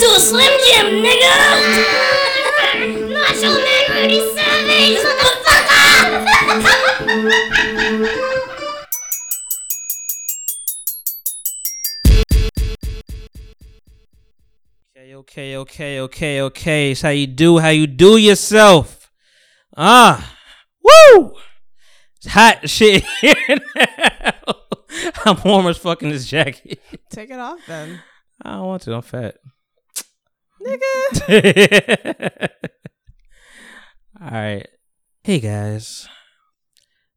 to a Slim Jim, nigga. Macho Man Rudy Savage, motherfucker. Okay, okay, okay, okay, okay. It's how you do, how you do yourself. Ah, woo! It's hot shit here now. I'm warm as fucking this jacket. Take it off then. I don't want to. I'm fat. Nigga. All right. Hey guys.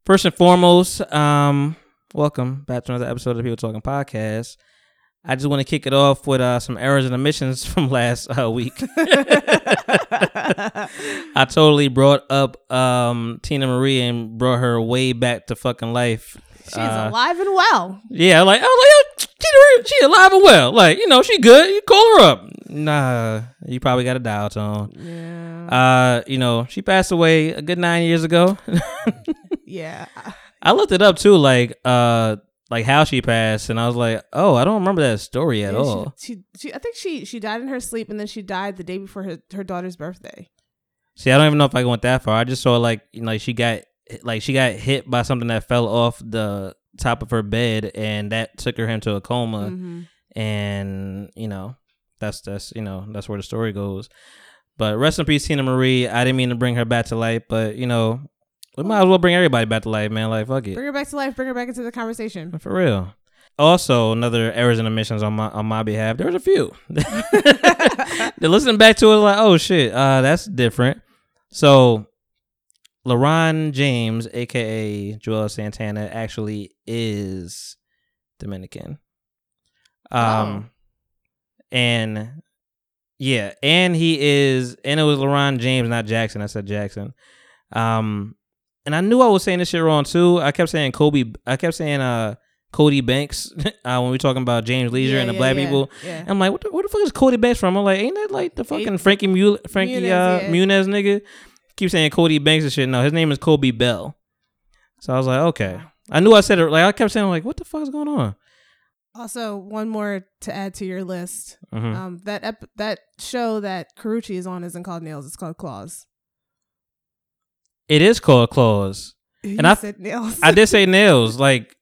First and foremost, um, welcome back to another episode of the People Talking Podcast. I just want to kick it off with uh, some errors and omissions from last uh, week. I totally brought up um, Teena Marie and brought her way back to fucking life. She's Uh, alive and well. Yeah, like I was like, yo, Teena she alive and well. Like, you know, she good. You call her up. Nah, you probably got a dial tone. Yeah. Uh, you know, she passed away a good nine years ago. yeah. I looked it up too, like uh, like how she passed, and I was like, oh, I don't remember that story at Yeah, all. She, she, she, I think she, she died in her sleep, and then she died the day before her, her daughter's birthday. See, I don't even know if I went that far. I just saw like, you know, like she got like she got hit by something that fell off the top of her bed, and that took her into a coma, Mhm. and you know, that's that's you know that's where the story goes. But rest in peace, Teena Marie. I didn't mean to bring her back to life, but you know, we might as well bring everybody back to life, man. Like, fuck it. Bring her back to life. Bring her back into the conversation. For real. Also, another errors and omissions on my on my behalf. There was a few. They're listening back to it like, oh shit, uh, that's different. So, LaRon James, aka Joel Santana, actually is Dominican. Um, and yeah, and he is, and it was LaRon James, not Jackson. I said Jackson. Um, and I knew I was saying this shit wrong too. I kept saying Kobe. I kept saying uh Cody Banks uh, when we were talking about James Lesure Yeah, and the yeah, black yeah, people. yeah. I'm like, what the, where the fuck is Cody Banks from? I'm like, ain't that like the fucking Frankie Mule, Frankie Muniz, uh. Muniz nigga? Keep saying Cody Banks and shit. No, his name is Kobe Bell. So I was like, okay. I knew I said it. Like I kept saying, like, what the fuck is going on? Also, one more to add to your list. Mhm. Um, that ep- that show that Karrueche is on isn't called Nails. It's called Claws. It is called Claws. You And I- said Nails. I did say nails. Like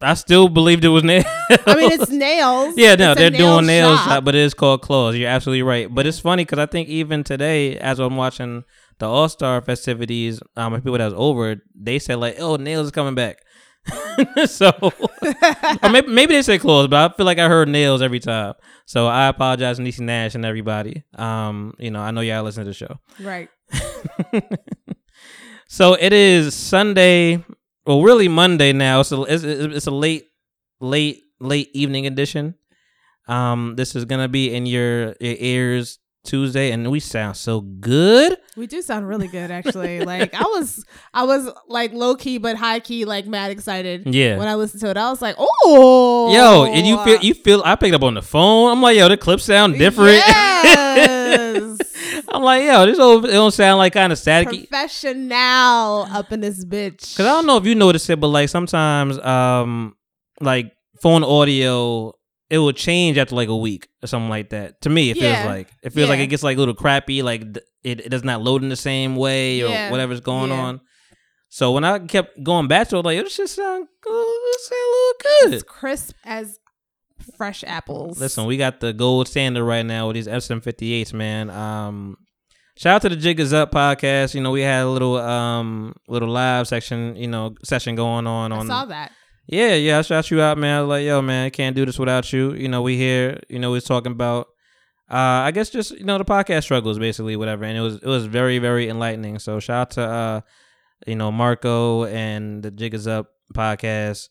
I still believed it was nails. I mean, it's nails. Yeah, no, It's they're nail doing nails, shop. but it is called claws. You're absolutely right. But it's funny because I think even today, as I'm watching the All Star festivities, um, people that was over, they said like, "Oh, nails is coming back." so, or maybe maybe they say claws, but I feel like I heard nails every time. So I apologize, Niecy Nash and everybody. Um, you know, I know y'all listen to the show. Right. So it is Sunday, well, really Monday now. So it's, it's it's a late, late, late evening edition. Um, this is gonna be in your, your ears Tuesday, and we sound so good. We do sound really good, actually. like I was, I was like low key but high key, like mad excited. Yeah. When I listened to it, I was like, oh, Yo, and you feel you feel I picked up on the phone. I'm like, yo, the clips sound different. Yes. I'm like, yo, this old, it don't sound like kind of staticky. Professional up in this bitch. Cause I don't know if you notice it, but like sometimes, um, like phone audio, it will change after like a week or something like that. To me, it Yeah. feels like it feels like it gets like a little crappy, like it, it does not load in the same way or Yeah. whatever's going Yeah. on. So when I kept going back to it, like it just sound good, it sound a little good. It's crisp as fresh apples. Listen, we got the gold standard right now with these SM58s, man. Um, shout out to the Jig is Up podcast. You know, we had a little um little live section, you know, session going on I on saw that. Yeah, yeah, I shout you out, man. I was like, yo, man, I can't do this without you. You know, we here, you know, we was talking about uh I guess just, you know, the podcast struggles basically, whatever. And it was it was very, very enlightening. So shout out to uh, you know, Marco and the Jig is Up podcast.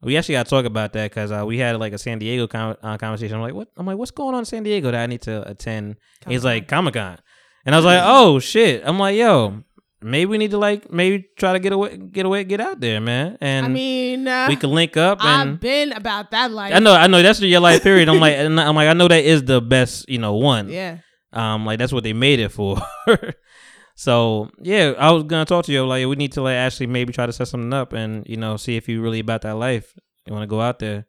We actually got to talk about that because uh, we had like a San Diego con- uh, conversation. I'm like, what? I'm like, what's going on in San Diego that I need to attend? He's like, Comic Con, and I was like, oh shit. I'm like, yo, maybe we need to like maybe try to get away, get away, get out there, man. And I mean, uh, we can link up and I've been about that life. I know, I know that's your life period. I'm like, and I'm like, I know that is the best, you know, one. Yeah. Um, like that's what they made it for. so yeah, I was gonna talk to you. Like, we need to like actually maybe try to set something up and you know see if you really about that life. You want to go out there.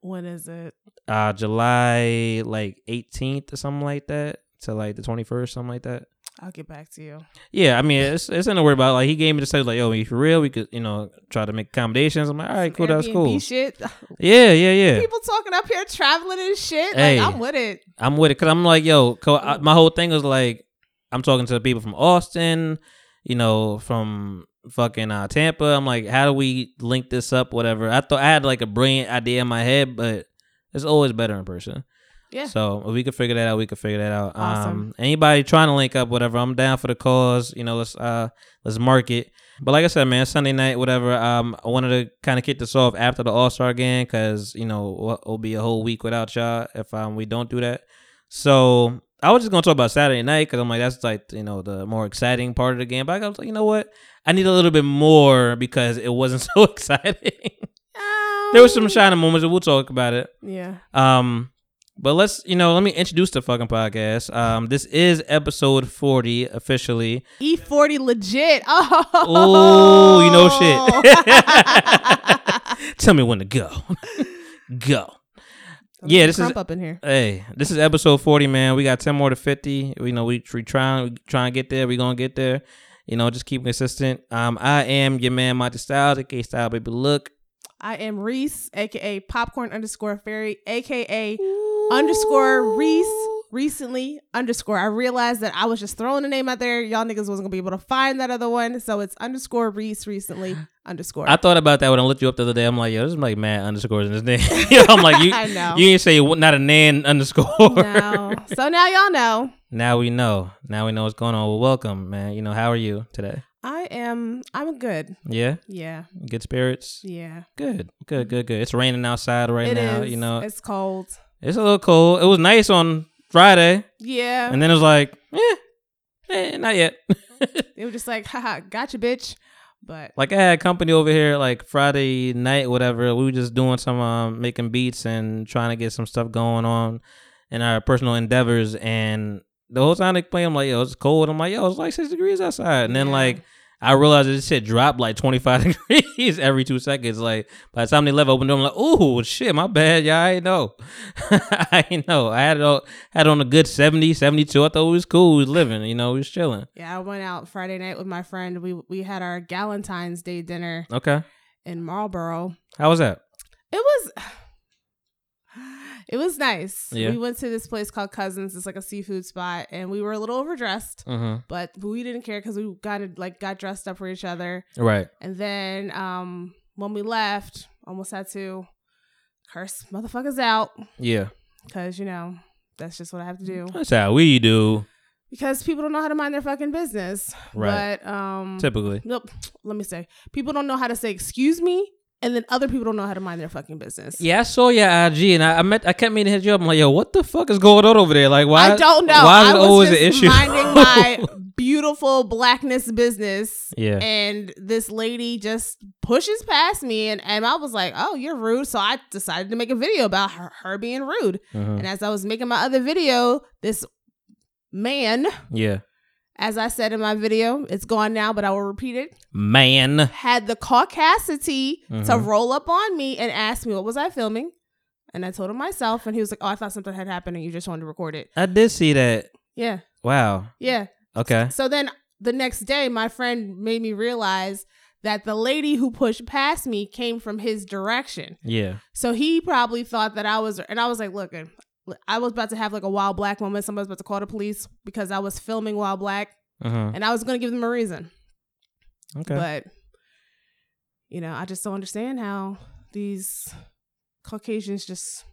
When is it? Uh, July like 18th or something like that to like the 21st, something like that. I'll get back to you. Yeah, I mean, it's it's nothing to worry about. Like he gave me the stuff like, yo, if you're real, we could, you know, try to make accommodations. I'm like, all right, cool, that's cool. Shit. Yeah, yeah, yeah. People talking up here traveling and shit. Hey. Like I'm with it. I'm with it because I'm like, yo, I, my whole thing was like, I'm talking to the people from Austin, you know, from fucking uh, Tampa. I'm like, how do we link this up? Whatever. I thought I had like a brilliant idea in my head, but it's always better in person. Yeah. So if we could figure that out, we could figure that out. Awesome. Um, anybody trying to link up, whatever, I'm down for the cause. You know, let's uh let's mark it. But like I said, man, Sunday night, whatever. Um, I wanted to kind of kick this off after the All Star game because you know it'll be a whole week without y'all if um we don't do that. So I was just gonna talk about Saturday night because I'm like that's like you know the more exciting part of the game. But I was like, you know what? I need a little bit more because it wasn't so exciting. there was some Um, shining moments, and we'll talk about it. Yeah. Um, but let's you know let me introduce the fucking podcast. Um, this is episode forty officially. E40 legit. Oh. Ooh, you know shit. Tell me when to go. go. Yeah, this is- up in here. Hey, this is episode forty, man. We got ten more to fifty. You know, we we trying we trying to get there. We gonna get there. You know, just keep consistent. Um, I am your man, Monty Styles, aka Style Baby Look. I am Reese, aka popcorn underscore fairy, aka underscore Reese recently underscore. I realized that I was just throwing a name out there. Y'all niggas wasn't gonna be able to find that other one. So it's underscore Reese recently underscore. I thought about that when I looked you up the other day. I'm like, yo, this is like mad underscores in this name. You know, I'm like, you, I know. you ain't say not a nan underscore. no. So now y'all know. Now we know. Now we know what's going on. Well, welcome, man. You know, how are you today? I am I'm good. Yeah, Yeah. good spirits. Yeah. Good, good, good, good. It's raining outside right It is. now. You know, it's cold. it's a little cold. It was nice on Friday, Yeah. and then it was like, eh, eh not yet. they were just like, haha, gotcha, bitch. But like I had company over here like Friday night, whatever. We were just doing some um, making beats and trying to get some stuff going on in our personal endeavors. And the whole time they play, I'm like, yo, it's cold. I'm like, yo, it's like six degrees outside. And then Yeah. like I realized this shit dropped like 25 degrees every two seconds. Like by the time they left, I opened the door, I'm like, oh shit, my bad. Yeah, I ain't know. I ain't know. I had it on, had it on a good 70, 72. I thought it was cool. We was living, you know, we was chilling. yeah, I went out Friday night with my friend. We we had our Galentine's Day dinner Okay. in Marlboro. How was that? It was it was nice. Yeah. We went to this place called Cousins. It's like a seafood spot, and we were a little overdressed, Mm-hmm. but we didn't care because we got it like got dressed up for each other. Right. And then um when we left, almost had to curse motherfuckers out Yeah. because you know that's just what I have to do. That's how we do. Because people don't know how to mind their fucking business. Right. But um Typically. Nope. Let me say. People don't know how to say excuse me, and then other people don't know how to mind their fucking business. Yeah, I saw your IG and I, I met I kept meaning to hit you up. I'm like, yo, what the fuck is going on over there? Like why I don't know. Why is I it always an issue? minding my beautiful blackness business. Yeah. And this lady just pushes past me and, and I was like, Oh, you're rude. So I decided to make a video about her, her being rude. Mhm. And as I was making my other video, this man, Yeah. As I said in my video, it's gone now, but I will repeat it. Man. had the caucasity to Mhm. roll up on me and ask me what was I filming. And I told him myself, and he was like, "Oh, I thought something had happened, and you just wanted to record it." I did see that. Yeah, Wow. yeah. Okay. So then the next day, my friend made me realize that the lady who pushed past me came from his direction. Yeah. So he probably thought that I was, and I was like, "Look, I was about to have like a wild black moment. Somebody was about to call the police because I was filming wild black, Uh-huh. and I was going to give them a reason." Okay. But you know, I just don't understand how these Caucasians just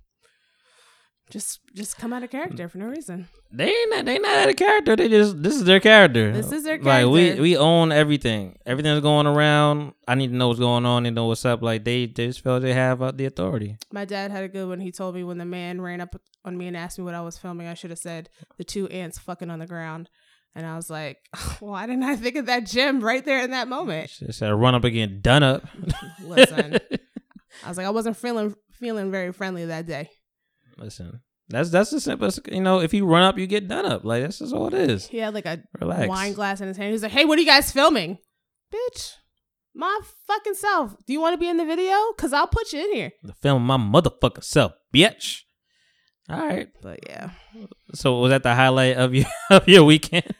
just just come out of character for no reason. they ain't not, they not out of character. They just this is their character. This is their character. Like we we own everything. Everything's going around. I need to know what's going on and know what's up. Like they, they just feel they have uh, the authority. My dad had a good one. He told me when the man ran up on me and asked me what I was filming, I should have said the two ants fucking on the ground. And I was like, why didn't I think of that gem right there in that moment? Just said run up again, done up. Listen, I was like, I wasn't feeling feeling very friendly that day. Listen, that's that's the simplest. You know, if you run up, you get done up. Like that's just all it is. He had like a Relax. wine glass in his hand. He was like, "Hey, what are you guys filming, bitch? My fucking self. Do you want to be in the video? Cause I'll put you in here. The film my motherfucking self, bitch. All right. But yeah. So was that the highlight of your of your weekend?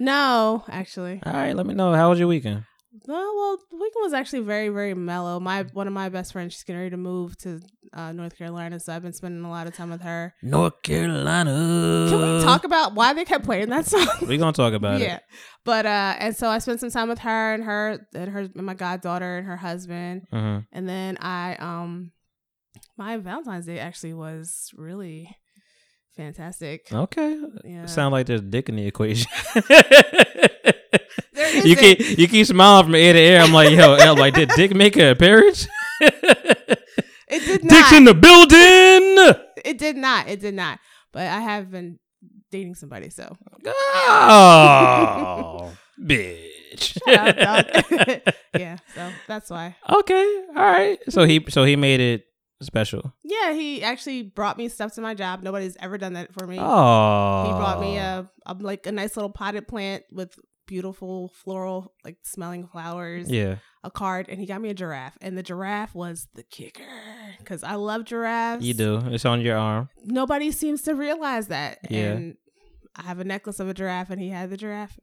No, actually. All right. Let me know how was your weekend. No, well, the weekend was actually very, very mellow. My one of my best friends, she's getting ready to move to uh, North Carolina, so I've been spending a lot of time with her. North Carolina. Can we talk about why they kept playing that song? We're gonna talk about yeah, it. Yeah, but uh, and so I spent some time with her and her and her and my goddaughter and her husband, hmm and then I um, my Valentine's Day actually was really fantastic. Okay. Yeah, Sound like there's a dick in the equation. You keep you keep smiling from ear to ear. I'm like, yo, I'm like, did Dick make an appearance? it did not. Dick's in the building. it did not. It did not. But I have been dating somebody, so Oh, bitch. Up, yeah. So that's why. okay, all right. So he so he made it special. Yeah, he actually brought me stuff to my job. Nobody's ever done that for me. Oh, He brought me oh. a, a like a nice little potted plant with beautiful floral like smelling flowers. yeah. A card, and he got me a giraffe, and the giraffe was the kicker because I love giraffes. You do. It's on your arm. Nobody seems to realize that. Yeah. And I have a necklace of a giraffe, and he had the giraffe.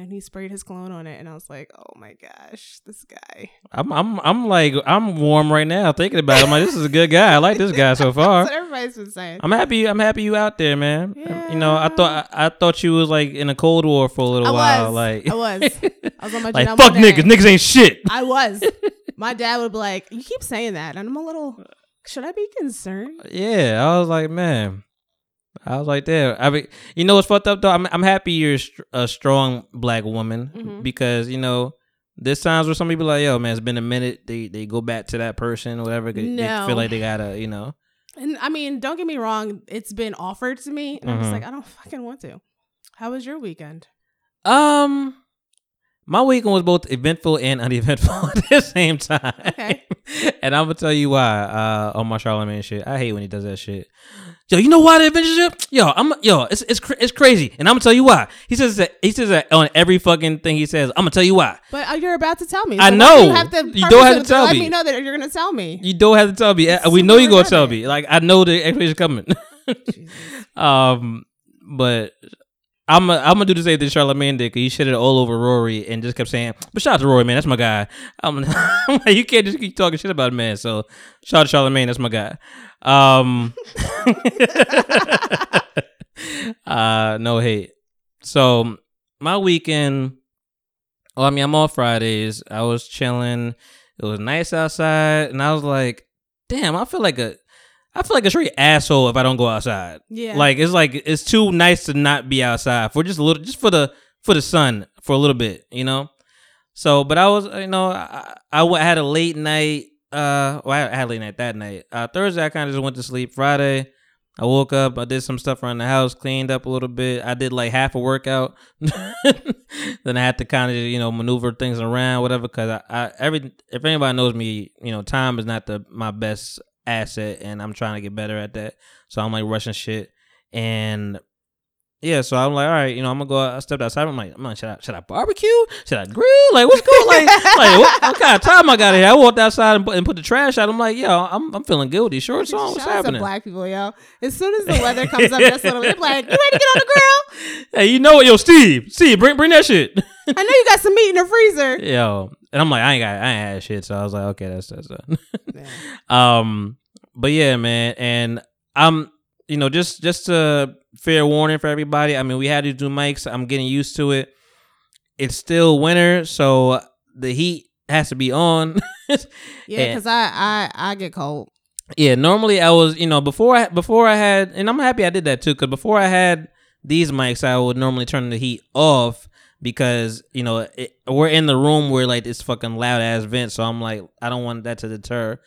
And he sprayed his cologne on it, and I was like, "Oh my gosh, this guy!" I'm I'm I'm like I'm warm right now thinking about it. I'm like, this is a good guy. I like this guy so far. That's what everybody's been saying. I'm happy. I'm happy you out there, man. You know, I thought I, I thought you was like in a cold war for a little I while. was. Like I was. I was on my like fuck niggas. Niggas ain't shit. I was. My dad would be like, "You keep saying that," and I'm a little. Should I be concerned? Yeah, I was like, man. I was like, there. I mean, you know what's fucked up though? I'm I'm happy you're a strong black woman Mhm. because you know there's times where some people like, yo, man, it's been a minute. They they go back to that person or whatever. They No. feel like they gotta, you know. And I mean, don't get me wrong. It's been offered to me, and I'm Mhm. just like, I don't fucking want to. How was your weekend? Um, my weekend was both eventful and uneventful at the same time. Okay. and I'm gonna tell you why. Uh, on my Charlemagne shit, I hate when he does that shit. Yo, you know why the adventure ship? Yo, I'm yo, it's it's cra- it's crazy, and I'm gonna tell you why. He says that he says that on every fucking thing he says. I'm gonna tell you why. But uh, you're about to tell me. I know. You, have to You don't have to tell let me. me know that you're gonna tell me. You don't have to tell me. Uh, It's We know you're gonna tell me. Like I know the explanation coming. Um, but. I'm a, I'm gonna do the same thing Charlemagne did he shit it all over Rory and just kept saying, "But shout out to Rory, man, that's my guy." I'm, I'm like, you can't just keep talking shit about a man. So shout out to Charlemagne, that's my guy. Um, uh, no hate. So my weekend. Well, I mean, I'm off Fridays. I was chilling. It was nice outside, and I was like, "Damn, I feel like a, I feel like a straight asshole if I don't go outside." Yeah. Like it's like it's too nice to not be outside for just a little, just for the for the sun for a little bit, you know. So, but I was, you know, I, I had a late night. Uh, well, I had a late night that night. Uh, Thursday, I kind of just went to sleep. Friday, I woke up. I did some stuff around the house, cleaned up a little bit. I did like half a workout. then I had to kind of, you know, maneuver things around, whatever. Because I, I, every, if anybody knows me, you know, time is not the my best asset, and I'm trying to get better at that. So I'm like rushing shit, and yeah, so I'm like, all right, you know, I'm gonna go. Out, I stepped outside. I'm like, man, should I should I barbecue? Should I grill? Like, what's going? Like, like what, what kind of time I got here? I walked outside and put, and put the trash out. I'm like, yo, I'm I'm feeling guilty. Shorts on. What's Shout out to happening? black people, yo. As soon as the weather comes up, that's little. They're like, "You ready to get on the grill? Hey, you know what, yo, Steve, Steve, bring bring that shit. I know you got some meat in the freezer." yo, and I'm like, I ain't got, I ain't had shit. So I was like, okay, that's that's done. Um, but yeah, man, and I'm, you know, just just a fair warning for everybody. I mean, we had to do mics. I'm getting used to it. It's still winter, so the heat has to be on. Yeah, because I, I I get cold. yeah, normally I was, you know, before I before I had, and I'm happy I did that too, because before I had these mics, I would normally turn the heat off because you know it, we're in the room where like it's fucking loud ass vent, so I'm like, I don't want that to deter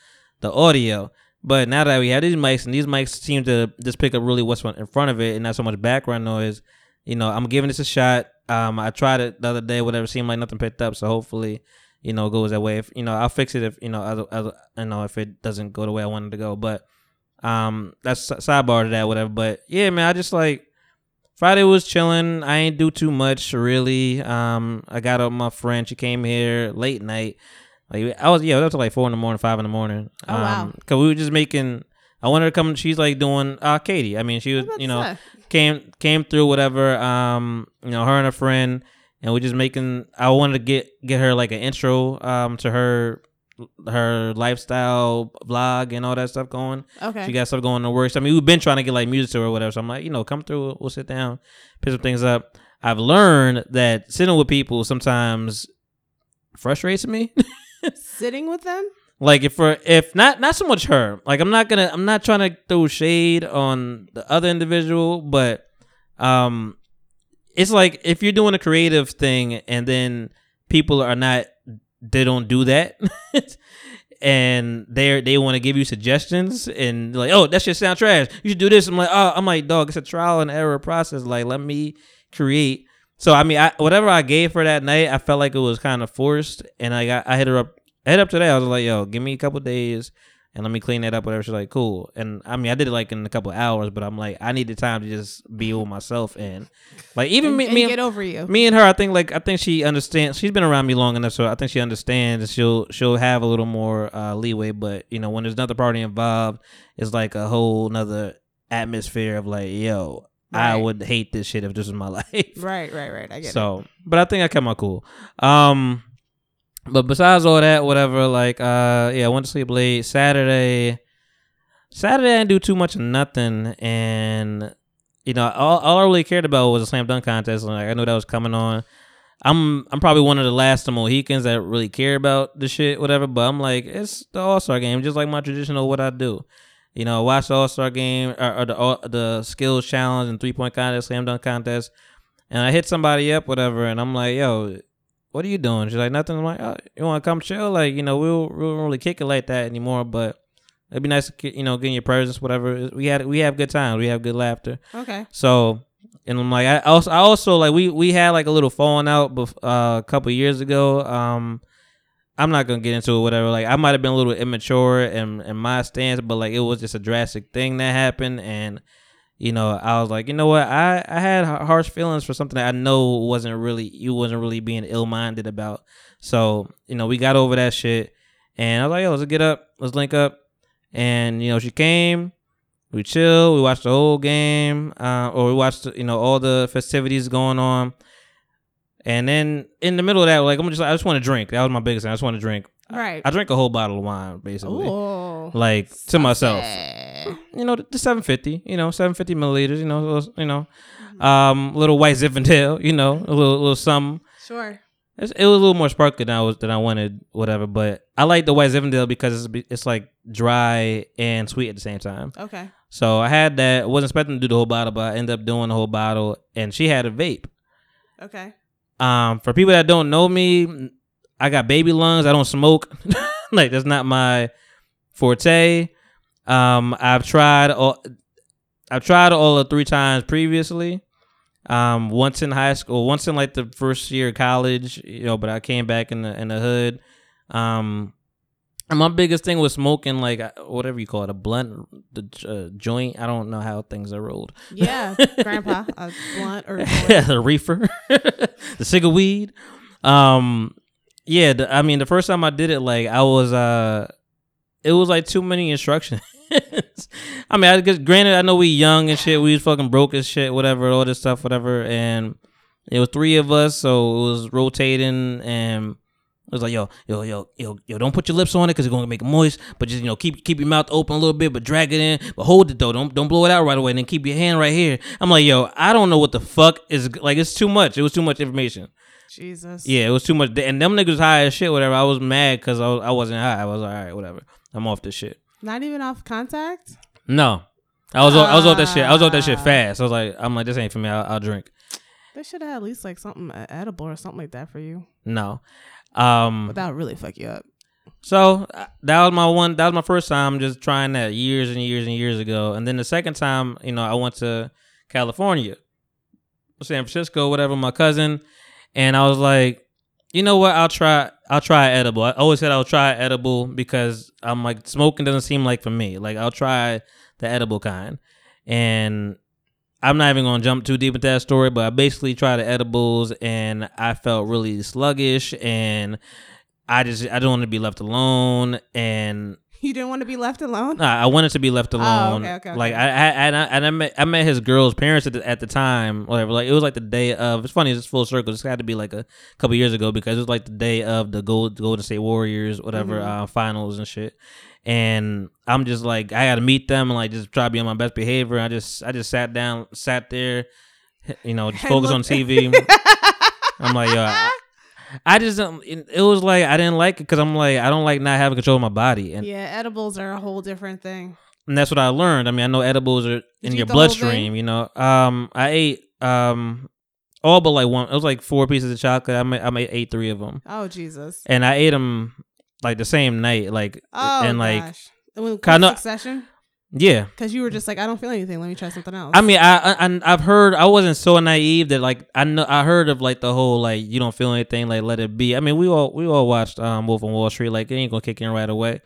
the audio. But now that we have these mics, and these mics seem to just pick up really what's in front of it, and not so much background noise. You know, I'm giving this a shot. Um, I tried it the other day, whatever, seemed like nothing picked up. So hopefully, you know, it goes that way. If you know, I'll fix it if you know, other, other, you know, if it doesn't go the way I wanted to go. But um, that's si- sidebar to that, whatever. But yeah, man, I just like Friday was chilling. I ain't do too much really. Um, I got up my friend. She came here late night. Like I was, yeah, I was up to like four in the morning, five in the morning. Oh, wow. Um, Cause we were just making. I wanted her to come. She's like doing uh Katie. I mean, she was, you know, fuck? came came through whatever. Um, you know, her and a friend, and we're just making. I wanted to get get her like an intro um to her her lifestyle vlog and all that stuff going. Okay. She got stuff going in the works. I mean, we've been trying to get like music to her or whatever. So I'm like, you know, come through. We'll sit down, pick some things up. I've learned that sitting with people sometimes frustrates me. Sitting with them? like if for if not not so much her. Like I'm not gonna I'm not trying to throw shade on the other individual, but um, it's like if you're doing a creative thing and then people are not they don't do that. And they they want to give you suggestions and like, oh, that shit sound trash. You should do this. I'm like, oh, I'm like, dog, it's a trial and error process. Like, let me create. So I mean, I, whatever I gave her that night, I felt like it was kind of forced, and I got I hit her up, I hit up today. I was like, yo, give me a couple days, and let me clean that up. Whatever. She's like, cool. And I mean, I did it like in a couple hours, but I'm like, I needed time to just be with myself and like even and, me, and me get over you. me and her, I think like I think she understands. She's been around me long enough, so I think she understands. She'll she'll have a little more uh, leeway. But you know, when there's another party involved, it's like a whole nother atmosphere of like, yo, I would hate this shit if this was my life. Right, right, right. I get it. So, but I think I kept my cool. Um, but besides all that, whatever, like, uh, yeah, I went to sleep late. Saturday, Saturday, I didn't do too much nothing, and you know, all, all I really cared about was a slam dunk contest. And like, I knew that was coming on. I'm I'm probably one of the last of Mohicans that really care about the shit, whatever. But I'm like, it's the All Star game, just like my traditional what I do. You know, watch the All Star game or, or the the skills challenge and three point contest, slam dunk contest, and I hit somebody up, whatever, and I'm like, yo, what are you doing? She's like, nothing. I'm like, oh, you want to come chill? Like, you know, we don't, we don't really kick it like that anymore, but it'd be nice to, you know, get in your presence, whatever. We had we have good times, we have good laughter. Okay. So, and I'm like, I also, I also like we we had like a little falling out bef- uh, a couple years ago. Um, I'm not gonna get into it, whatever. Like, I might have been a little immature in in my stance, but like it was just a drastic thing that happened, and you know, I was like, you know what, I I had harsh feelings for something that I know wasn't really you wasn't really being ill minded about. So, you know, we got over that shit, and I was like, yo, let's get up, let's link up, and you know, she came. We chill. We watched the whole game, uh, or we watched you know all the festivities going on, and then in the middle of that, like I'm just I just want to drink. That was my biggest thing. I just want to drink. Right. I drank a whole bottle of wine basically, Ooh. like to myself. Eh. You know the, the 750. You know 750 milliliters. You know little, you know, um, little white Zinfandel. You know a little little something. Sure. It's, it was a little more sparkly than I was than I wanted, whatever. But I like the white Zinfandel because it's it's like dry and sweet at the same time. Okay. So I had that. wasn't expecting to do the whole bottle, but I ended up doing the whole bottle. And she had a vape. Okay. Um, for people that don't know me, I got baby lungs. I don't smoke. like that's not my forte. Um, I've tried all. I've tried all the three times previously. Um, once in high school, once in like the first year of college, you know. But I came back in the in the hood. Um, and my biggest thing was smoking, like whatever you call it, a blunt, the uh, joint. I don't know how things are rolled. Yeah, Grandpa, a blunt or the reefer, the cigar weed. Um, yeah. The, I mean, the first time I did it, like I was, uh, it was like too many instructions. I mean, I guess granted, I know we young and shit. We was fucking broke as shit, whatever, all this stuff, whatever. And it was three of us, so it was rotating and. It was like yo, yo, yo, yo, yo! Don't put your lips on it because it's gonna make it moist. But just you know, keep keep your mouth open a little bit, but drag it in. But hold it though. Don't don't blow it out right away. And then keep your hand right here. I'm like, yo, I don't know what the fuck is like. It's too much. It was too much information. Jesus. Yeah, it was too much. And them niggas high as shit. Whatever. I was mad because I, was, I wasn't high. I was like, all right, whatever. I'm off this shit. Not even off contact. No, I was off- I was off that shit. I was off that shit Ah. fast. I was like, I'm like, this ain't for me. I'll, I'll drink. They should have at least like something uh, edible or something like that for you. No. Um. But that would really fuck you up. So uh, that was my one. That was my first time just trying that years and years and years ago. And then the second time, you know, I went to California, San Francisco, whatever. My cousin, and I was like, you know what? I'll try. I'll try edible. I always said I'll try edible because I'm like smoking doesn't seem like for me. Like I'll try the edible kind, and I'm not even gonna jump too deep into that story, but I basically tried the edibles and I felt really sluggish and I just I don't want to be left alone and You didn't want to be left alone. Nah, I wanted to be left alone. Oh, okay, okay, Like okay. I, I and I, and I met I met his girl's parents at the, at the time. Whatever. Like it was like the day of. It's funny. It's full circle. It's had to be like a couple years ago because it was like the day of the Gold Golden State Warriors whatever Mhm. uh, finals and shit. And I'm just like I got to meet them and like just try to be on my best behavior. I just I just sat down, sat there, you know, just focus on TV. I'm like, yo, I, I just don't. It it was like I didn't like it because I'm like I don't like not having control of my body, and yeah, edibles are a whole different thing. and that's what I learned. I mean, I know edibles are in you your eat the whole bloodstream. You know, um, I ate um all but like one. It was like four pieces of chocolate. I made, I made ate three of them, Oh Jesus. and I ate them like the same night. Like Oh and like gosh. And when Kinda- succession, yeah. because you were just like, I don't feel anything. Let me try something else. I mean, I, I I- I've heard. I wasn't so naive that like I know. I heard of like the whole like you don't feel anything, like let it be. I mean, we all we all watched um Wolf on Wall Street. Like it ain't gonna kick in right away.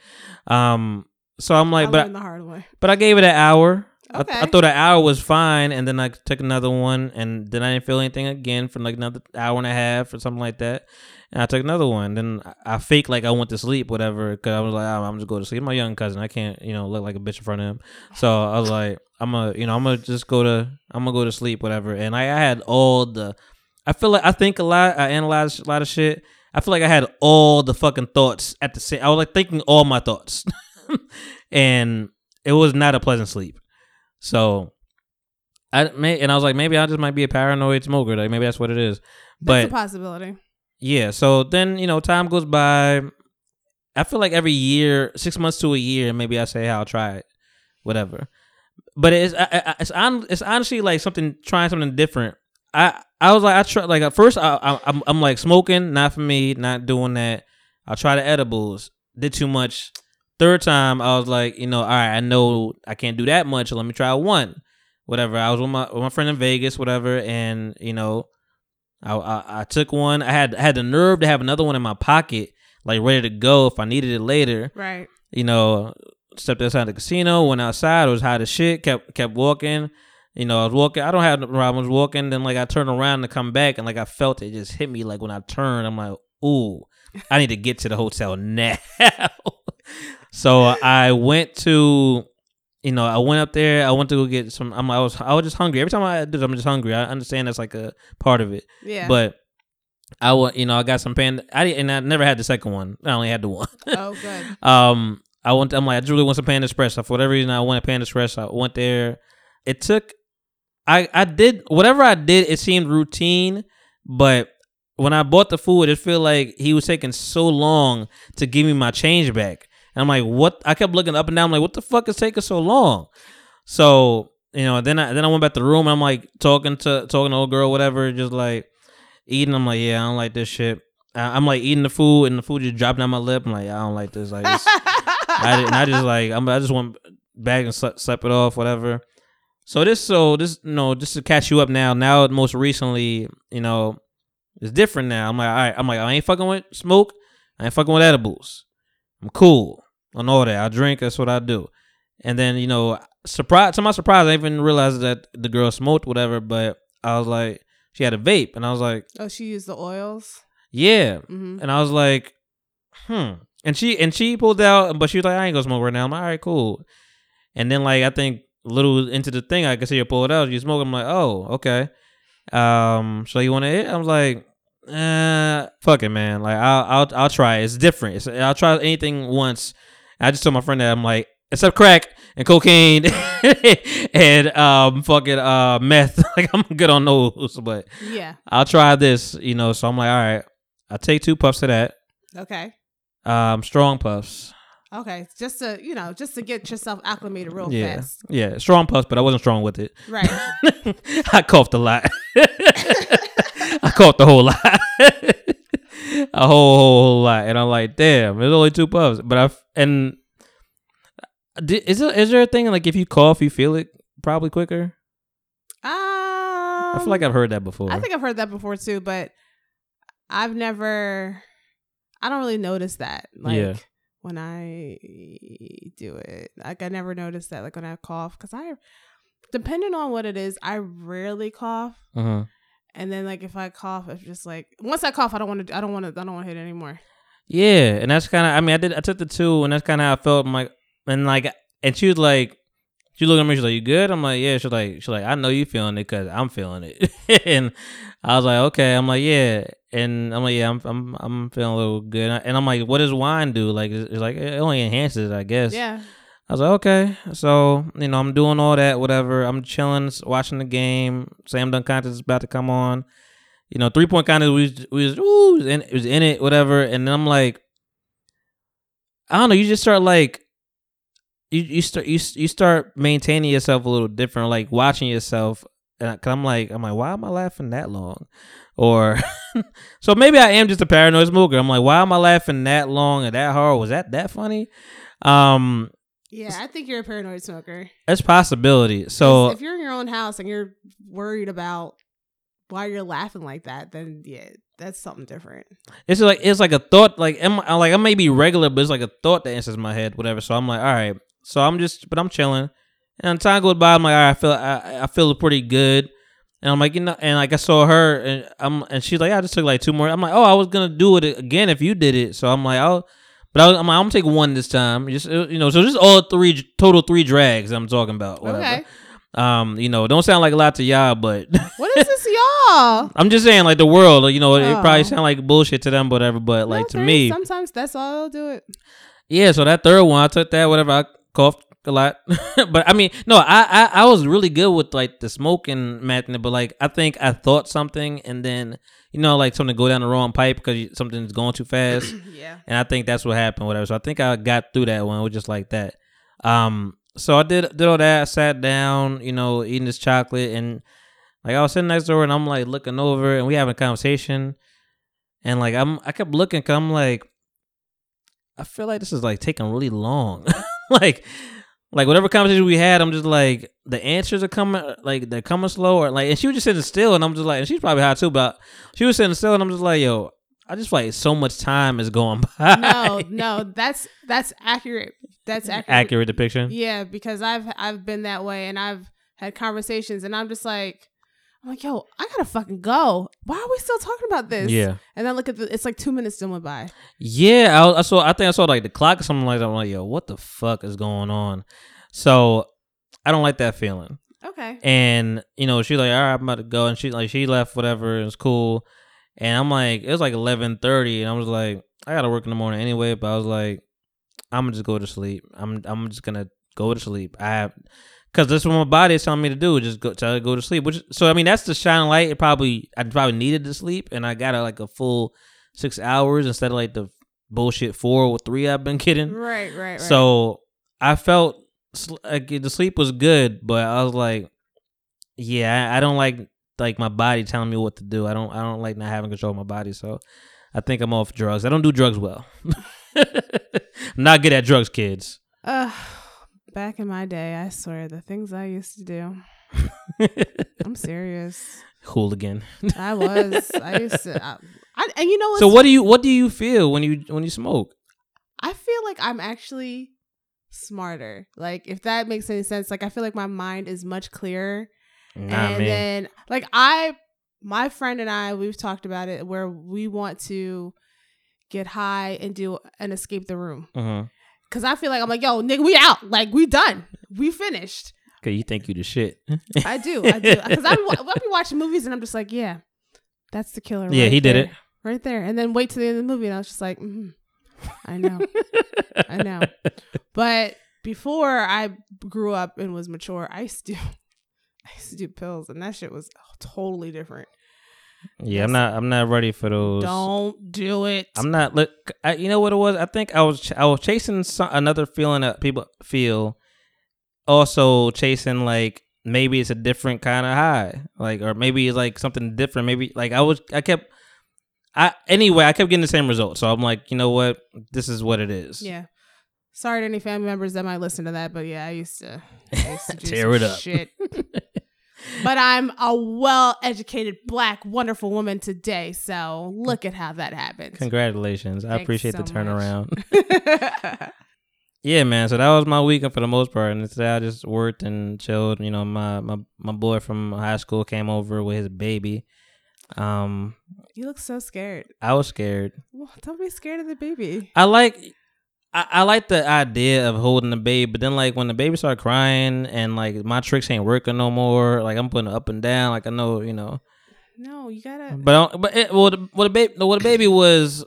Um, so I'm I like, but the hard way. But I gave it an hour. I, Okay. I thought an hour was fine, and then I took another one, and then I didn't feel anything again for like another hour and a half or something like that. And I took another one. Then I, I faked like I went to sleep, whatever, because I was like, "Oh, I'm just go to sleep. My young cousin, I can't, you know, look like a bitch in front of him. So I was like, I'm gonna, you know, I'm gonna just go to, I'm gonna go to sleep, whatever. And I, I had all the, I feel like I think a lot, I analyze a lot of shit. I feel like I had all the fucking thoughts at the same. I was like thinking all my thoughts, and it was not a pleasant sleep. So I may, and I was like, maybe I just might be a paranoid smoker. Like maybe that's what it is. That's a But possibility. yeah, so then you know, time goes by. I feel like every year, six months to a year, maybe I say, "Hey, "I'll try it," whatever. But it's I, I, it's on, it's honestly like something trying something different. I I was like I try like at first I, I I'm I'm like smoking, not for me, not doing that. I'll try the edibles. Did too much. Third time I was like, you know, all right, I know I can't do that much. So let me try one, whatever. I was with my with my friend in Vegas, whatever, and you know, I, I I took one. I had I had the nerve to have another one in my pocket, like ready to go if I needed it later. Right. You know, stepped outside the casino, went outside. It was hot as shit. Kept kept walking. You know, I was walking. I don't have no problem. I was walking. Then like I turned around to come back, and like I felt it just hit me. Like when I turned, I'm like, ooh, I need to get to the hotel now. so I went to. You know, I went up there. I went to go get some. I'm, I was, I was just hungry. Every time I do, I'm just hungry. I understand that's like a part of it. Yeah. But I wa you know, I got some panda. I didn't. and I never had the second one. I only had the one. oh, good. um, I went. I'm like, I really want some Panda Express. So for whatever reason, I wanted Panda Express. I went there. It took. I I did whatever I did. It seemed routine, but when I bought the food, it felt like he was taking so long to give me my change back. And I'm like, what? I kept looking up and down. I'm like, what the fuck is taking so long? So you know, then I then I went back to the room. And I'm like talking to talking to old girl, whatever, just like eating. I'm like, yeah, I don't like this shit. I- I'm like eating the food, and the food just dropping down my lip. I'm like, I don't like this. Like, I didn't. I just like I'm, I just went back and slept, slept it off, whatever. So this, so this, you know, just to catch you up now. Now, most recently, you know, it's different now. I'm like, all right. I'm like, I ain't fucking with smoke. I ain't fucking with edibles. I'm cool on all that. I drink. That's what I do. And then you know, surprise to my surprise, I even realized that the girl smoked whatever. But I was like, she had a vape, and I was like, oh, she used the oils. yeah. hmm And I was like, hmm. And she and she pulled out, but she was like, I ain't gonna smoke right now. I'm like, all right, cool. And then like I think a little into the thing, I could see her pull it out. You smoke. I'm like, oh, okay. Um, so you want to hit? I was like, uh, fuck it, man. Like I'll I'll I'll try. It's different. It's, I'll try anything once. I just told my friend that I'm like, except crack and cocaine and um fucking uh meth. like I'm good on those, but Yeah. I'll try this. You know. So I'm like, all right. I'll take two puffs of that. Okay. Um, strong puffs. Okay. Just to you know, just to get yourself acclimated real yeah, fast. yeah, strong puffs, but I wasn't strong with it. Right. I coughed a lot. I coughed the whole lot, a whole, whole lot, and I'm like, damn, it's only two puffs. But I and is there is there a thing like if you cough, you feel it probably quicker? Um, I feel like I've heard that before. I think I've heard that before too, but I've never. I don't really notice that. Like Yeah. when I do it, like I never noticed that. Like when I cough, because I depending on what it is, I rarely cough. hmm And then like if I cough, it's just like once I cough, I don't want to. I don't want to. I don't want to hit anymore. Yeah, and that's kind of. I mean, I did. I took the two, and that's kind of how I felt. I'm like, and like, and she was like, she looked at me. She's like, "You good?" I'm like, "Yeah." She's like, "She's like, I know you feeling it because I'm feeling it." and I was like, "Okay." I'm like, "Yeah," and I'm like, "Yeah, I'm, I'm, I'm feeling a little good." And I'm like, "What does wine do?" Like, it's, it's like it only enhances, it, I guess. Yeah. I was like, okay. So, you know, I'm doing all that, whatever. I'm chilling, watching the game. Sam Dunk contest is about to come on. You know, three point contest, we was, we was, ooh, was in, it was in it, whatever. And then I'm like, I don't know, you just start like, you, you start you, you start maintaining yourself a little different, like watching yourself. And I, cause I'm like, I'm like, why am I laughing that long? Or so maybe I am just a paranoid smoker. I'm like, why am I laughing that long and that hard? Was that that funny? Um, Yeah, I think you're a paranoid smoker. it's possibility. So if you're in your own house and you're worried about why you're laughing like that, then yeah, that's something different. it's like it's like a thought. Like am I, like I may be regular, but it's like a thought that enters my head, whatever. So I'm like, all right. So I'm just, but I'm chilling, and time goes by. I'm like, all right, I feel I, I feel pretty good, and I'm like, you know, and like I saw her, and I'm and she's like, I just took like two more. I'm like, oh, I was gonna do it again if you did it. So I'm like, oh. But I was, I'm, I'm gonna take one this time. Just uh, you know, so just all three total three drags I'm talking about. Whatever. Okay. Um, you know, don't sound like a lot to y'all, but What is this, y'all? I'm just saying, like the world, you know, it Oh. probably sound like bullshit to them, whatever. But like No, to me, sometimes that's all I'll do it. yeah. So that third one, I took that, whatever. I coughed a lot, but I mean, no, I, I I was really good with like the smoking method, but like I think I thought something, and then you know, like something go down the wrong pipe because something's going too fast, Yeah. and I think that's what happened, whatever. So I think I got through that one, it was just like that. Um, so I did did all that. I sat down, you know, eating this chocolate, and like I was sitting next door, and I'm like looking over, and we having a conversation, and like I'm I kept looking, I'm like, I feel like this is like taking really long, like. Like whatever conversation we had, I'm just like the answers are coming, like they're coming slow, or like, and she was just sitting still, and I'm just like, and she's probably high too, but she was sitting still, and I'm just like, yo, I just feel like so much time is going by. No, no, that's that's accurate. That's accurate. accurate depiction. Yeah, because I've I've been that way and I've had conversations and I'm just like I'm like, yo, I gotta fucking go. Why are we still talking about this? Yeah, And then look at the it's like two minutes still went by. yeah. I, I saw. I think I saw like the clock or something like that. I'm like, yo, what the fuck is going on? So I don't like that feeling. Okay. And you know, she's like, all right, I'm about to go, and she like she left, whatever. it's cool. And I'm like, it was like 11:30, and I was like, I gotta work in the morning anyway. But I was like, I'm gonna just go to sleep. I'm I'm just gonna go to sleep. I have. Cause that's what my body is telling me to do. Just go, tell her to go to sleep. Which, so I mean, that's the shining light. It probably, I probably needed to sleep, and I got a, like a full six hours instead of like the bullshit four or three I've been getting. Right, right, right. So I felt like the sleep was good, but I was like, yeah, I, I don't like like my body telling me what to do. I don't I don't like not having control of my body. So I think I'm off drugs. I don't do drugs well. I'm not good at drugs, kids. uh, back in my day, I swear the things I used to do. I'm serious. Hooligan. I was. I used to. I, I, and you know what? So what do you what do you feel when you when you smoke? I feel like I'm actually smarter. Like if that makes any sense. Like I feel like my mind is much clearer. Nah, and man. then like I my friend and I we've talked about it where we want to get high and do an escape the room. uh-huh. Cause I feel like I'm like, yo, nigga, we out. Like we done. We finished. Cause you think you the shit. I do. I do. Cause I'm I'll be watching movies and I'm just like, yeah, that's the killer. Yeah, right he did it. Right there. And then wait to the end of the movie and I was just like, mm I know. I know. But before I grew up and was mature, I used to do I used to do pills and that shit was totally different. Yeah, I'm not I'm not ready for those. Don't do it. I'm not look. I, you know what it was? I think I was ch- I was chasing some, another feeling that people feel. Also chasing like maybe it's a different kind of high, like or maybe it's like something different. Maybe like I was I kept. I anyway I kept getting the same result, so I'm like, you know what? This is what it is. yeah. Sorry to any family members that might listen to that, but yeah, I used to, I used to Tear it up. shit. but I'm a well-educated, black, wonderful woman today, so look at how that happened. Congratulations! I appreciate so the turnaround. yeah, man. So that was my weekend for the most part, and today I just worked and chilled. You know, my my my boy from high school came over with his baby. Um, You look so scared. I was scared. Well, don't be scared of the baby. I like. I, I like the idea of holding the baby, but then like when the baby start crying and like my tricks ain't working no more, like I'm putting it up and down, like I know, you know. No, you gotta. But I- but it, well, the, well, the baby, well, the baby was,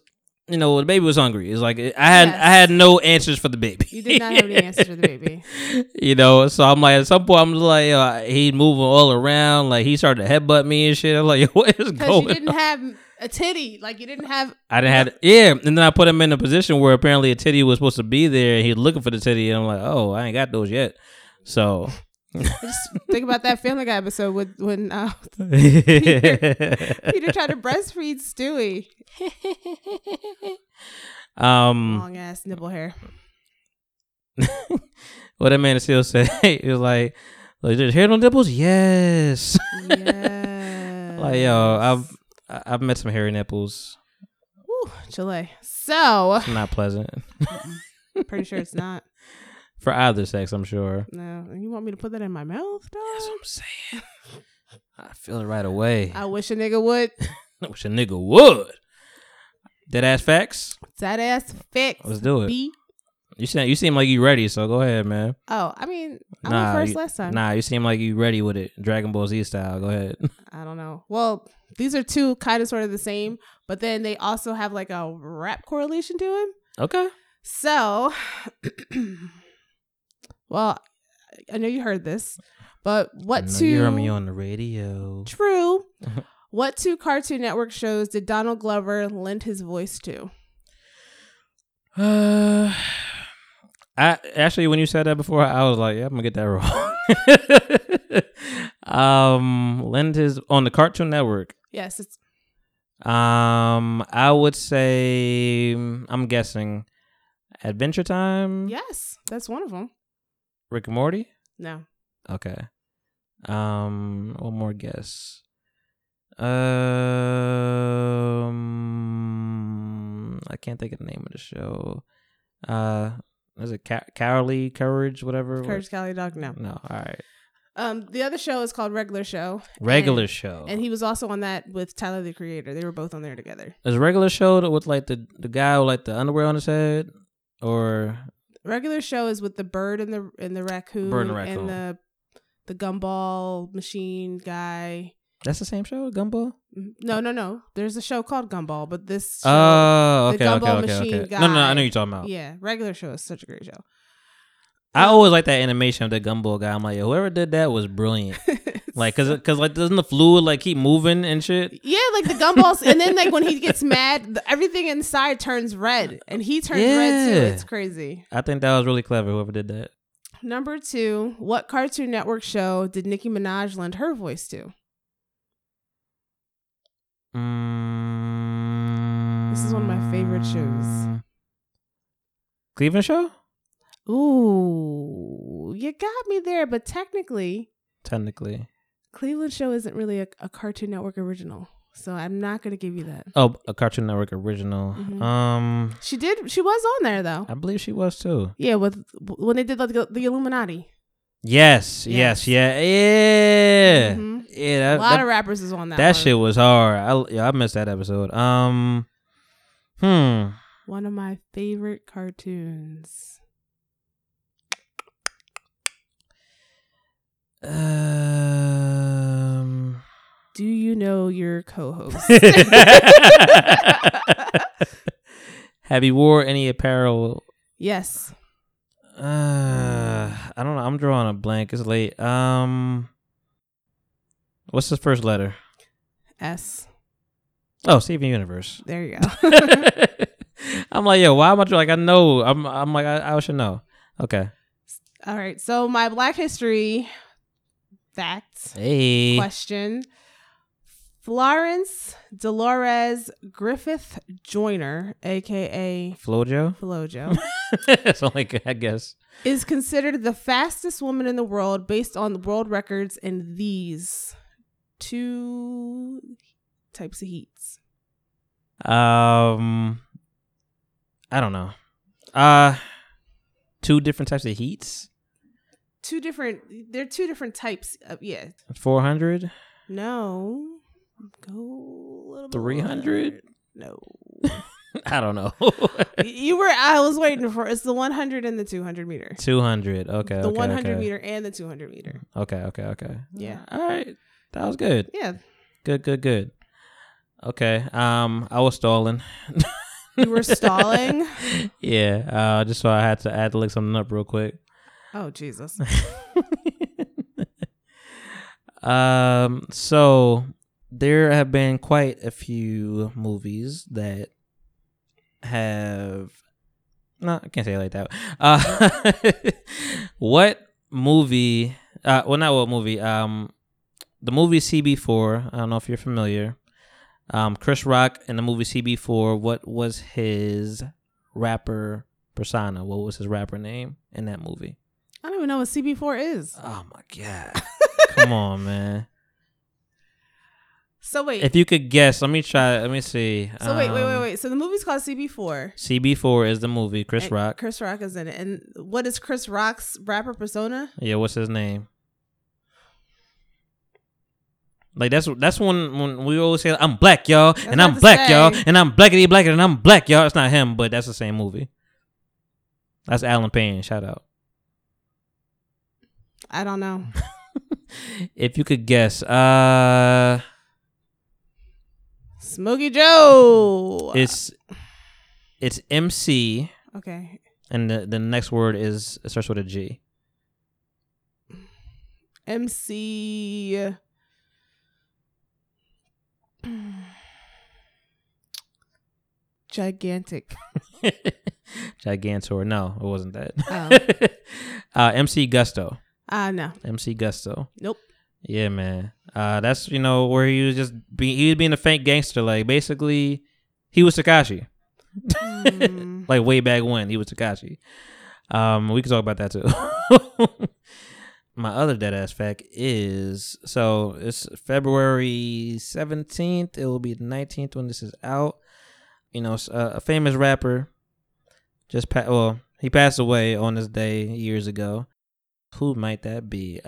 you know, the baby was hungry. It's like I had Yes. I had no answers for the baby. You did not have any answers for the baby. you know, so I'm like, at some point, I'm just like, yo, he moving all around. Like he started to headbutt me and shit. I'm like, yo, what is going? you didn't on? have a titty. Like you didn't have. I didn't have, yeah. And then I put him in a position where apparently a titty was supposed to be there, and he's looking for the titty, and I'm like, oh, I ain't got those yet. So. Just think about that Family Guy episode with when uh, Peter Peter tried to breastfeed Stewie. um, Long ass nipple hair. what that man still say? he was like, like, "There's hair on nipples? Yes. Yeah. like, yo, I've I- I've met some hairy nipples. Woo, Chile. So It's not pleasant pretty sure it's not. for either sex. I'm sure. No, you want me to put that in my mouth, dog? That's what I'm saying. I feel it right away. I wish a nigga would. I wish a nigga would. Dead ass facts. That ass fix. Let's do it. B. You seem you seem like you ready, so go ahead, man. Oh, I mean, I Nah, went first you- last time. Nah, you seem like you ready with it, Dragon Ball Z style. Go ahead. I don't know. Well, these are two kind of sort of the same, but then they also have like a rap correlation to them. okay. So, well, I know you heard this, but what two? you heard me on the radio. True. what two Cartoon Network shows did Donald Glover lend his voice to? Uh, I actually, when you said that before, I was like, "Yeah, I'm gonna get that wrong." um, lend his on the Cartoon Network. Yes, it's Um, I would say I'm guessing Adventure Time. yes, that's one of them. Rick and Morty. No, Okay. Um, one more guess. Um, I can't think of the name of the show. Uh, is it Ca- Cowardly Courage? Whatever. Courage Cali Dog. No. No. All right. Um, the other show is called Regular Show. Regular and, show. and he was also on that with Tyler the Creator. They were both on there together. is regular show with like the the guy with like the underwear on his head, or Regular Show is with the bird and the and the raccoon, Bird and the raccoon. the the gumball machine guy. that's the same show, Gumball. Mm, No, no, no. There's a show called Gumball, but this show, Oh, the okay, okay, Gumball okay, machine okay. No, no, no, I know you're talking about. yeah, regular show is such a great show. I always like that animation of the Gumball guy. I'm like, yo, whoever did that was brilliant. Like, cause, cause, like, doesn't the fluid like keep moving and shit? yeah, like the gumballs, and then like when he gets mad, the, everything inside turns red, and he turns red too. It's crazy. I think that was really clever. Whoever did that. Number two, what Cartoon Network show did Nicki Minaj lend her voice to? Mm, This is one of my favorite shows. Cleveland Show. Ooh, you got me there, but technically, Technically. Cleveland Show isn't really a, a Cartoon Network original, so I'm not gonna give you that. Oh, a Cartoon Network original. Mhm. Um, She did. She was on there though. I believe she was too. Yeah, with when they did like the, the Illuminati. Yes, Yes. yes, yeah, yeah, Mhm. yeah. a That, lot that, of rappers is on that. that one. shit was hard. I yeah, I missed that episode. Um, hmm. One of my favorite cartoons. Um. Do you know your co-host? Have you wore any apparel? yes. Uh, I don't know. I'm drawing a blank. It's late. Um, what's the first letter? S. Oh, Steven Universe. There you go. I'm like, yo, why am I drawing- like? I know. I'm. I'm like, I, I should know. Okay. All right. So my Black History fact Hey. question: Florence Dolores Griffith Joyner, aka Flojo. Flojo, so like, I guess. is considered the fastest woman in the world based on the world records in these two types of heats. Um, I don't know. Uh, two different types of heats. Two different. They're two different types of yeah. Four hundred. No, go a little bit 300? No, I don't know. you were. I was waiting for. It's the 100 and the 200 meter. Two hundred. Okay. the okay, 100 okay. meter and the 200 meter. Okay. Okay. Okay. Yeah. All right. That was good. Yeah, Good. Good. Good. Okay. Um, I was stalling. you were stalling. yeah. Uh, just so I had to add to look something up real quick. Oh Jesus! um. So there have been quite a few movies that have. No, I can't say it like that. Uh, what movie? Uh, well, not what movie. Um, the movie CB4. I don't know if you're familiar. Um, Chris Rock in the movie CB4. What was his rapper persona? What was his rapper name in that movie? I don't even know what CB4 is. Oh my god! Come on, man. So wait. If you could guess, let me try. Let me see. so wait, wait, wait, Um, wait. So the movie's called CB4. CB4 is the movie. Chris and Rock. Chris Rock is in it. And what is Chris Rock's rapper persona? Yeah, what's his name? Like that's that's when when we always say I'm black, y'all, and I I'm was to black, y'all, and I'm blackity blacker, and I'm black, y'all. It's not him, but that's the same movie. That's Allen Payne. Shout out. I don't know. If you could guess, uh, Smokey Joe. it's it's MC, okay. and the the next word is it starts with a G. MC. Gigantic. Gigantor. No, it wasn't that. Oh. uh, MC Gusto. Ah, no. MC Gusto. Nope. Yeah, man. Uh, that's you know where he was just be he was being a fake gangster. Like basically, he was Tekashi. Mm. like way back when he was Tekashi. Um, we can talk about that too. My other dead ass fact is so it's February seventeenth. It will be the nineteenth when this is out. You know, uh, a famous rapper just pa- well he passed away on this day years ago. Who might that be?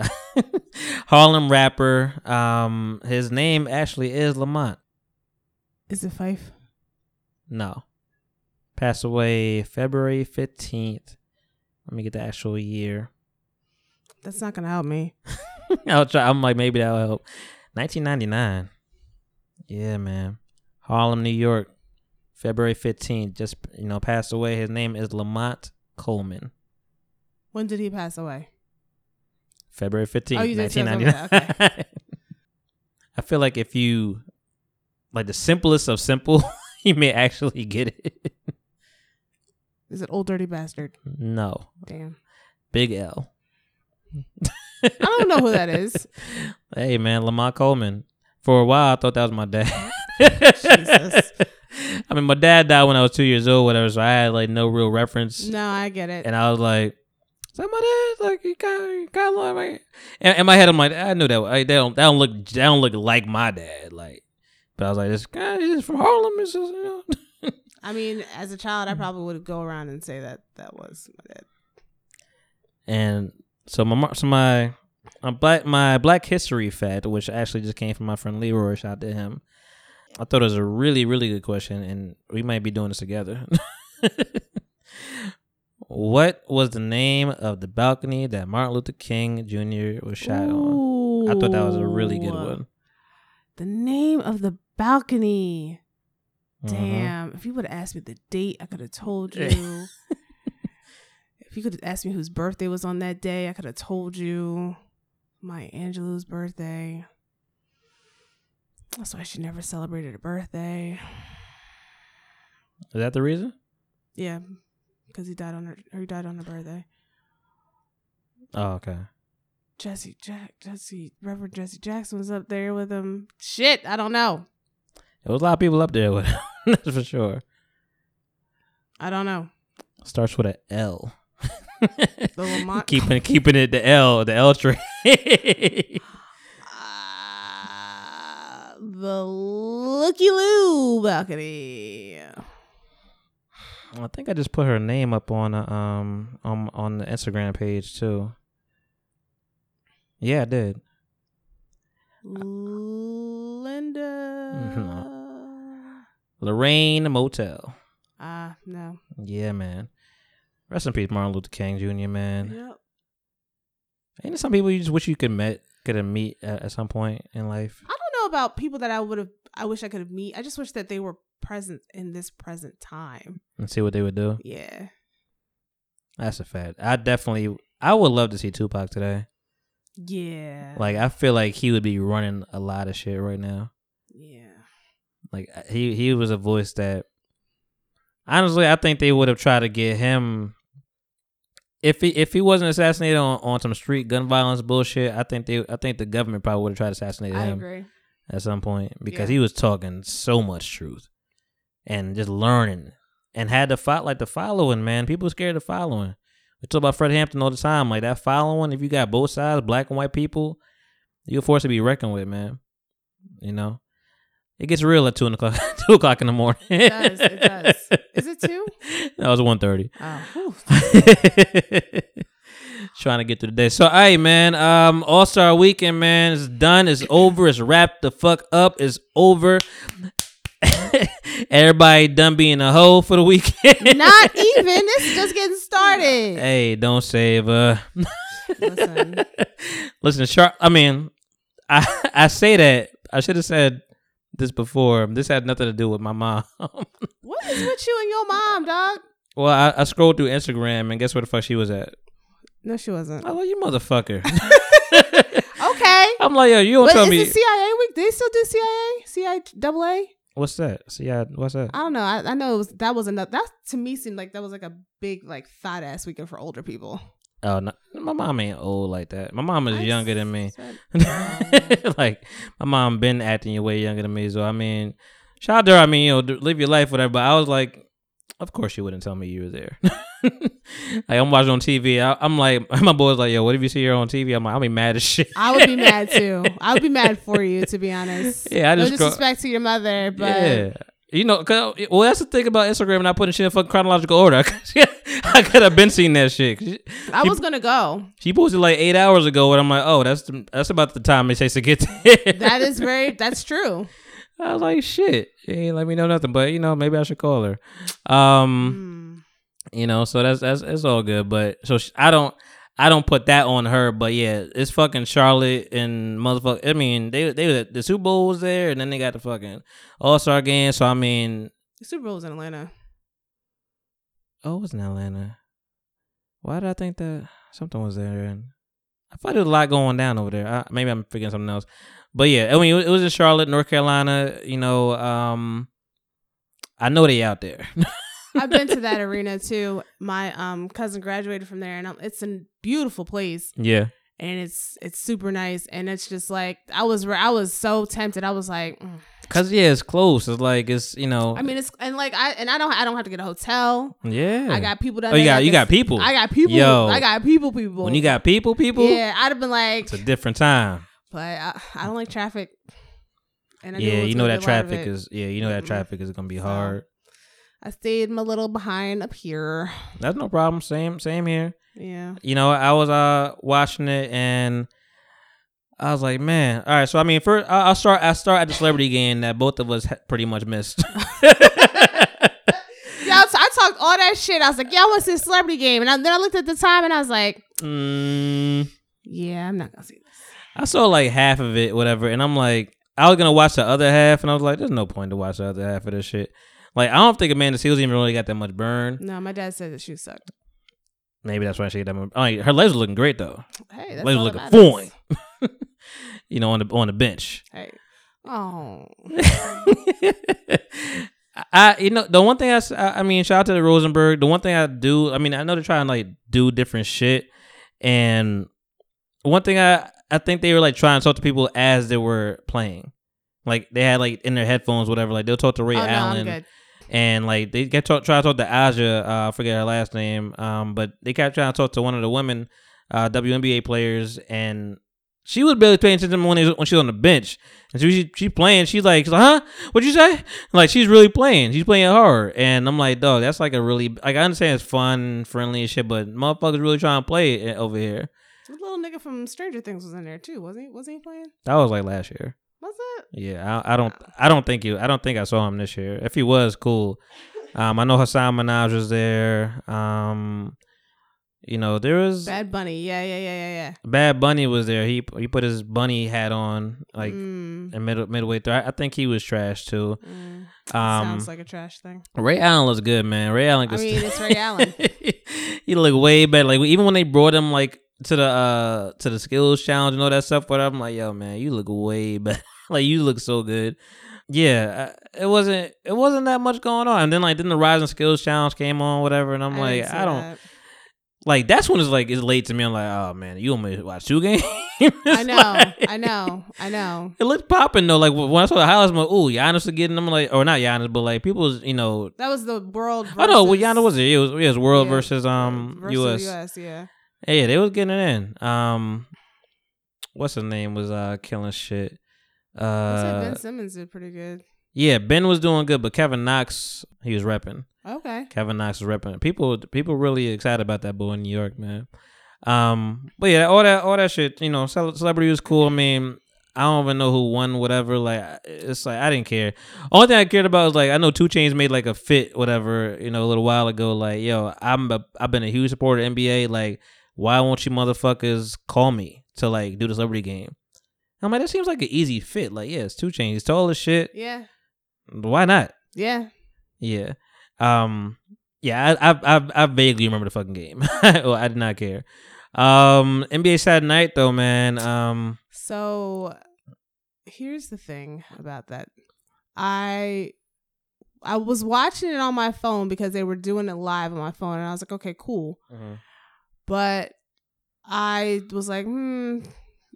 Harlem rapper. Um, his name actually is Lamont. Is it Phife? No. Passed away February 15th. Let me get the actual year. That's not gonna help me. I'll try. I'm like, maybe that'll help. 1999. Yeah, man. Harlem, New York. February 15th. Just, you know, passed away. His name is Lamont Coleman. When did he pass away? February 15th, Oh, you did say 1999. something, I feel like if you, like the simplest of simple, you may actually get it. Is it Old Dirty Bastard? no. Damn. Big L. I don't know who that is. Hey man, Lamont Coleman. For a while, I thought that was my dad. Jesus. I mean, my dad died when I was two years old, whatever. So I had like no real reference, No, I get it. and I was like, "Is that my dad?" Like he kind of, kind of like. My... And in my head, I'm like, I knew that. Like, they don't, they don't look, they don't look like my dad. Like, but I was like, this guy is from Harlem. It's just, you know. I mean, as a child, I probably would go around and say that that was my dad. And so my so my my black my Black History fact, which actually just came from my friend Leroy, shout out to him. I thought it was a really really good question, and we might be doing this together. what was the name of the balcony that Martin Luther King Jr. was shot on? I thought that was a really good one. The name of the balcony. Mhm. Damn. If you would have asked me the date, I could have told you. if you could have asked me whose birthday was on that day, I could have told you. Maya Angelou's birthday. That's why she never celebrated a birthday. Is that the reason? Yeah, because he died on her. He died on her birthday. Oh, okay. Jesse Jack, Jesse Reverend Jesse Jackson was up there with him. Shit, I don't know. There was a lot of people up there with him, that's for sure. I don't know. Starts with a L. The Lamont. keeping keeping it the L, the L train. Uh, the Looky Loo balcony. I think I just put her name up on uh, um on on the Instagram page too. Yeah, I did. Linda. Lorraine Motel. Ah, no. Yeah, man. Rest in peace, Martin Luther King Jr. Man. Yep. Ain't there some people you just wish you could met could have meet at, at some point in life? I don't know about people that I would have. I wish I could have meet. I just wish that they were present in this present time. and see what they would do. Yeah. That's a fact. I definitely, I would love to see Tupac today. Yeah. Like, I feel like he would be running a lot of shit right now. Yeah. Like, uh, he he was a voice that, honestly, I think they would have tried to get him. If he if he wasn't assassinated on, on some street gun violence bullshit, I think they I think the government probably would have tried to assassinate I him agree. at some point because Yeah. he was talking so much truth and just learning and had to fight like the following man. People scared of following. We talk about Fred Hampton all the time. Like that following, if you got both sides, black and white people, you're forced to be reckoned with, man. You know, it gets real at two o'clock. two o'clock in the morning. It does, it does. Is it two? No, it was one thirty. Oh. Trying to get through the day. So, hey, man, um, All Star Weekend, man, is done. It's over. It's wrapped the fuck up. It's over. Everybody done being a hoe for the weekend. Not even. This is just getting started. hey, don't save. Uh, Listen. listen, Sharp. I mean, I I say that I should have said this before. This had nothing to do with my mom. What is with you and your mom, dog? well, I, I scrolled through Instagram and guess where the fuck she was at? No, she wasn't. Oh, like you, motherfucker. Okay. I'm like, yo, you don't But tell is me. CIA week? They still do CIA? CIA double A? What's that? See, yeah, what's that? I don't know. I, I know it was, that was enough. That to me seemed like that was like a big like fat ass weekend for older people. Oh, no, my mom ain't old like that. My mom is I younger than me. said- like my mom been acting your way younger than me. So I mean, shout out to her. I mean, you know, live your life, whatever. But I was like, of course you wouldn't tell me you were there. like I'm watching on TV. I, I'm like, my boy's like, yo, what if you see her on TV? I'm like, I'll be mad as shit. I would be mad too. I would be mad for you, to be honest. Yeah, I no just scroll- disrespect to your mother, but yeah. You know, cause, well, that's the thing about Instagram and not putting shit in chronological order. I could have been seeing that shit. She, I was gonna go. she posted like eight hours ago, and I'm like, oh, that's the, that's about the time it takes to get there. That is very. That's true. I was like, shit. She ain't let me know nothing, but you know, maybe I should call her. Um, Mm. you know, so that's that's it's all good. But so sh- I don't I don't put that on her. But yeah, it's fucking Charlotte and motherfucker. I mean, they they the Super Bowl was there, and then they got the fucking All Star game. So I mean, The Super Bowl was in Atlanta. oh, it was in Atlanta. Why did I think that something was there? And I thought there was a lot going down over there. I, maybe I'm forgetting something else. But yeah, I mean, it was- in Charlotte, North Carolina. You know, um, I know they out there. I've been to that arena too. My um cousin graduated from there, and um, it's a beautiful place, yeah. and it's it's super nice, and it's just like I was I was so tempted. I was like, mm. Cause yeah, it's close. It's like it's you know. I mean, it's and like I and I don't I don't have to get a hotel. yeah. I got people that Oh, you got you got people. I got people. Yo. I got people. People. when you got people, people. yeah, I'd have been like, It's a different time. But I, I don't like traffic. And I Yeah, you know that be a lot of traffic is. Yeah, you know that traffic is gonna be So- hard. I stayed a little behind up here. That's no problem. Same same here. Yeah. You know, I was uh watching it and I was like, man. All right, so I mean, first I- I'll start. I start at the celebrity game that both of us pretty much missed. Yeah, I, talked all that shit. I was like, yeah, I want to see a celebrity game. And I, then I looked at the time and I was like, mm, yeah, I'm not going to see. I saw like half of it, whatever, and I'm like, I was gonna watch the other half, and I was like, there's no point to watch the other half of this shit. Like, I don't think Amanda Seales even really got that much burn. No, my dad said that she sucked. Maybe that's why she got that much. Oh, yeah, her legs are looking great though. Hey, that's legs all looking fine. you know, on the on the bench. Hey. Oh. I you know the one thing I, I mean shout out to the Rosenberg. The one thing I do I mean I know they're trying to like do different shit, and one thing I I think they were like trying to talk to people as they were playing, like they had like in their headphones whatever. Like they'll talk to Ray oh, no, Allen good. and like they get talk, try to talk to Aja. Uh, I forget her last name. Um, but they kept trying to talk to one of the women, uh, WNBA players, and she was barely paying attention when, when she was on the bench. And so she she playing. She's like, she's like, huh? What'd you say? Like she's really playing. She's playing hard. And I'm like, dog, that's like a really like I understand it's fun, friendly and shit, but motherfuckers really trying to play it over here. The little nigga from Stranger Things was in there too, wasn't he? Wasn't he playing? That was like last year. Was it? Yeah, I, I don't I don't think you I don't think I saw him this year. If he was, cool. Um, I know Hasan Minhaj was there. Um, you know there was Bad Bunny. Yeah, yeah, yeah, yeah, yeah. Bad Bunny was there. He he put his bunny hat on like Mm, in mid midway through. I, I think he was trash too. mm. Um, Sounds like a trash thing. Ray Allen looks good, man. Ray Allen. I mean, st- it's Ray Allen. he look way better. Like even when they brought him like to the uh to the skills challenge and all that stuff, but I'm like, yo, man, you look way better. like you look so good. Yeah, it wasn't it wasn't that much going on. And then like then the Rising Skills Challenge came on, whatever, and I'm I like, I don't that. like that's when it's like it's late to me. I'm like, oh man, you only watch two games. I know, I know, I know. It looked popping though. Like when I saw the highlights, I'm like, "Ooh, Giannis was getting them." Like, or not Giannis, but like people's, you know, That was the world. I know. Well, versus- Giannis was it? It was, it was world Yeah, versus um versus US. US, yeah. Yeah, they was getting it in. Um, what's his name was uh killing shit. Uh, Ben Simmons did pretty good. yeah, Ben was doing good, but Kevin Knox he was repping. Okay. Kevin Knox was repping. People people really excited about that boy in New York, man. Um, but yeah, all that all that shit, you know, celebrity was cool. I mean, I don't even know who won, whatever. Like, it's like I didn't care. Only thing I cared about was like I know Two Chainz made like a fit, whatever, you know, a little while ago. Like, yo, I'm a, I've been a huge supporter of NBA. Like, why won't you motherfuckers call me to like do the celebrity game? I'm like, that seems like an easy fit. Like, yeah, it's Two Chainz, he's tall as shit. Yeah. Why not? Yeah. Yeah. Um. Yeah. I I I, I vaguely remember the fucking game. well, I did not care. Um. NBA Saturday Night though, man. Um. So here's the thing about that. I I was watching it on my phone because they were doing it live on my phone and I was like, okay, cool. But I was like, hmm,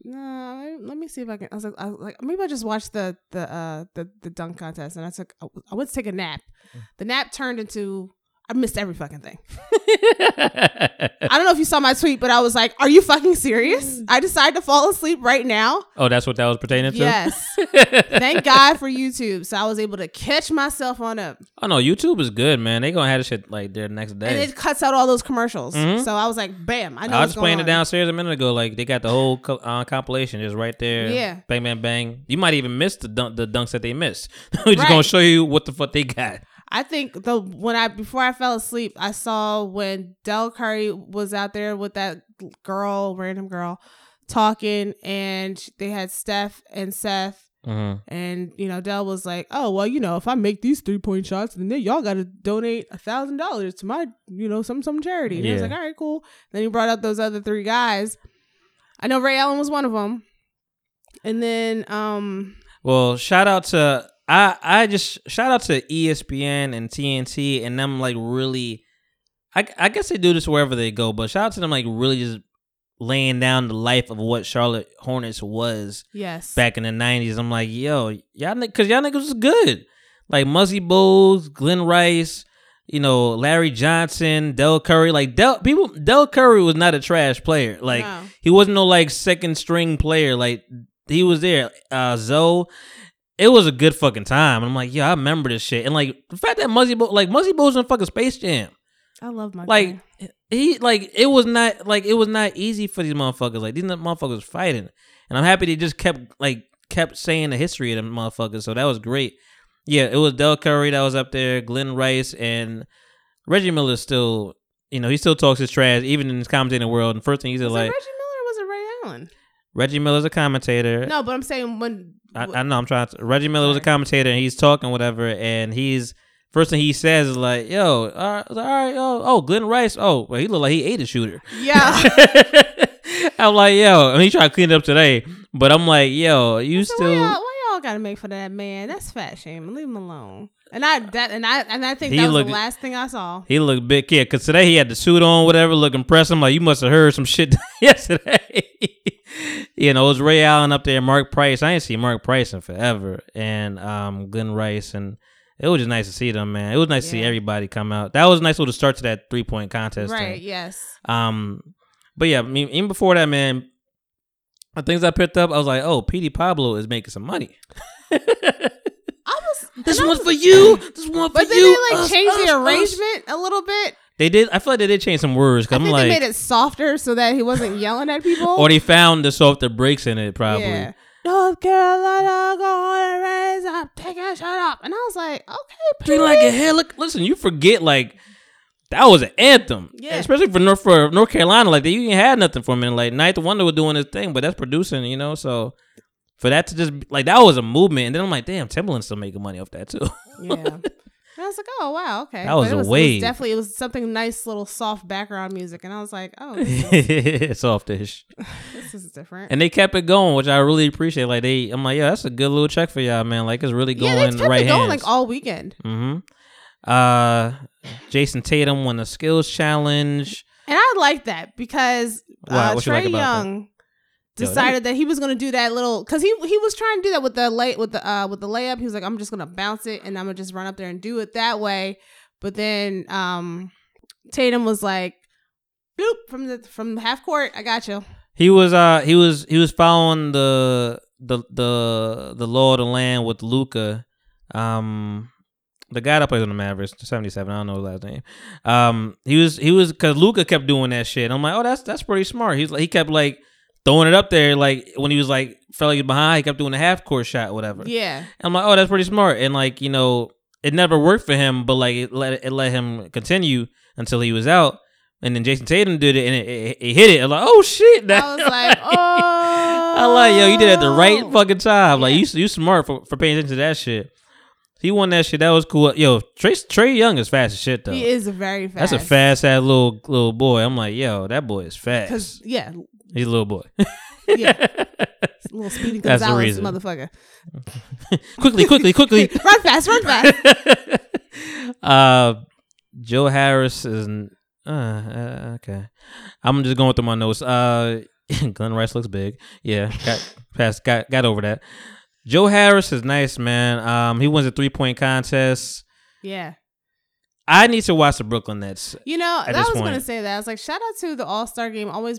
no, let me see if I can. I was like, I was like maybe I just watch the the uh the the dunk contest, and I took I went to take a nap. The nap turned into I missed every fucking thing. I don't know if you saw my tweet, but I was like, "Are you fucking serious?" I decided to fall asleep right now. oh, that's what that was pertaining to. Yes. Thank God for YouTube, so I was able to catch myself on up, Oh no, YouTube is good, man. They gonna have this shit like there next day. and it cuts out all those commercials. Mhm. So I was like, "Bam!" I know. I was playing it downstairs a minute ago. Like they got the whole co- uh, compilation just right there. Yeah. Bang bang bang. You might even miss the dunk, the dunks that they missed. We're just Right. gonna show you what the fuck they got. I think the when I before I fell asleep, I saw when Del Curry was out there with that girl, random girl, talking, and they had Steph and Seth. hmm And you know, Del was like, "Oh well, you know, if I make these three point shots, then they, y'all got to donate a thousand dollars to my, you know, some some charity." And I was like, "All right, cool." Then he brought up those other three guys. I know Ray Allen was one of them. And then, um, Well, shout out to I I just shout out to ESPN and TNT and them like really I I guess they do this wherever they go, but shout out to them like really just laying down the life of what Charlotte Hornets was yes, back in the nineties. I'm like, yo, y'all ni- cause y'all niggas was good. Like Muggsy Bogues, Glen Rice, you know, Larry Johnson, Del Curry. Like Del people Del Curry was not a trash player. Like No. he wasn't no like second string player. Like he was there. Uh Zoe. It was a good fucking time. And I'm like, yeah, I remember this shit. And like the fact that Muggsy Bo like Muggsy Bogues in fucking Space Jam. I love my Like he like it was not like it was not easy for these motherfuckers. Like these motherfuckers fighting, and I'm happy they just kept like kept saying the history of them motherfuckers. So that was great. Yeah, it was Del Curry that was up there, Glen Rice, and Reggie Miller. Still, you know, he still talks his trash even in his commentating world. And first thing he said like Reggie Miller or was it Ray Allen? Reggie Miller's a commentator. No, but I'm saying when I, I know. I'm trying to. Reggie Miller was a commentator, and he's talking whatever, and he's first thing he says is like, "Yo, all right, all right oh, oh, Glen Rice. Oh, well, he looked like he ate a shooter." yeah. I'm like, yo, and he tried to clean it up today, but I'm like, yo, you So still. why, y'all, why y'all gotta make fun of that man? That's fat shame. Leave him alone. And I that and I and I think He that was looked- the last thing I saw. He looked big kid because today he had the suit on, whatever, looking impressive. I'm like, you must have heard some shit yesterday. you know, it was Ray Allen up there, Mark Price. I ain't seen Mark Price in forever, and um, Glen Rice, and it was just nice to see them, man. It was nice to see everybody come out. That was a nice little start to that three point contest. Right? thing. Yes. Um, but yeah, I mean, even before that, man, the things I picked up, I was like, oh, Petey Pablo is making some money. Was This one's for you. This one for you. But then you. they like uh, Us, changed us, the us. arrangement a little bit. They did. I feel like they did change some words. I I'm think like, they made it softer so that he wasn't yelling at people. or they found the softer breaks in it. Probably. Yeah. North Carolina, go on and raise up, take a shut up. And I was like, okay, Treat like a hell. Look, listen, you forget like that was an anthem. Yeah. Especially for North for North Carolina, like they even had nothing for a minute. Like Ninth Wonder was doing his thing, but that's producing, you know. So for that to just like that was a movement, and then I'm like, damn, Timbaland's still making money off that too. Yeah. And I was like, oh wow, okay. That was it a was, It wave. was definitely, it was something nice, little soft background music, and I was like, oh, is, Softish. this is different. And they kept it going, which I really appreciate. Like they, I'm like, yeah, that's a good little check for y'all, man. Like it's really going yeah, they kept right it going hands. like all weekend, mm-hmm. Uh, Jayson Tatum won the skills challenge. and I like that because uh, you Trae like? Young decided that he was going to do that little because he he was trying to do that with the lay with the uh with the layup. He was like, I'm just going to bounce it and I'm gonna just run up there and do it that way. But then um Tatum was like, bloop from the from the half court. I got you. He was uh he was he was following the the the the law of the land with Luka. Um the guy that plays on the Mavericks, 77, I don't know his last name. Um he was he was cuz Luka kept doing that shit. I'm like, "Oh, that's that's pretty smart." He's like he kept like throwing it up there like when he was like felt like behind, he kept doing a half court shot whatever. Yeah. I'm like, "Oh, that's pretty smart." And like, you know, it never worked for him, but like it let it let him continue until he was out. And then Jayson Tatum did it and it, it, it hit it. I'm like, "Oh shit." I was like, oh. I like yo, you did it at the right oh. fucking time. Like Yeah. you, you smart for, for paying attention to that shit. He won that shit. That was cool. Yo, Trae Trae Young is fast as shit though. He is very fast. That's a fast ass little little boy. I'm like, yo, that boy is fast. Because yeah, He's a little boy. yeah, a little Speedy That's the Gonzalez reason. motherfucker. quickly, quickly, quickly. run fast, run fast. uh, Joe Harris is. Uh, uh, okay. I'm just going through my notes. Uh, Glen Rice looks big. Yeah, got past, got got over that. Joe Harris is nice, man. Um, he wins a three point contest. Yeah. I need to watch the Brooklyn Nets. You know, At I this was going to point. say that. I was like, shout out to the All Star game, always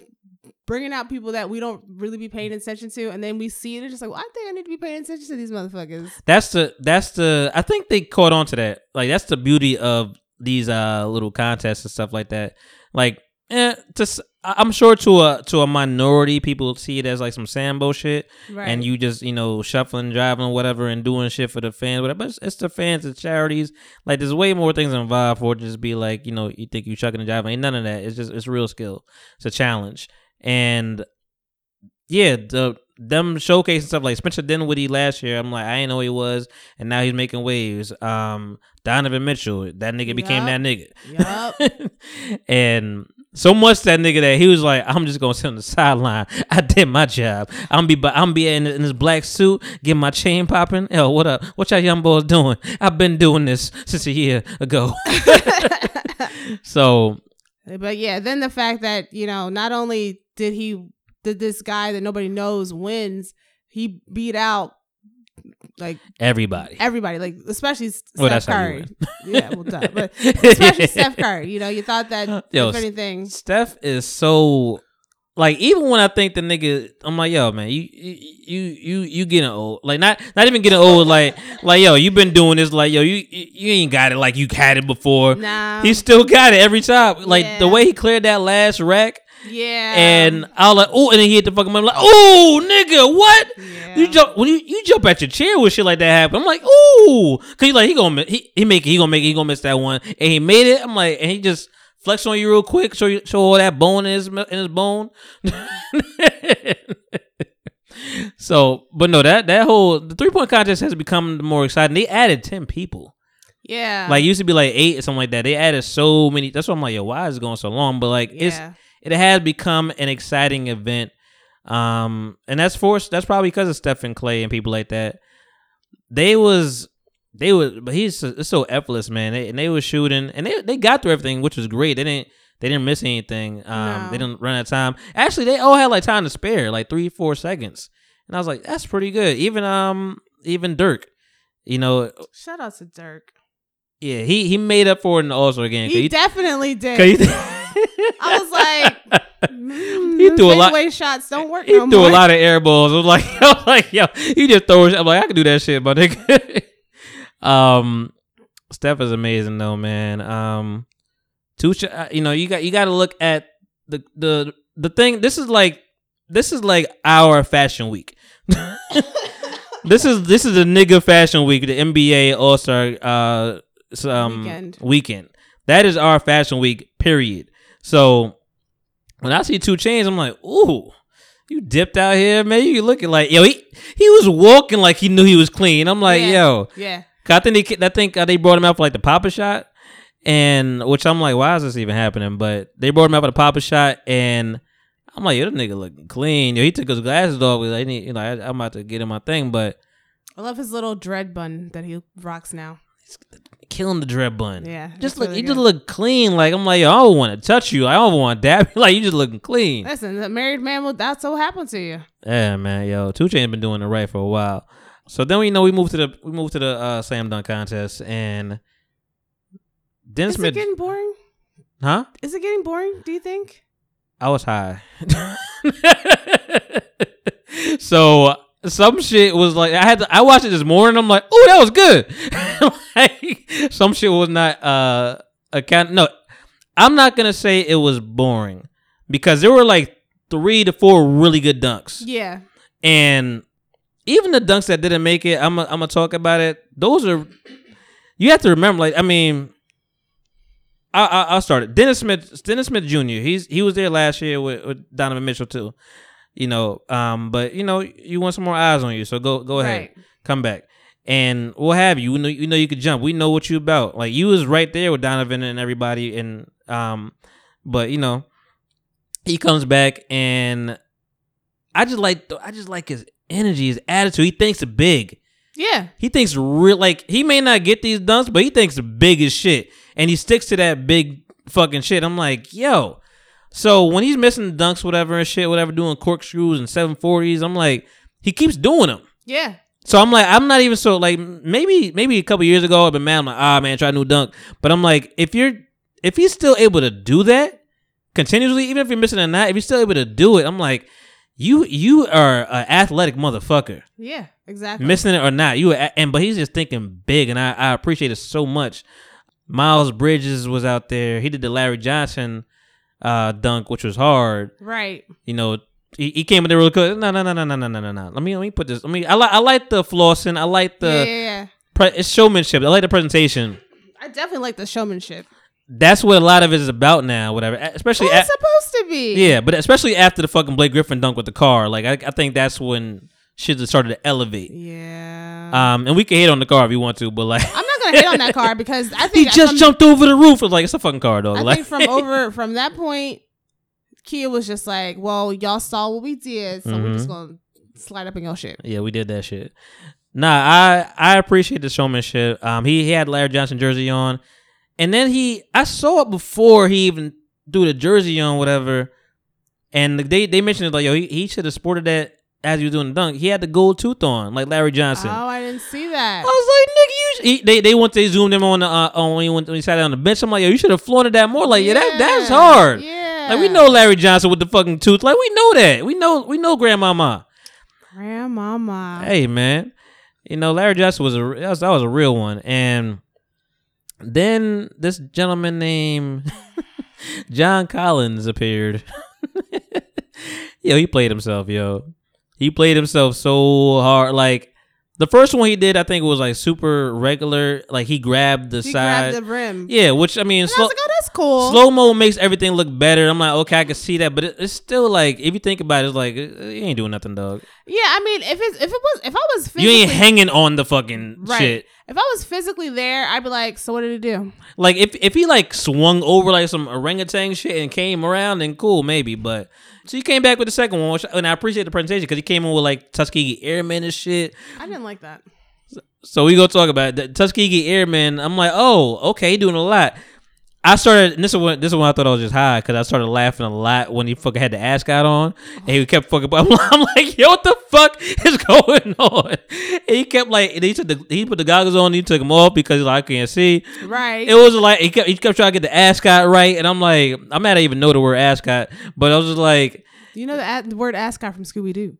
bringing out people that we don't really be paying attention to. And then we see it, and just like, well, I think I need to be paying attention to these motherfuckers. That's the that's the I think they caught on to that. Like that's the beauty of these uh little contests and stuff like that. Like eh, just I'm sure to a to a minority people see it as like some Sambo shit, Right. and you just you know shuffling, driving, whatever, and doing shit for the fans, whatever. But it's, it's the fans, it's charities. Like there's way more things involved for it to just be like you know you think you chucking and driving. Ain't none of that. It's just it's real skill. It's a challenge, and yeah, the them showcasing stuff like Spencer Dinwiddie last year. I'm like, I didn't know he was, and now he's making waves. Um, Donovan Mitchell, that nigga became that nigga. Yup. and so much that nigga that he was like, I'm just gonna sit on the sideline. I did my job. I'm be, I'm be in, in this black suit, getting my chain popping. Yo, what up? What y'all young boys doing? I've been doing this since a year ago. so But yeah, then the fact that, you know, not only did he, did this guy that nobody knows wins, he beat out like everybody. everybody, like especially Steph Well, you Curry. Yeah, well, duh. But especially Steph Curry. You know, you thought that Yo, if anything, Steph is so like even when I think the nigga, I'm like, yo, man, you you you you getting old. Like not not even getting old. Like like yo, you been doing this. Like yo, you you ain't got it like you had it before. nah, He still got it every time. Like the way he cleared that last rack, yeah, and I was like, oh, and then he hit the fucking money. Like, oh, nigga, what? yeah. You jump when you, you jump at your chair with shit like that happen. I'm like, oh, cause he like he gonna he he make it, he gonna make it, he gonna miss that one, and he made it. I'm like, and he just flex on you real quick, show you show all that bone in his in his bone. so, but no, that that whole the three point contest has become more exciting. They added ten people. yeah, Like it used to be like eight or something like that. They added so many. That's why I'm like, yo, why is it going so long? But like, it's it has become an exciting event. Um, and that's forced. That's probably because of Stephen Klay and people like that. They was they was, but he's so, so effortless, man. They, and they were shooting, and they they got through everything, which was great. They didn't they didn't miss anything. Um, No. they didn't run out of time. Actually, they all had like time to spare, like three four seconds. And I was like, that's pretty good. Even um even Dirk, you know, shout out to Dirk. yeah, he he made up for it in the All Star game. 'cause He he- definitely did. he- I was like, he threw a lot- shots don't work He no threw more. a lot of air balls. I was like, I was like, yo, he just throws. I'm like, I can do that shit, but nigga. Um, Steph is amazing though, man. Um, two, sh- uh, you know, you got you got to look at the the the thing. This is like this is like our fashion week. this is this is a nigga fashion week. The NBA All Star uh s- um Weekend. weekend. That is our fashion week. Period. So when I see Two Chainz, I'm like, ooh, you dipped out here, man. You looking like yo. He he was walking like he knew he was clean. I'm like, Yeah. yo. yeah. I think they I think uh, they brought him out for like the Papa shot, and which I'm like, why is this even happening? But they brought him out for the Papa shot, and I'm like, yo, this nigga looking clean. Yo, he took his glasses off. Like, I need, you know, I, I'm about to get in my thing, but I love his little dread bun that he rocks now. killing the dread bun. Yeah, just look, really you just look clean. Like I'm like, yo, I don't want to touch you. I don't want to dab. Like you just looking clean. Listen, the married man will that's what happened to you. Yeah, man, yo, Two Chainz been doing it right for a while. So then we know we moved to the we moved to the uh, slam dunk contest, and Dennis Is it getting boring? huh? Is it getting boring? Do you think? I was high. so some shit was like I had to, I watched it this morning. I'm like, oh, that was good. like, some shit was not uh account. No, I'm not gonna say it was boring because there were like three to four really good dunks, Yeah. and even the dunks that didn't make it, I'm i I'm gonna talk about it. Those are you have to remember. Like I mean. I, I, I'll start it. Dennis Smith, Dennis Smith Jr. He's he was there last year with, with Donovan Mitchell too. You know, um, but you know you want some more eyes on you, so go go ahead, Right. come back, and what have you. We know you know you could jump. We know what you about. Like you was right there with Donovan and everybody, and um, but you know, he comes back and I just like I just like his energy, his attitude. He thinks big. Yeah. He thinks real like he may not get these dunks, but he thinks big as shit, and he sticks to that big fucking shit. I'm like, yo. So when he's missing dunks, whatever and shit, whatever, doing corkscrews and 740s, I'm like, he keeps doing them. Yeah. So I'm like, I'm not even so like maybe maybe a couple years ago I've been mad. I'm like, ah man, try a new dunk. But I'm like, if you're if he's still able to do that continuously, even if you're missing a night, if you're still able to do it, I'm like, you you are an athletic motherfucker Yeah. Exactly. missing it or not. You and but he's just thinking big, and I, I appreciate it so much. Miles Bridges was out there. He did the Larry Johnson uh, dunk, which was hard. right. You know, he, he came in there real quick. No, no, no, no, no, no, no, no, no. Let me let me put this. I mean, I like I like the flossing. I like the yeah, yeah, yeah. pre- it's showmanship. I like the presentation. I definitely like the showmanship. That's what a lot of it is about now. Whatever, especially Well, it's supposed to be. yeah, but especially after the fucking Blake Griffin dunk with the car. Like I, I think that's when shit just started to elevate. Yeah. Um, and we can hate on the car if you want to, but like. I'm not gonna hate on that car because I think He just from, jumped over the roof. It's like it's a fucking car, dog. I Like, think from over from that point, Kia was just like, "Well, y'all saw what we did, so we're just gonna slide up in your shit." yeah, we did that shit. Nah, I I appreciate the showmanship. Um, he, he had Larry Johnson jersey on, and then he I saw it before he even threw the jersey on, whatever. And they they mentioned it like yo, he, he should have sported that as he was doing the dunk. He had the gold tooth on, like Larry Johnson. Oh, I didn't see that. I was like, nigga, you. He, they they went they zoomed him on the uh, on when he went when he sat down on the bench. I'm like, yo, you should have flaunted that more. Like, yeah, that that's hard. Yeah, Like we know Larry Johnson with the fucking tooth. Like we know that. We know we know grandmama. Grandmama. Hey man, you know Larry Johnson was a that was, that was a real one. And then this gentleman named John Collins appeared. yo, he played himself. Yo, he played himself so hard. Like the first one he did, I think it was like super regular. Like he grabbed the He side. grabbed the rim. yeah, which I mean, And I slow, was like, "Oh, that's cool." slow mo makes everything look better. I'm like, okay, I can see that, but it, it's still like if you think about it, it's like you ain't doing nothing, dog. Yeah, I mean, if it's if it was if I was physically, You ain't hanging on the fucking right. shit. If I was physically there, I'd be like, "So what did it do?" Like if if he like swung over like some orangutan shit and came around, then cool, maybe. But so he came back with the second one, which, and I appreciate the presentation because he came in with like Tuskegee Airmen and shit. I didn't like that. So we go talk about it. the Tuskegee Airmen. I'm like, oh, okay, doing a lot. I started. And this is when this is when I thought I was just high because I started laughing a lot when he fucking had the ascot on, and he kept fucking. I'm, I'm like, yo, what the fuck is going on? And he kept like, and he took the he put the goggles on, he took them off because like, I can't see. Right. It was like he kept he kept trying to get the ascot right, and I'm like, I'm mad I even know the word ascot, but I was just like, you know the, the word ascot from Scooby Doo.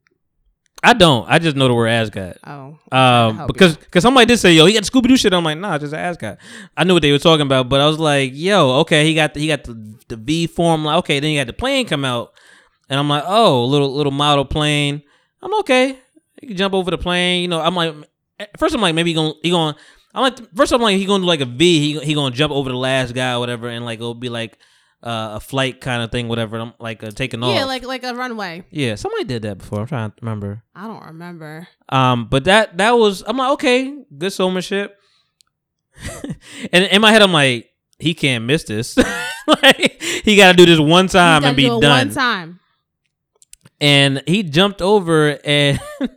I don't. I just know the word ascot. Oh. Um, because because somebody did say, "Yo, he got Scooby Doo shit." I'm like, "Nah, just an ascot." I knew what they were talking about, but I was like, "Yo, okay, he got the, he got the, the V form." Like, okay, then he had the plane come out, and I'm like, "Oh, little little model plane." I'm okay. He can jump over the plane. You know, I'm like, first I'm like, maybe he gonna he gonna. I'm like, first I'm like, he gonna do like a V. He he gonna jump over the last guy or whatever, and like it'll be like uh, a flight kind of thing, whatever. I'm like uh, taking off. Yeah, like like a runway. yeah, somebody did that before. I'm trying to remember. I don't remember. Um, but that that was I'm like, okay, good showmanship. and in my head, I'm like, he can't miss this. like he got to do this one time and be do done. One time. And he jumped over, and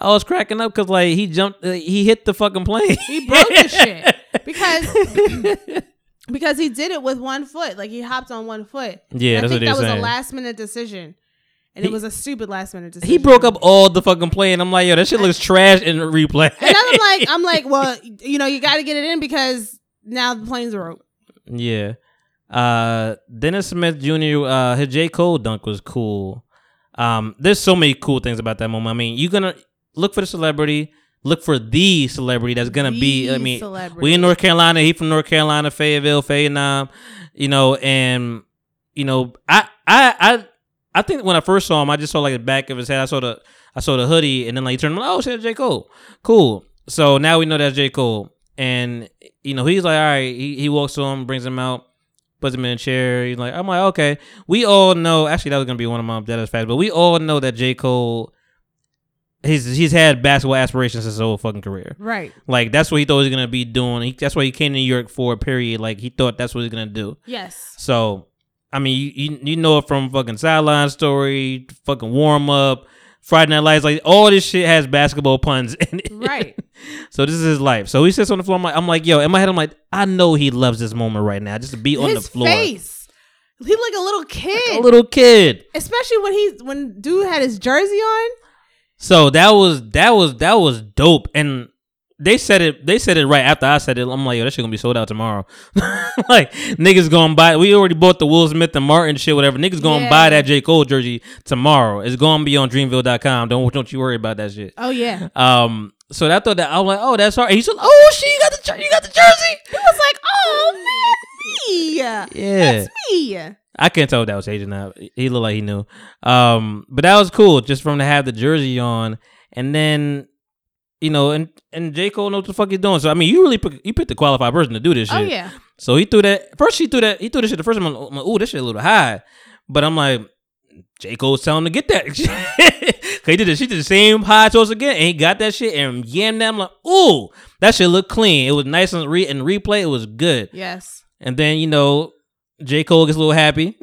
I was cracking up because like he jumped, uh, he hit the fucking plane. He broke the shit because because he did it with one foot. Like he hopped on one foot. Yeah, I think that was saying. a last minute decision, and He- it was a stupid last minute decision. He broke up all the fucking plane. I'm like, yo, that shit looks trash in replay. And I'm like, I'm like, well, you know, you got to get it in because now the planes are broke. Yeah. Uh Dennis Smith Jr. Uh his J. Cole dunk was cool. Um there's so many cool things about that moment. I mean, you're gonna look for the celebrity, look for the celebrity that's gonna be I mean celebrity. we in North Carolina, he from North Carolina, Fayetteville, Fayetteville, you know, and you know, I I I I think when I first saw him, I just saw like the back of his head. I saw the I saw the hoodie, and then like he turned, like, oh shit, J Cole, cool. So now we know that's J Cole, and you know he's like, all right. He he walks to him, brings him out, puts him in a chair. He's like, I'm like, okay. We all know. Actually, that was gonna be one of my deadass facts, but we all know that J Cole. He's he's had basketball aspirations his whole fucking career. Right. Like that's what he thought he was gonna be doing. He, that's why he came to New York for a period. Like he thought that's what he's gonna do. Yes. So, I mean, you you, you know it from fucking sideline story, fucking warm up, Friday Night Lights, like all this shit has basketball puns in it. Right. so this is his life. So he sits on the floor. I'm like, I'm like, yo, in my head, I'm like, I know he loves this moment right now, just to be on the floor, face. He like a little kid. a little kid. Especially when he when dude had his jersey on. So that was that was that was dope, and they said it. They said it right after I said it. I'm like, yo, that shit gonna be sold out tomorrow. like niggas gonna buy. We already bought the Will Smith and Martin shit, whatever. Niggas gonna Yeah. buy that J Cole jersey tomorrow. It's gonna be on Dreamville.com. Don't don't you worry about that shit. Oh yeah. Um. So I thought that I was like, oh, that's hard. And he said, oh, shit, you got the you got the jersey. He was like, "Oh man, me, Yeah. that's me." I can't tell if that was Asian now. He looked like he knew. Um, but that was cool just from to have the jersey on, and then you know, and and J Cole knows what the fuck he's doing. So I mean, you really pick, you picked the qualified person to do this shit. Oh yeah. So he threw that first. He threw that. He threw this shit the first time. I'm like, ooh, this shit a little high. But I'm like, J Cole's telling him to get that. Cause he did it. She did the same high toss again, and he got that shit and yammed that. I'm like, ooh, that shit looked clean. It was nice and re and replay. It was good. Yes. And then, you know, J. Cole gets a little happy.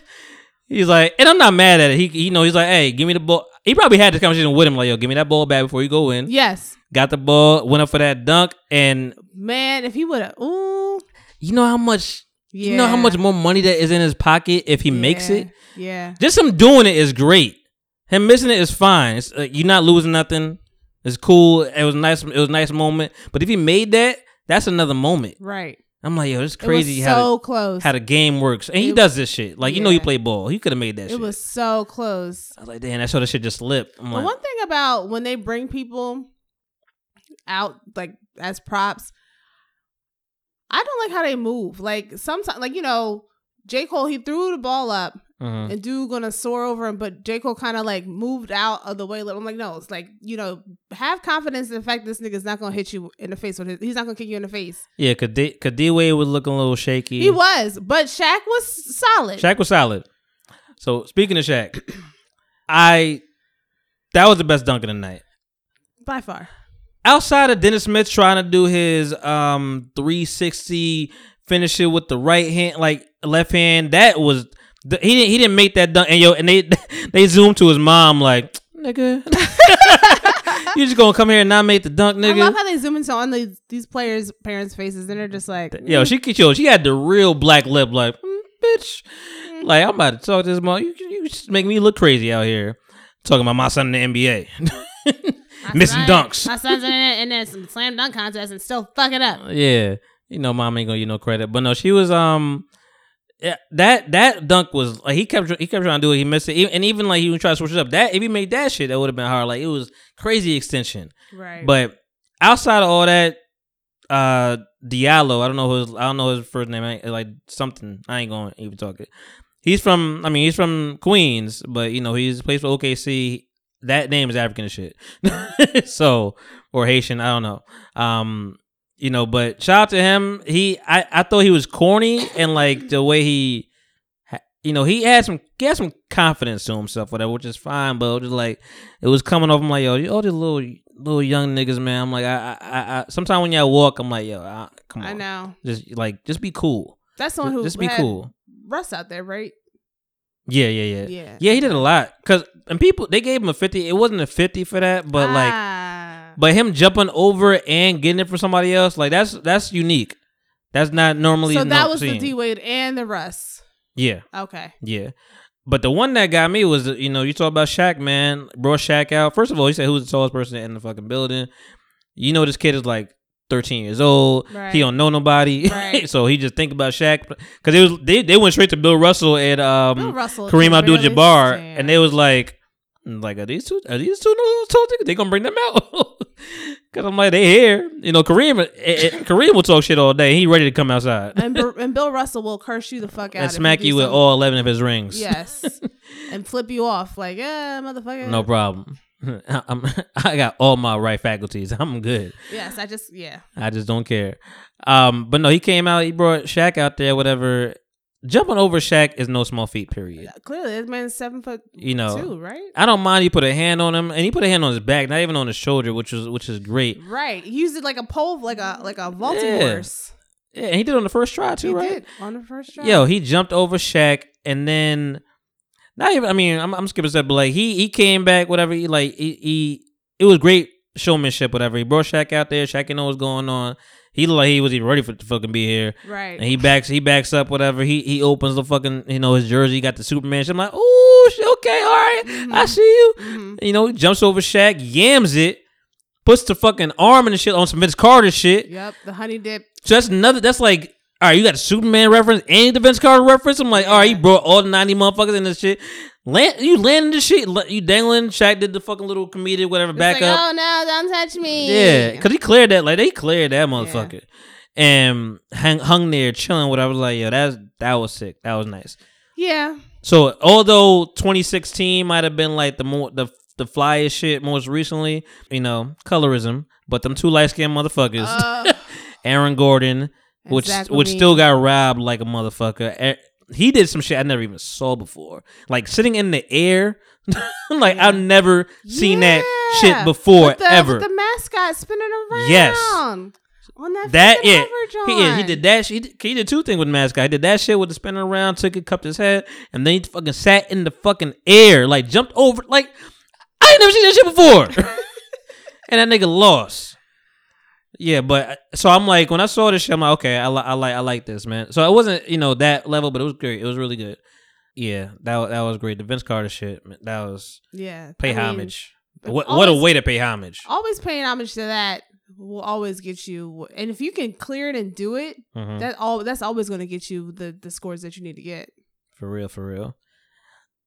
he's like, and I'm not mad at it. He, you know, he's like, hey, give me the ball. He probably had this conversation with him, like, yo, give me that ball back before you go in. Yes. Got the ball, went up for that dunk, and Man, if he would have, ooh, you know how much, yeah. you know how much more money that is in his pocket if he makes it. Yeah. Just him doing it is great. Him missing it is fine. It's, uh, you're not losing nothing. It's cool. It was nice. It was a nice moment. But if he made that, that's another moment. Right. I'm like, yo, it's It crazy how the- close. how the game works. And he does this shit. Like, you know, he Yeah. played ball. He could have made that it shit. was so close. I was like, damn, that sort of shit just slipped. I'm like, one thing about when they bring people out like as props, I don't like how they move. Like sometimes, like you know, J Cole he threw the ball up mhm. and dude gonna soar over him, but J Cole kind of like moved out of the way. Little. I'm like, no, it's like you know, have confidence in the fact this nigga's not gonna hit you in the face with his. He's not gonna kick you in the face. yeah, cause D, cause D Wade was looking a little shaky. He was, but Shaq was solid. Shaq was solid. So speaking of Shaq, I that was the best dunk of the night. by far. Outside of Dennis Smith trying to do his um 360 finish it with the right hand, like left hand, that was the, he didn't he didn't make that dunk. And yo, and they they zoomed to his mom like nigga. you just gonna come here and not make the dunk, nigga. I love how they zoom into on these these players' parents' faces, and they're just like, Yo, she yo, she had the real black lip, like, mm, bitch. Like, I'm about to talk to this mom. You, you just make me look crazy out here. Talking about my son in the NBA. Missing son- dunks. My son's in it in this slam dunk contest and still fuck it up. yeah. You know, mom ain't gonna get no credit. But no, she was um yeah, that that dunk was like he kept he kept trying to do it. He missed it, Even- and even like he was trying to switch it up. That if he made that shit, that would have been hard. Like it was crazy extension. Right. But outside of all that, uh, Diallo, I don't know his, I don't know his first name, like something. I ain't gonna even talk it. He's from, I mean, he's from Queens, but you know, he's plays for OKC. That name is African shit, so or Haitian, I don't know. Um, you know, but shout out to him. He, I, I thought he was corny and like the way he, you know, he had some, he had some confidence to himself, whatever, which is fine. But it was just like it was coming off. I'm like, yo, you all these little, little young niggas, man. I'm like, I, I, I, I sometimes when y'all walk, I'm like, yo, I, come on, I know just like, just be cool, that's someone who just be cool. Russ out there, right? Yeah, yeah, yeah, Yeah. yeah. He did a lot because and people they gave him a fifty. It wasn't a fifty for that, but like, Ah. But him jumping over and getting it for somebody else, like that's that's unique. That's not normally. so that was the. D Wade and the Russ. Yeah, Okay. yeah. But the one that got me was, you know, you talk about Shaq, man. Brought Shaq out. First of all, he said who's the tallest person in the fucking building. You know, this kid is like 13 years old. Right. He don't know nobody, Right. so he just think about Shaq because it was they, they went straight to Bill Russell and um Bill Russell Kareem Abdul Jabbar. stand. and they was like, like are these two are these two no tall niggas? They gonna bring them out? Because I'm like they here, you know. Kareem eh, eh, Kareem will talk shit all day. He ready to come outside and, Bur- and Bill Russell will curse you the fuck out and smack you with all eleven of his rings. Yes, and flip you off like, yeah, motherfucker. no problem. I'm, I got all my right faculties. I'm good. Yes, I just yeah. I just don't care. Um, but no, he came out. He brought Shaq out there. Whatever. Jumping over Shaq is no small feat. Period. Uh, clearly, this man's seven foot You know, two, right? I don't mind he put a hand on him, and he put a hand on his back, not even on his shoulder, which was which is great. Right. He used it like a pole, like a like a vaulting Yeah. horse. Yeah, and he did on the first try too, He right? did on the first try. Yo, he jumped over Shaq, and then not even. I mean, I'm, I'm skipping step, but like he he came back, whatever. He like he, he it was great showmanship, whatever. He brought Shaq out there. Shaq didn't know what's going on. He looked like he was even ready for to fucking be here. right. And he backs he backs up whatever. He he opens the fucking you know his jersey. He got the Superman. shit. I'm like, oh okay, all right, I see you. Mhm. You know, jumps over Shaq, yams it, puts the fucking arm and the shit on some Vince Carter shit. Yep. The honey dip. So that's another. That's like, all right, you got a Superman reference and the Vince Carter reference. I'm like, all right, you brought all the 90 motherfuckers in this shit. Land, you landed the shit. You dangling. Shaq did the fucking little comedian, whatever It's back like, up. Oh no! Don't touch me. Yeah, because he cleared that. Like they cleared that motherfucker, and hung hung there chilling. What I was like, yo, that's that was sick. That was nice. Yeah. So although 2016 might have been like the more the the flyest shit most recently, you know, colorism, but them two light skinned motherfuckers, Uh, Aaron Gordon, which Zach which still got robbed like a motherfucker. He did some shit I never even saw before, like sitting in the air. like I've never seen that shit before the, ever. The mascot spinning around. Yes. On that. That yeah, hover he, yeah, he did that. He did, he did two things with mascot. He did that shit with the spinning around, took it, cupped his head, and then he fucking sat in the fucking air, like jumped over. Like I ain't never seen that shit before. and that nigga lost. Yeah, but so I'm like, when I saw this shit, I'm like, okay, I, li- I like, I like this, man. So it wasn't, you know, that level, but it was great. It was really good. Yeah, that that was great. The Vince Carter shit, man, that was Yeah. pay I mean, homage. What what a way to pay homage. Always paying homage to that will always get you, and if you can clear it and do it, Mhm. that all that's always going to get you the the scores that you need to get. For real, for real.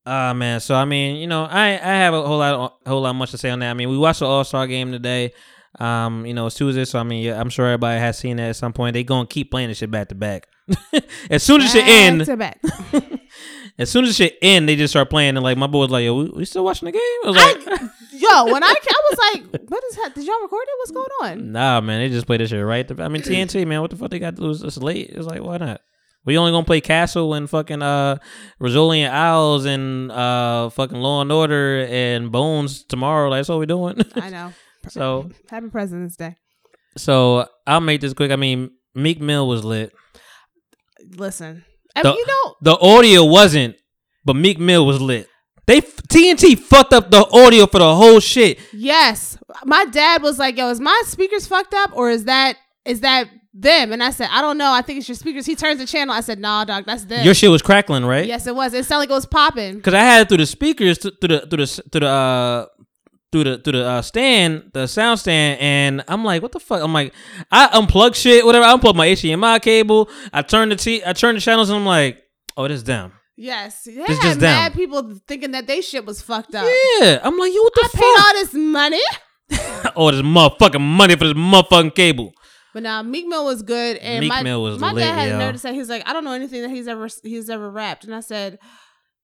Uh man, so I mean, you know, I I have a whole lot a whole lot much to say on that. I mean, we watched the All Star game today. Um, you know, it's Tuesday, so I mean, yeah, I'm sure everybody has seen that at some point. They gonna keep playing this shit back to back. as soon as it Back end, to back. as soon as shit end, they just start playing. And like my boy was like, "Yo, we, we still watching the game?" I was like, I, yo, when I I was like, what is that? Did y'all record it? What's going on? "Nah, man, they just play this shit right." to- I mean, TNT, man, what the fuck they got to lose? It's late. It's like, why not? We only gonna play Castle and fucking uh Rizzoli and Isles and uh fucking Law and Order and Bones tomorrow. Like, that's what we doing. I know. So Happy President's Day. so I'll make this quick. I mean, Meek Mill was lit. Listen, I The- mean, you know, The audio wasn't, but Meek Mill was lit. They TNT fucked up the audio for the whole shit. Yes. My dad was like, "Yo, is my speakers fucked up or is that is that them?" And I said, "I don't know. I think it's your speakers." He turns the channel. I said, "Nah, dog, that's them." Your shit was crackling, right? yes, it was. It sounded like it was popping. Cause I had it through the speakers, th- through the through the through the uh through the through the uh, stand, the sound stand, and I'm like, what the fuck? I'm like, I unplug shit, whatever. I unplug my HDMI cable. I turn the t, I turn the channels, and I'm like, oh, it is them. Yes, they It's had just mad them. people thinking that they shit was fucked up. Yeah, I'm like, yo, what the I the paid fuck? all this money. oh, this motherfucking money for this motherfucking cable. But now Meek Mill was good, and Meek my, Mill was my lit, dad had yo. to say he's like, I don't know anything that he's ever he's ever rapped, and I said,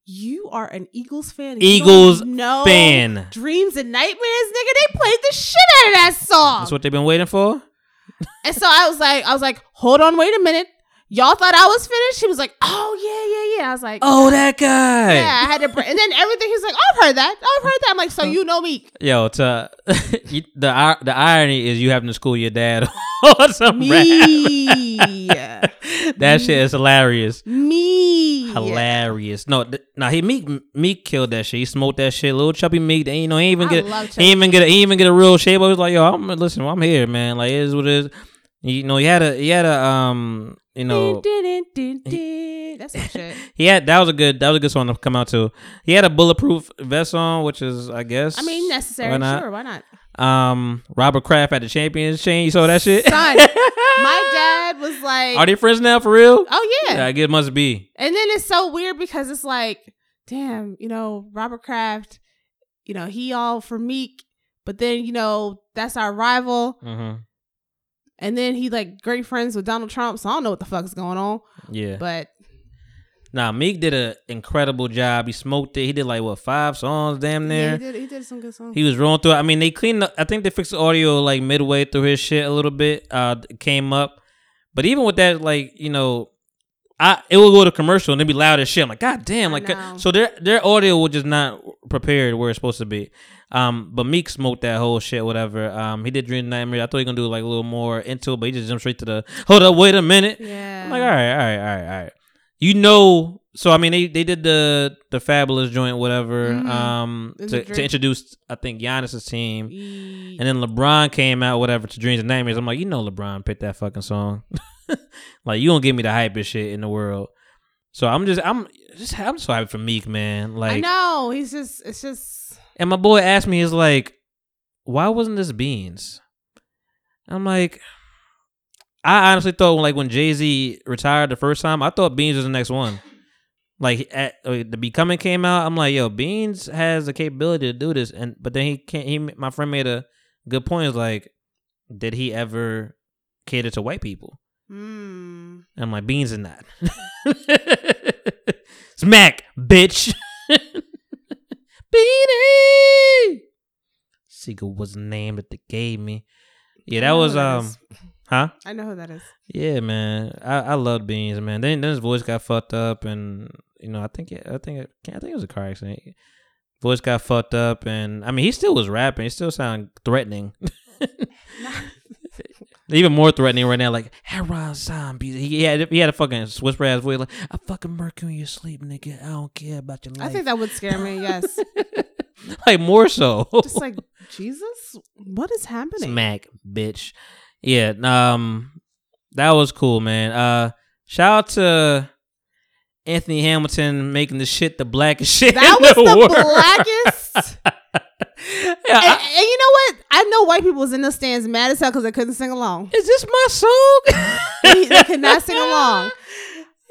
you are an Eagles fan. and you don't Eagles know fan. Dreams and nightmares, nigga. They played the shit out of that song, That's what they've been waiting for. and so I was like, I was like, hold on, wait a minute. Y'all thought I was finished. He was like, oh yeah, yeah, yeah. I was like, Oh, that guy. yeah. I had to, br- and then everything. He's like, oh, I've heard that. I've heard that. I'm like, so oh. you know me. Yo, to the the irony is you having to school your dad on some rap. Me. That shit is hilarious. Me. Hilarious. No, th- nah, he Meek Meek killed that shit. He smoked that shit. Little chubby Meek. They, you know, he ain't even I get he even get a, he even get a real shape. I was like, yo, I'm listen. I'm here, man. Like it is what it is. You know, he had a he had a um you know. That's some shit. he had that was a good that was a good song to come out to. He had a bulletproof vest on, which is I guess I mean, necessary. Why not? Sure, why not? Um, Robert Kraft at the Champions chain. You saw that shit? Son, my dad was like, Are they friends now for real? "Oh yeah. Yeah, I guess it must be. And then it's so weird because it's like, damn, you know, Robert Kraft, you know, he all for Meek, but then you know that's our rival, Mm-hmm. And then he like great friends with Donald Trump. So I don't know what the fuck's going on, Yeah. but Nah, Meek did an incredible job. He smoked it. He did like what five songs, damn yeah, near. he did. He did some good songs. He was rolling through. it. I mean, they cleaned up. I think they fixed the audio like midway through his shit a little bit. Uh, came up, but even with that, like you know, I it will go to commercial and they be loud as shit. I'm like, God damn! Like, so their their audio was just not prepared where it's supposed to be. Um, but Meek smoked that whole shit, whatever. Um, he did Dream Nightmare. I thought he gonna do like a little more into it, but he just jumped straight to the. Hold up, wait a minute. yeah, I'm like, all right, all right, all right, all right. You know, so I mean, they, they did the the fabulous joint, whatever, Mhm. um, to, to introduce, I think Giannis's team, and then LeBron came out, whatever, to Dreams and Nightmares. I'm like, you know, LeBron picked that fucking song. like, you don't give me the hypest shit in the world. So I'm just, I'm just, I'm so happy for Meek, man. Like, I know he's just, it's just, and my boy asked me, is like, why wasn't this Beans? I'm like, I honestly thought like when Jay Z retired the first time, I thought Beans was the next one. Like at the B. Coming came out, I'm like, yo, Beans has the capability to do this, and but then he can't. He my friend made a good point. Is like, did he ever cater to white people? mm, And I'm like, Beans is not. Smack, bitch. Beanie. Sigel was the name that they gave me. Yeah, that was um, huh? I know who that is. Yeah, man. I I love Beans, man. Then then his voice got fucked up, and you know I think it, I think it, I think it was a car accident. Voice got fucked up, and I mean he still was rapping. He still sounded threatening. Even more threatening right now, like Heron Zombie. He had he had a fucking whisper ass voice, like I fucking murk you in your sleep, nigga. I don't care about your life. I think that would scare me. Yes, like more so. just like Jesus, what is happening? Smack, bitch. Yeah, um, that was cool, man. Uh, shout out to Anthony Hamilton making the shit the blackest shit. That was the, the blackest. yeah, and, I- and you know what? I know white people was in the stands mad as hell because they couldn't sing along. is this my song? They, they could not sing along.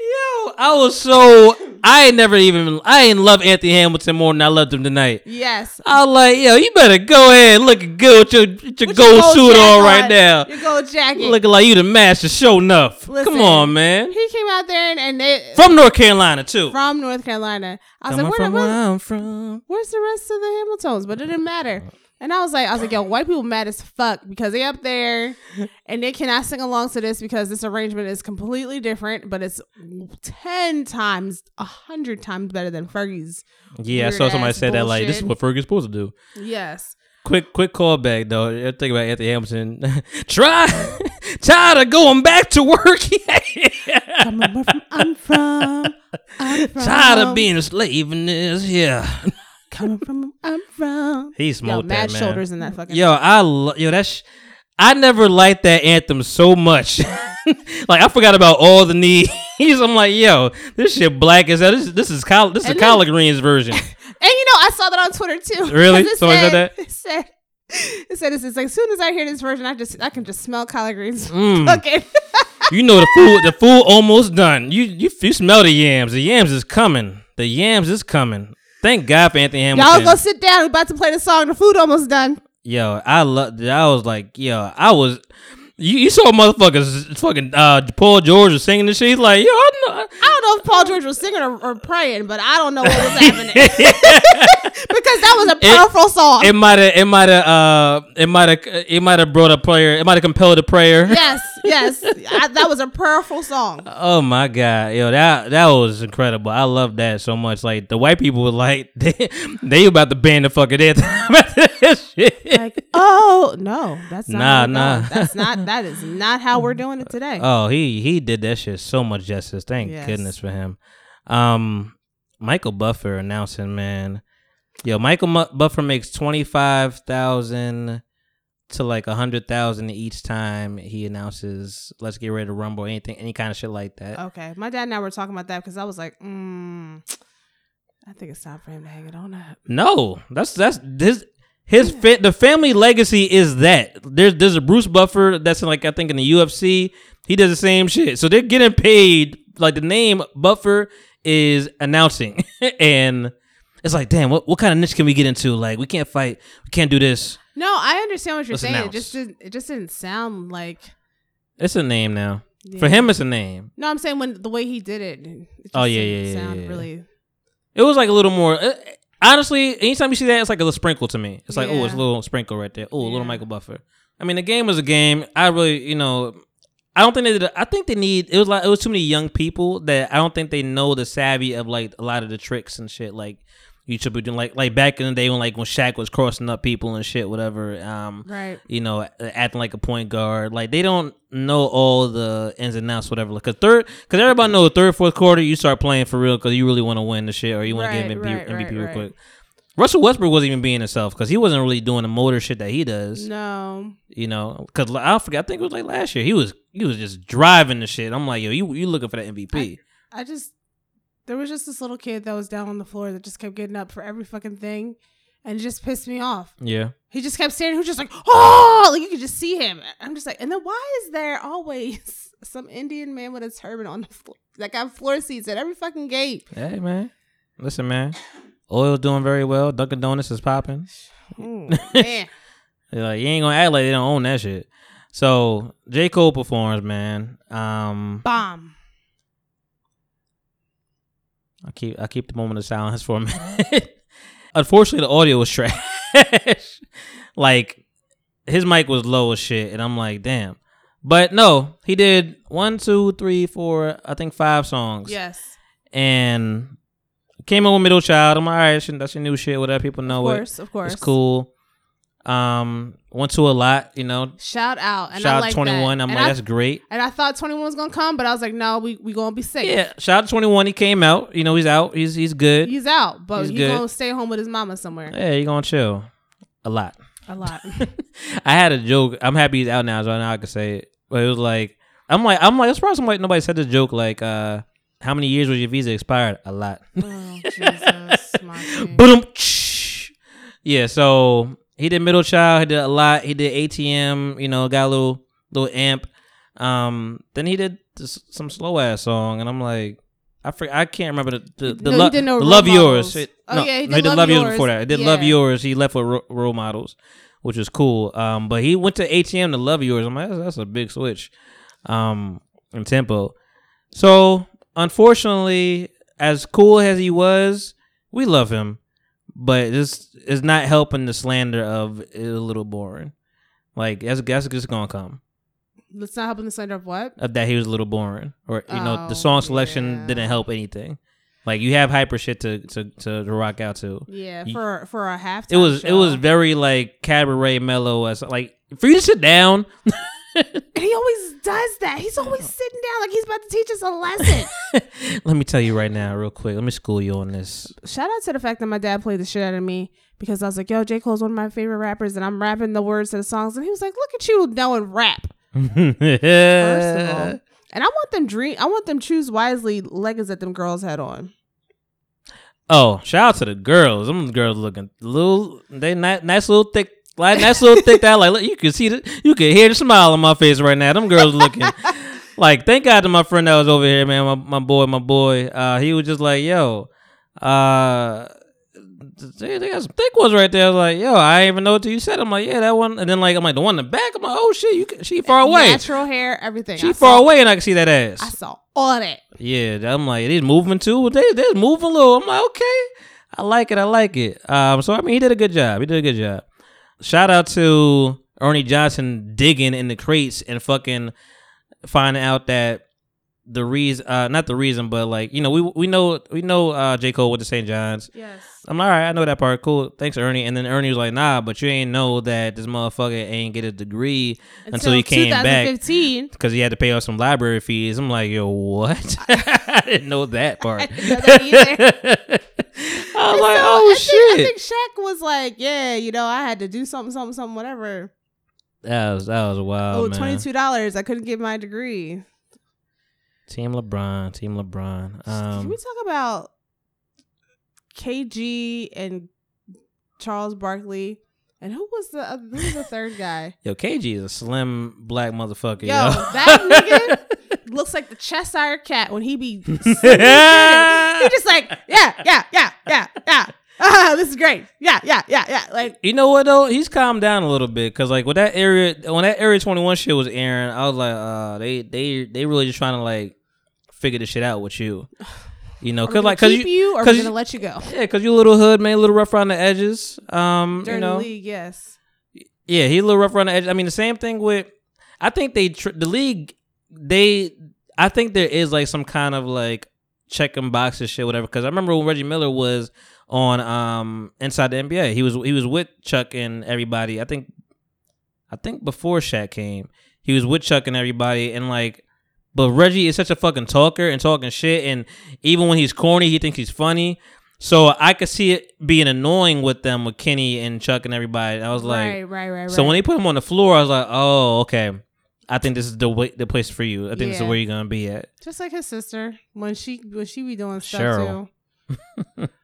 Yo, I was so I ain't never even I ain't love Anthony Hamilton more than I loved him tonight. Yes. I was like, yo, you better go ahead looking good with your, with your With your gold, gold suit on right on. now. Your gold jacket. Looking like you the master show enough. Listen. Come on, man. he came out there and, and they From North Carolina too. from North Carolina. I was Coming like, where, where where, I'm from. where's the rest of the Hamiltons? But it didn't matter. And I was like, I was like, yo, white people mad as fuck because they up there and they cannot sing along to this because this arrangement is completely different, but it's ten times, a hundred times better than Fergie's. Yeah, I saw somebody Weird-ass say that like this is what Fergie's supposed to do. Yes. Quick, quick callback though. I think about Anthony Hamilton. Try, tired of going back to work. Coming where from I'm from. I'm from. tired of being a slave in this. Yeah. Coming from I'm from. He Yo, smoked mad that man. shoulders in that fucking. Yo, I lo- yo that's I never liked that anthem so much. like I forgot about all the knees. I'm like, yo, this shit black as hell. This, this is col- this is And then- collard greens version. And you know, I saw that on Twitter too. Really? it Somebody said that? It said, it said, it's, it's like, as soon as I hear this version, I just, I can just smell collard greens Mm. cooking. You know the food the food almost done. You you you smell the yams. The yams is coming. The yams is coming. Thank God for Anthony Hamilton. Y'all go sit down. We about to play the song. The food almost done. Yo, I love. I was like, yo, I was. You, you saw motherfuckers fucking uh, Paul George was singing this shit. He's like, yo, I know. I don't know if Paul George was singing or, or praying, but I don't know what was happening because that was a It- powerful song. It might have. It might have. Uh, it might have. It might have brought a prayer. It might have compelled a prayer. yes, yes, I, that was a powerful song. Oh my god, yo, that that was incredible. I love that so much. Like the white people were like, they they about to ban the fucking anthem. Like, oh no, that's not Nah, nah. going. That's not. That is not how we're doing it today. Oh, he he did that shit so much justice. Thank Yes. goodness for him. Um, Michael Buffer announcing, man, yo, Michael Mu- Buffer makes twenty five thousand to like a hundred thousand each time he announces, "Let's get ready to rumble," anything, any kind of shit like that. Okay, my dad and I were talking about that because I was like, mm, I think it's time for him to hang it on up. No, that's that's this his fa- the family legacy is that there's there's a Bruce Buffer that's in like I think in the UFC he does the same shit so they're getting paid like the name Buffer is announcing and it's like damn what what kind of niche can we get into like we can't fight we can't do this No, I understand what you're Let's saying. It just didn't. It just didn't sound like. it's a name now for him it's a name No, I'm saying when the way he did it. it just Oh, yeah, didn't yeah, yeah, Sound yeah. really. it was like a little more uh, honestly anytime you see that it's like a little sprinkle to me it's like oh it's a little sprinkle right there oh a little Michael Buffer I mean the game was a game I really you know I don't think they did. I think they need. It was like it was too many young people that I don't think they know the savvy of like a lot of the tricks and shit. Like you should be doing like like back in the day when like when Shaq was crossing up people and shit, whatever. Um, Right. you know, acting like a point guard. Like they don't know all the ins and outs, whatever. Because third, because everybody knows third, fourth quarter, you start playing for real because you really want to win the shit or you want to get MVP, right, MVP right, real right. quick. Russell Westbrook wasn't even being himself because he wasn't really doing the motor shit that he does. No. You know, because I forget. I think it was like last year. He was he was just driving the shit. I'm like, yo, you you looking for that MVP? I just there was just this little kid that was down on the floor that just kept getting up for every fucking thing, and it just pissed me off. yeah, He just kept standing. He was just like, oh, like you could just see him. I'm just like, and then why is there always some Indian man with a turban on the floor that got floor seats at every fucking gate? hey man, listen man, oil's doing very well. Dunkin' Donuts is popping. Mm, man. Like you ain't gonna act like they don't own that shit. So J Cole performs, man. Um, Bomb. I keep I keep the moment of silence for a minute. Unfortunately, the audio was trash. like his mic was low as shit, and I'm like, damn. But no, he did one, two, three, four, I think five songs. Yes. And came in with Middle Child. I'm like, all right, that's your- new shit. Whatever people know Of it. course, of course. It's cool. Um, went to a lot, you know. Shout out. And I shout out like 21. I'm and like, I, that's great. and I thought 21 was gonna come, but I was like, no, we we gonna be safe. Yeah, shout out 21. He came out. You know, he's out. He's he's good. He's out, but He's he's, good. gonna stay home with his mama somewhere. yeah, he gonna chill a lot. A lot. I had a joke. I'm happy he's out now, so now I can say it. But it was like, I'm like, I'm like, it's probably somebody nobody said the joke like, uh, how many years was your visa expired? A lot. oh, Jesus, my king. Boom. Yeah. So he did middle child. He did a lot. He did ATM. You know, got a little little amp. Um. Then he did this, some slow ass song, and I'm like. I I can't remember the the, the, No, he lo- did the love yours. Models. Shit. Oh, no, yeah, he no, did Love love yours Yours. before that. He did love yours. He left with ro- role models, which is cool. Um, but he went to ATM to love yours. I'm like, that's, that's a big switch, um, in tempo. So unfortunately, as cool as he was, we love him, but this is not helping the slander of it's a little boring. Like that's that's just gonna come Let's not help in the slander of what? of that he was a little boring, or you know Oh, the song oh, selection yeah. didn't help anything. Like you have hyper shit to to to, to rock out to. Yeah, You- for for a halftime. It was it was very like cabaret mellow as like for you to sit down he always does that. He's always sitting down like he's about to teach us a lesson. Let me tell you right now, real quick. Let me school you on this. Shout out to the fact that my dad played the shit out of me because I was like, yo, J. Cole's one of my favorite rappers and I'm rapping the words to the songs. And he was like, look at you knowing rap. First of all. And I want them dream I want them choose wisely leggings that them girls had on. Oh, shout out to the girls. Them girls looking little. They nice, nice little thick, like nice little thick. That like look, you can see the, you can hear the smile on my face right now. Them girls looking like. Thank God to my friend that was over here, man. My my boy, my boy. Uh, he was just like, yo, uh. They, they got some thick ones right there. I was like, yo, I didn't even know until you said. it. I'm like, yeah, that one. And then like, I'm like, the one in the back. I'm like, oh shit, you can, she far away. Natural hair, everything. She I far saw, away, and I can see that ass. I saw all that. Yeah, I'm like, they's moving too. They they's moving a little. I'm like, okay, I like it. I like it. Um, so I mean, he did a good job. He did a good job. Shout out to Ernie Johnson digging in the crates and fucking finding out that the reason, uh, not the reason, but like you know, we we know we know uh, J Cole went to St. John's. Yes. I'm like, all right, I know that part. Cool, thanks, Ernie. And then Ernie was like, nah, but you ain't know that this motherfucker ain't get a degree until, he came back 2015. because he had to pay off some library fees. I'm like, yo, what? I didn't know that part. I didn't know that. I was And like, so oh I shit. Think, I think Shaq was like, yeah, you know, I had to do something, something, something, whatever. that was that was wild, Oh, man. twenty-two dollars. I couldn't get my degree. Team LeBron, Team LeBron. Can Um, we talk about KG and Charles Barkley? And who was the other, who was the third guy? yo, KG is a slim black motherfucker. Yo, Yo, that nigga looks like the Cheshire cat when he be. He just like, yeah, yeah, yeah, yeah, yeah. Ah, this is great. Yeah, yeah, yeah, yeah. Like, You know what though? He's calmed down a little bit because like with that area, when that Area Twenty One shit was airing, I was like, uh, they they they really just trying to like figure this shit out with you. You know, cause like cause you, you, or 'cause gonna you- let you go yeah, cause you a little hood man, a little rough around the edges. Um, during you know, the league? Yes. Yeah, he a little rough around the edges. I mean, the same thing with. I think they tr- the league they. I think there is like some kind of like checking boxes shit, whatever. Because I remember when Reggie Miller was on um Inside the NBA, he was he was with Chuck and everybody. I think, I think before Shaq came, he was with Chuck and everybody, and like. But Reggie is such a fucking talker and talking shit, and even when he's corny, he thinks he's funny. So I could see it being annoying with them, with Kenny and Chuck and everybody. I was like, right, right, right, right. so when they put him on the floor, I was like, "Oh, okay. I think this is the way, the place for you. I think this is where you're gonna be at." just like his sister when she when she be doing stuff Cheryl. too.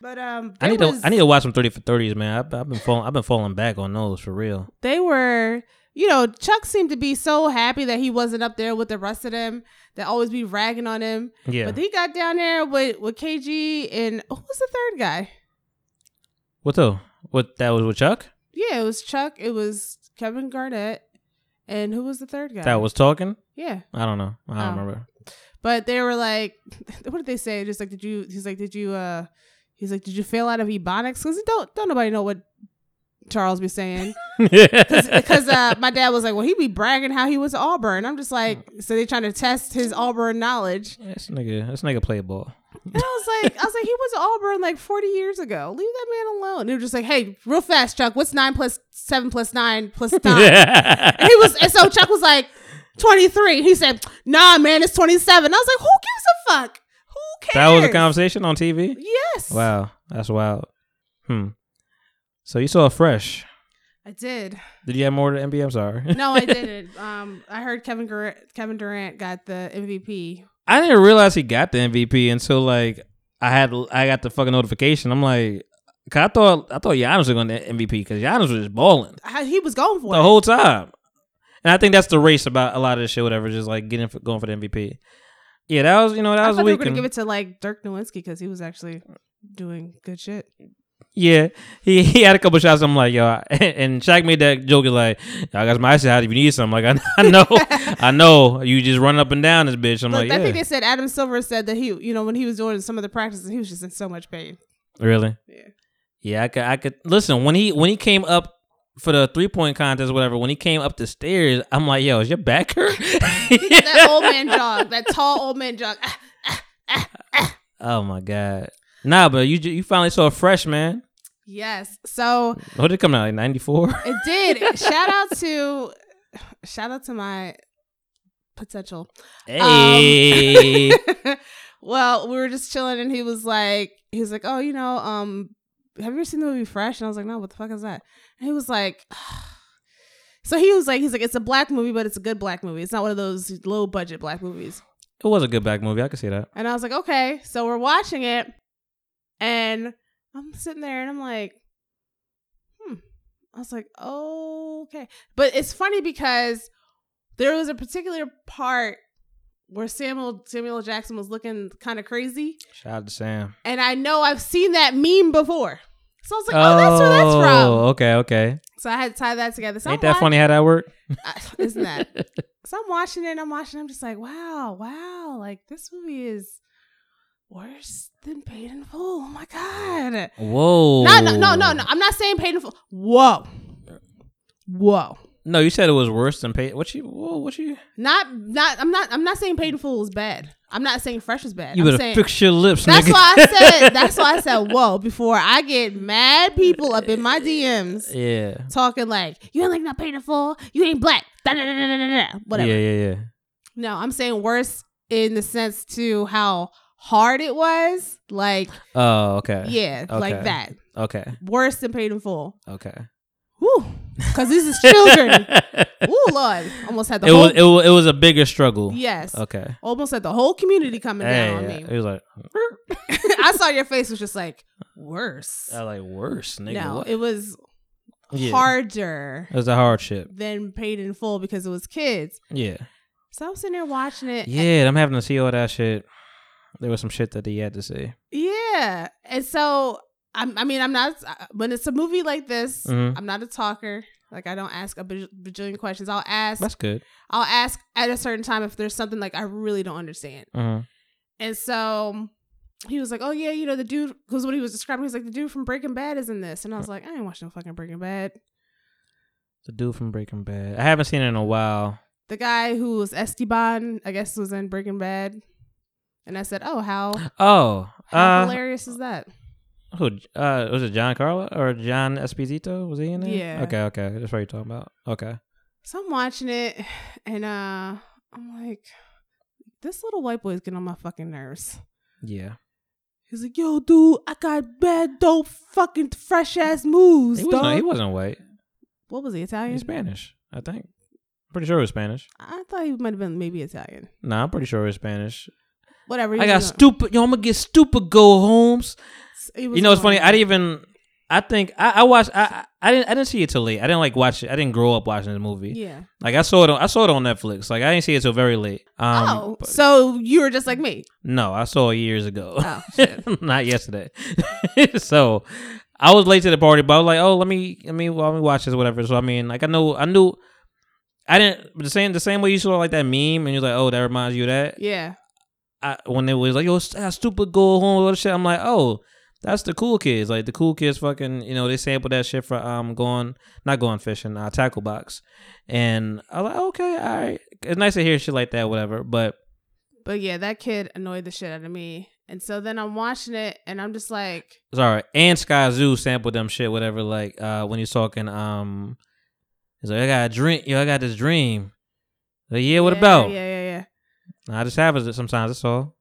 but um, I need was- to I need to watch some thirty for thirties, man. I've, I've been falling I've been falling back on those for real. they were you know chuck seemed to be so happy that he wasn't up there with the rest of them that always be ragging on him Yeah. but he got down there with with kg and who was the third guy what though? What that was with Chuck? yeah it was chuck it was kevin garnett and who was the third guy That was talking. yeah I don't know. I don't Oh. remember. but they were like what did they say just like did you he's like did you uh he's like did you fail out of ebonics because don't don't nobody know what charles be saying because uh, my dad was like, well, he be bragging how he was Auburn. I'm just like, so they trying to test his Auburn knowledge. this nigga, this nigga play ball. And I was like, I was like, he was Auburn like 40 years ago. Leave that man alone. They were just like, hey, real fast, Chuck. What's nine plus seven plus nine plus nine? and he was, and so Chuck was like, 23. He said, nah, man, it's 27. I was like, who gives a fuck? Cares? that was a conversation on TV. Yes. Wow, that's wild. Hmm. So you saw a Fresh. I did. Did you have more to NBA? I'm sorry. No, I didn't. Um, I heard Kevin Durant, Kevin Durant got the MVP. I didn't realize he got the MVP until like I had I got the fucking notification. I'm like, 'cause I thought I thought Giannis was going to MVP because Giannis was just balling he was going for the it. whole time, and I think that's the race about a lot of this shit. Whatever, just like getting for, going for the MVP. Yeah, that was you know that I was thought they were gonna give it to like Dirk Nowitzki because he was actually doing good shit. Yeah, he he had a couple shots. I'm like, yo, and Shaq made that joke like, I got my out if you need something. Like I, I know, I know, you just run up and down this bitch. I'm But like, I yeah, think they said Adam Silver said that he, you know, when he was doing some of the practices, he was just in so much pain. really. Yeah. Yeah, I could. I could listen when he when he came up for the three point contest, or whatever. When he came up the stairs, I'm like, "Yo, is your back hurt?" That old man jog, that tall old man jog. oh my god, nah, but you you finally saw a fresh man. yes. So What did it come out like '94? it did. Shout out to shout out to my potential. Hey. Um, well, we were just chilling, and he was like, he was like, oh, you know, um, have you ever seen the movie Fresh? And I was like, no, what the fuck is that? He was like. So he was like, he's like, it's a black movie, but it's a good black movie. It's not one of those low budget black movies. it was a good black movie. I can see that. And I was like, okay. So we're watching it, and I'm sitting there, and I'm like, hmm. I was like, oh, okay. But it's funny because there was a particular part where Samuel Samuel Jackson was looking kind of crazy, Shout out to Sam. and I know I've seen that meme before. So I was like, oh, that's where that's from. Oh, Okay, okay. So I had to tie that together. So Ain't I'm that funny how that worked? Isn't that? So I'm watching it and I'm watching. I'm just like, wow, wow, like this movie is worse than Paid in Full. Oh my god! Whoa. No, no, no, no, no. I'm not saying Paid in Full. Whoa, whoa. No, you said it was worse than pay. What you? Whoa, what you? Not, not. I'm not. I'm not saying Paid in Full is bad. I'm not saying Fresh is bad. You I'm better saying, fix your lips, That's nigga. why I said. That's why I said whoa before I get mad people up in my DMs yeah. talking like you ain't like not Paid in Full. You ain't black. Da, da, da, da, da, da, Whatever. Yeah, yeah, yeah. No, I'm saying worse in the sense to how hard it was. Like, Oh, okay. yeah, like that. Okay. Worse than paid in full. Okay. Woo. Because this is children. Ooh, Lord. Almost had the it whole. was it was it was a bigger struggle. yes. Okay. Almost had the whole community coming Hey, down on me. it was like I saw your face was just like, worse. I like worse, nigga. no, what? it was Yeah. harder It was a hardship. than paid in full because it was kids. Yeah. So I'm sitting there watching it. Yeah, I'm having to see all that shit. There was some shit that he had to say. Yeah. And so I'm, I mean, I'm not when it's a movie like this. Mhm. I'm not a talker. Like I don't ask a baj- bajillion questions. I'll ask. That's good. I'll ask at a certain time if there's something like I really don't understand. Uh-huh. And so he was like, "Oh yeah, you know the dude." Because what he was describing, he was like, "The dude from Breaking Bad is in this," and I was like, "I ain't watching no fucking Breaking Bad." The dude from Breaking Bad. I haven't seen it in a while. The guy who was Esteban, I guess, was in Breaking Bad. And I said, "Oh, how Oh, how uh, hilarious is that?" Who? Uh, was it Giancarlo or John Esposito? Was he in there? Yeah. Okay, okay. That's what you're talking about. Okay. So I'm watching it, and uh I'm like, "This little white boy's getting on my fucking nerves." Yeah. He's like, "Yo, dude, I got bad, dope, fucking fresh ass moves, He wasn't. He wasn't white. what was he Italian? He's Spanish. I think. Pretty sure it was Spanish. I thought he might have been maybe Italian. Nah, I'm pretty sure it was Spanish. Whatever. I got stupid. Yo, I'm gonna get stupid. Go He was You know, it's funny. I didn't even. I think I, I watched. I, I didn't. I didn't see it till late. I didn't like watch it. I didn't grow up watching the movie. Yeah. Like I saw it. On, I saw it on Netflix. Like I didn't see it till very late. Um, oh, so you were just like me. no, I saw it years ago. Oh. Not yesterday. so I was late to the party, but I was like, oh, let me let me let me watch this, whatever. So I mean, like I know I knew. I didn't the same the same way you saw like that meme and you're like, oh, that reminds you of that. Yeah. I, when it was like, yo, st- stupid go home, all shit. I'm like, oh, that's the cool kids. Like the cool kids, fucking, you know, they sampled that shit for um going, not going fishing, uh, tackle box, and I was like, okay, all right, it's nice to hear shit like that, whatever. But But yeah, that kid annoyed the shit out of me. And so then I'm watching it and I'm just like, sorry, and Skyzoo sampled them shit, whatever. Like uh when he's talking, um, he's like, I got a dream, yo, I got this dream. Like, yeah, what yeah, about? Yeah, yeah, yeah. I just have it sometimes. That's all.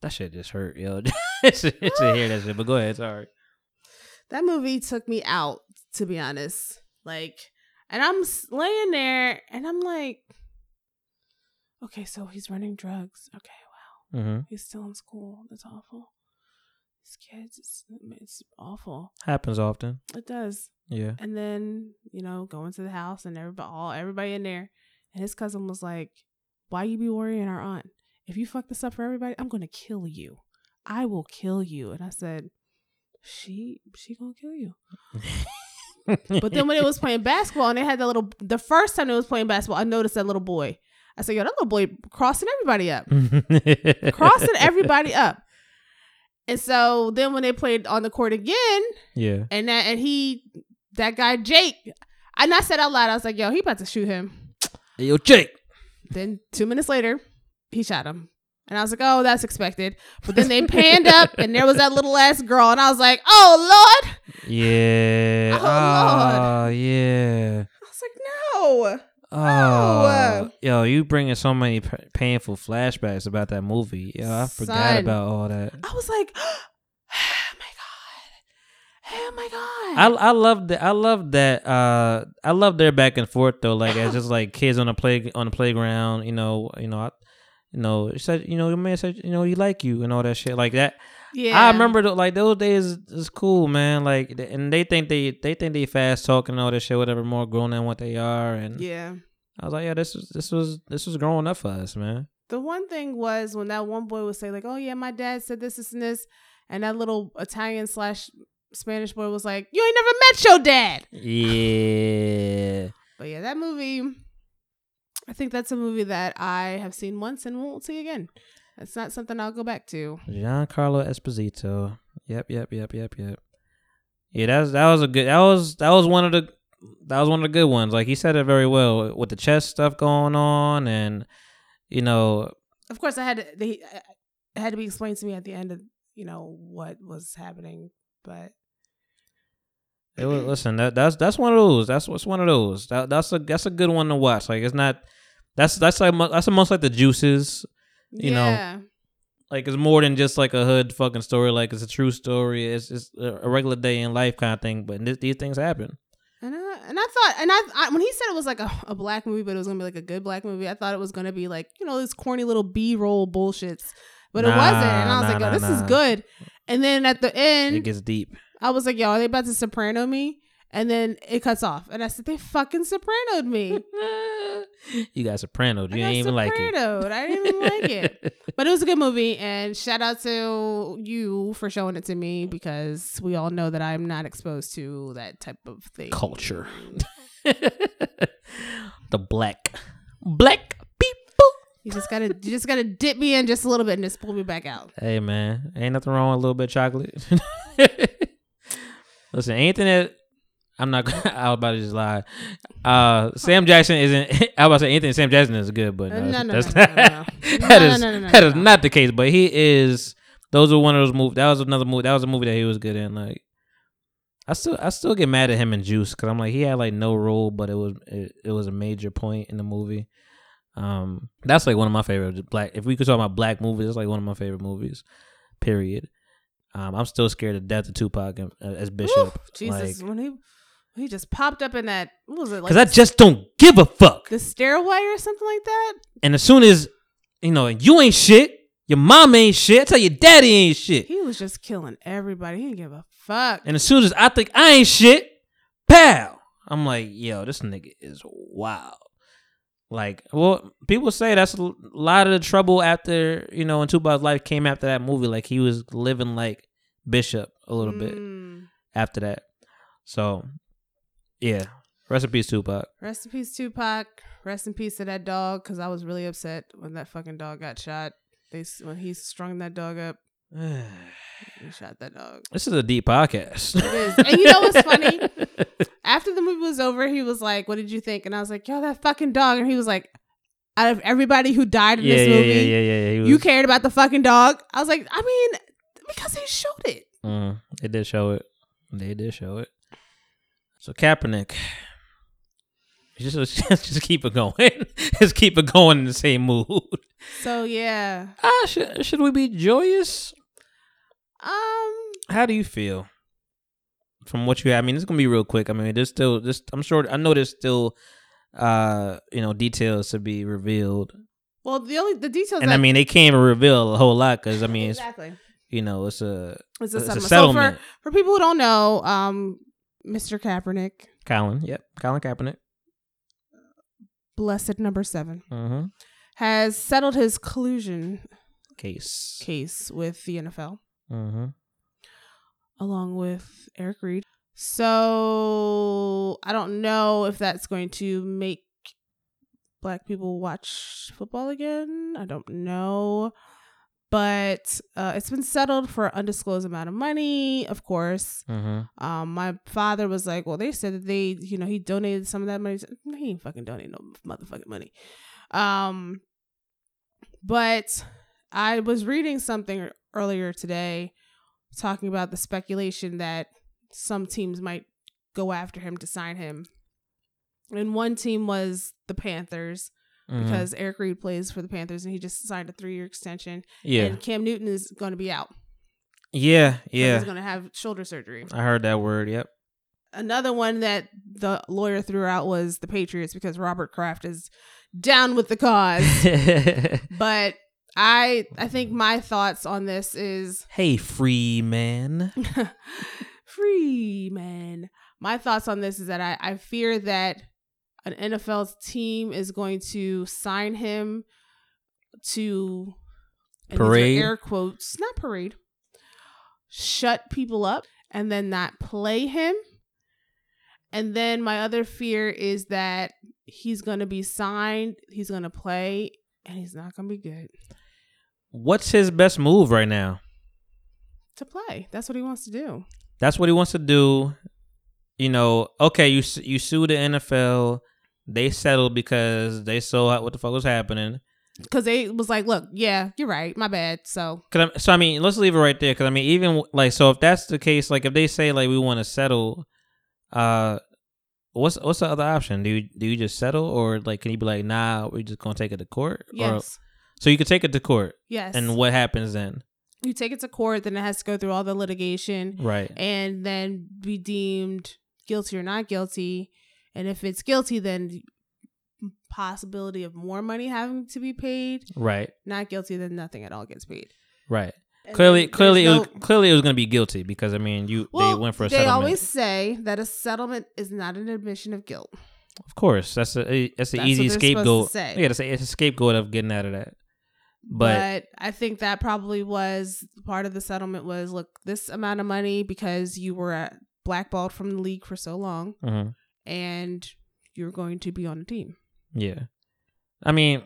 That shit just hurt, yo. it's to hear that shit. But go ahead, sorry. That movie took me out, to be honest. Like, and I'm laying there and I'm like, okay, so he's running drugs. Okay, wow. Mm-hmm. He's still in school. That's awful. These kids, it's, it's awful. Happens often. It does. Yeah. And then, you know, going to the house and everybody all everybody in there. And his cousin was like, Why you be worrying our aunt? If you fuck this up for everybody, I'm gonna kill you. I will kill you. And I said, She she gonna kill you. But then when it was playing basketball and they had that little the first time it was playing basketball, I noticed that little boy. I said, Yo, that little boy crossing everybody up. crossing everybody up. And so then when they played on the court again, Yeah. and that and he that guy Jake, and I said out loud, I was like, "Yo, he about to shoot him." Hey, yo, Jake. Then two minutes later, he shot him, and I was like, "Oh, that's expected." But then they panned up, and there was that little ass girl, and I was like, "Oh Lord!" Yeah. Oh, Lord. Oh, yeah. I was like, no. Oh, yo, you bringing so many p- painful flashbacks about that movie. Yo, I forgot Son. about all that. I was like, oh my god, oh my I god. I love that. I love that. Uh, I love their back and forth though. Like as just like kids on a play on the playground. You know. You know. I, you know. Said. You know. Your man said. You know. He like you and all that shit like that. yeah, I remember the, like those days is cool, man. Like, and they think they they think they fast talking all this shit, whatever, more grown than what they are. And Yeah. I was like, yeah, this was this was this was growing up for us, man. The one thing was when that one boy would say like, "Oh yeah, my dad said this, this, and this," and that little Italian slash Spanish boy was like, "You ain't never met your dad." Yeah. But yeah, that movie. I think that's a movie that I have seen once and won't see again. It's not something I'll go back to. Giancarlo Esposito. Yep, yep, yep, yep, yep. Yeah, that was that was a good that was that was one of the that was one of the good ones. Like he said it very well with the chess stuff going on and you know Of course, I had to, they it uh, had to be explained to me at the end of you know what was happening, but it was listen, that that's that's one of those. That's what's one of those. That that's a that's a good one to watch. Like it's not that's that's like that's almost like the juices. You know, yeah. Like it's more than just like a hood fucking story. Like it's a true story. It's it's a regular day in life kind of thing. But th- these things happen. And I, and I thought, and I, I when he said it was like a, a black movie, but it was gonna be like a good black movie, I thought it was gonna be like you know this corny little B roll bullshits, but it wasn't. And I was nah, like, nah, oh, this is good. And then at the end, It gets deep. I was like, yo, are they about to soprano me? And then it cuts off, and I said, they fucking sopranoed me. you got sopranoed. You I ain't even like it. sopranoed. I didn't even like it. But it was a good movie, and shout out to you for showing it to me because we all know that I'm not exposed to that type of thing. Culture. the black black people. You just gotta, you just gotta dip me in just a little bit and just pull me back out. Hey man, ain't nothing wrong with a little bit of chocolate. Listen, anything that I'm not. gonna- I was about to just lie. Uh, Sam Jackson isn't. I was about to say anything Sam Jackson is good, but Uh, no, no, no, that's, no, no, no, that is no. not the case. But he is. Those are one of those movies. That was another movie. That was a movie that he was good in. Like, I still, I still get mad at him in Juice because I'm like, he had like no role, but it was, it, it was a major point in the movie. Um, that's like one of my favorite black. If we could talk about black movies, it's like one of my favorite movies. Period. Um, I'm still scared to death of Tupac and, uh, as Bishop. Jesus, like, when he he just popped up in that what was it like because I just don't give a fuck. the stairway or something like that? And as soon as you know you ain't shit, your mom ain't shit. I tell your daddy ain't shit. He was just killing everybody. He didn't give a fuck. And as soon as I think I ain't shit, pow! I'm like, yo, this nigga is wild. Like, well, people say that's a lot of the trouble after you know, when Tupac's life came after that movie. Like he was living like Bishop a little bit Mm. after that. So, yeah, rest in peace, Tupac. Rest in peace, Tupac. Rest in peace to that dog. Because I was really upset when that fucking dog got shot. They when he strung that dog up, shot that dog. this is a deep podcast. It is. And you know what's funny? After the movie was over, he was like, "What did you think?" And I was like, "Yo, that fucking dog." And he was like, "Out of everybody who died in yeah, this yeah, movie, yeah, yeah, yeah. He you cared about the fucking dog." I was like, "I mean, because they showed it." Mm, they did show it. They did show it. So Kaepernick, just just keep it going. just keep it going in the same mood. So yeah, Ah, should we be joyous? Um, How do you feel from what you have? I mean, it's gonna be real quick. I mean, there's still this. I'm sure. I know there's still, uh, you know, details to be revealed, well, the only the details. and that, I mean, they can't even reveal a whole lot because I mean, exactly. you know, it's a It's a it's a settlement. settlement. So for, for people who don't know, um, Mr. Kaepernick, Colin, yep, Colin Kaepernick. blessed number seven, Mm-hmm. has settled his collusion Case. case with the NFL. Mm-hmm. along with Eric Reid. So I don't know if that's going to make black people watch football again. I don't know. But uh, it's been settled for an undisclosed amount of money, of course. Mm-hmm. Um, my father was like, "Well, they said that they, you know, he donated some of that money." He ain't fucking donate no motherfucking money. Um, but I was reading something earlier today talking about the speculation that some teams might go after him to sign him and one team was the Panthers Mhm. because Eric Reid plays for the Panthers and he just signed a three year extension. yeah, And Cam Newton is going to be out. yeah, Yeah. He's going to have shoulder surgery. I heard that word. Yep. Another one that the lawyer threw out was the Patriots because Robert Kraft is down with the cause. but I I think my thoughts on this is hey, free man. free man. My thoughts on this is that I, I fear that an NFL team is going to sign him to Parade? air quotes, not parade. Shut people up and then not play him. And then my other fear is that he's gonna be signed, he's gonna play, and he's not gonna be good What's his best move right now? to play. That's what he wants to do. That's what he wants to do. You know, okay, you you sue the NFL. They settled because they saw what the fuck was happening. Because they was like, look, yeah, you're right, my bad. So Cause I'm, so I mean, let's leave it right there. Cause I mean, even like, so if that's the case, like if they say like we want to settle, uh, what's what's the other option? Do you do you just settle, or like can you be like, nah, we're just gonna take it to court? Or, yes, so you could take it to court, yes. and what happens then? you take it to court, then it has to go through all the litigation Right. and then be deemed guilty or not guilty. And if it's guilty, then possibility of more money having to be paid. Right. Not guilty, then nothing at all gets paid. Right. And clearly, clearly, it was, clearly it was gonna be guilty because I mean, you well, they went for a they settlement. They always say that a settlement is not an admission of guilt. Of course, that's a that's the easy what they're supposed to scapegoat. say. Yeah, it's a, it's a scapegoat of getting out of that. But, but I think that probably was part of the settlement was look this amount of money because you were blackballed from the league for so long mhm, and you're going to be on the team. yeah, I mean,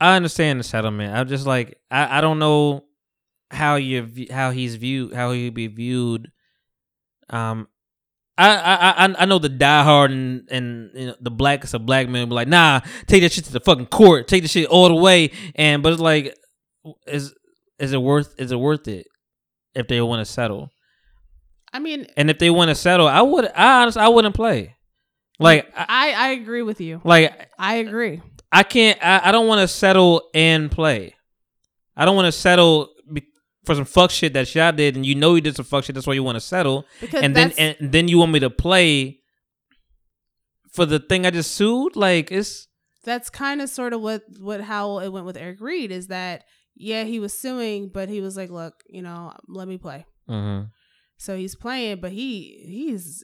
I understand the settlement. I'm just like I, I don't know how you how he's viewed how he be viewed. Um, I I I I know the diehard and and you know, the blackest of black men be like, nah, take that shit to the fucking court, take the shit all the way. And but it's like, is is it worth is it worth it if they want to settle? I mean, And if they want to settle, I would. I honestly, I wouldn't play. Like, I, I agree with you. like I agree. I can't. I, I don't want to settle and play. I don't want to settle for some fuck shit that y'all did, and you know you did some fuck shit. That's why you want to settle, Because and then and then you want me to play for the thing I just sued. Like it's that's kind of sort of what what how it went with Eric Reid is that yeah he was suing but he was like look you know let me play Mhm. so he's playing but he he's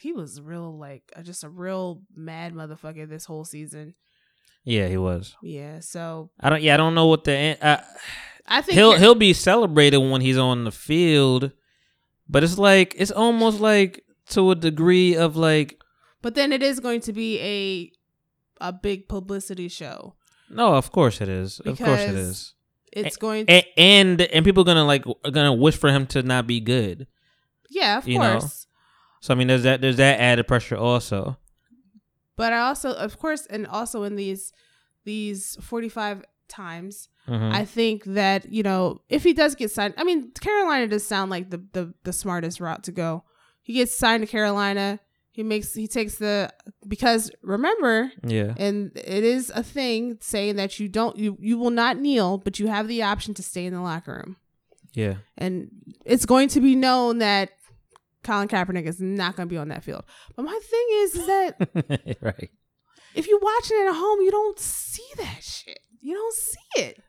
he was real like just a real mad motherfucker this whole season yeah, he was. yeah so I don't. Yeah, I don't know what the. I, I think he'll he'll be celebrated when he's on the field, but it's like it's almost like to a degree of like but then it is going to be a a big publicity show no, of course it is, of course it Because- is, it's going to and and, and people gonna like are gonna wish for him to not be good. yeah of you know. course So I mean, there's that there's that added pressure also. but I also of course and also in these these 45 times Mhm. I think that you know if he does get signed, I mean Carolina does sound like the the the smartest route to go. He gets signed to Carolina. He makes he takes the because remember yeah, and it is a thing saying that you don't you you will not kneel, but you have the option to stay in the locker room, yeah, and it's going to be known that Colin Kaepernick is not going to be on that field. But my thing is, is that right. if you're watching it at home, you don't see that shit. You don't see it.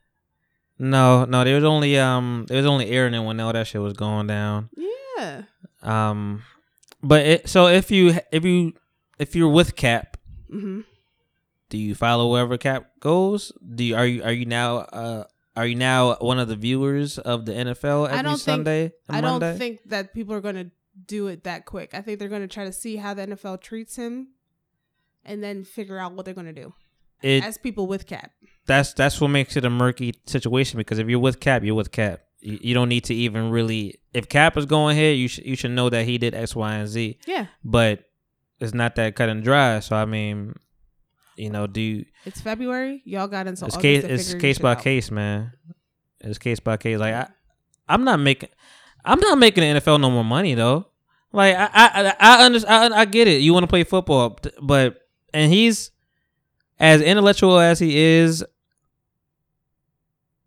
No, no, there was only um, there was only airing it when all that shit was going down. Yeah. Um, but it, so if you if you if you're with Cap, hmm do you follow wherever Cap goes? Do you are you are you now uh are you now one of the viewers of the NFL every I don't think- Sunday? and I don't think that people are going to do it that quick. I think they're going to try to see how the NFL treats him and then figure out what they're going to do it. as people with cap. That's that's what makes it a murky situation because if you're with Cap, you're with Cap. You, you don't need to even really. If Cap is going here, you should you should know that he did X, Y, and Z. Yeah. But it's not that cut and dry. So I mean, you know, do you, It's February. Y'all got until it's case to it's case by out. case, man. It's case by case. Like I, I'm not making I'm not making the NFL no more money though. Like I I I, under, I, I get it. You want to play football, but and he's as intellectual as he is.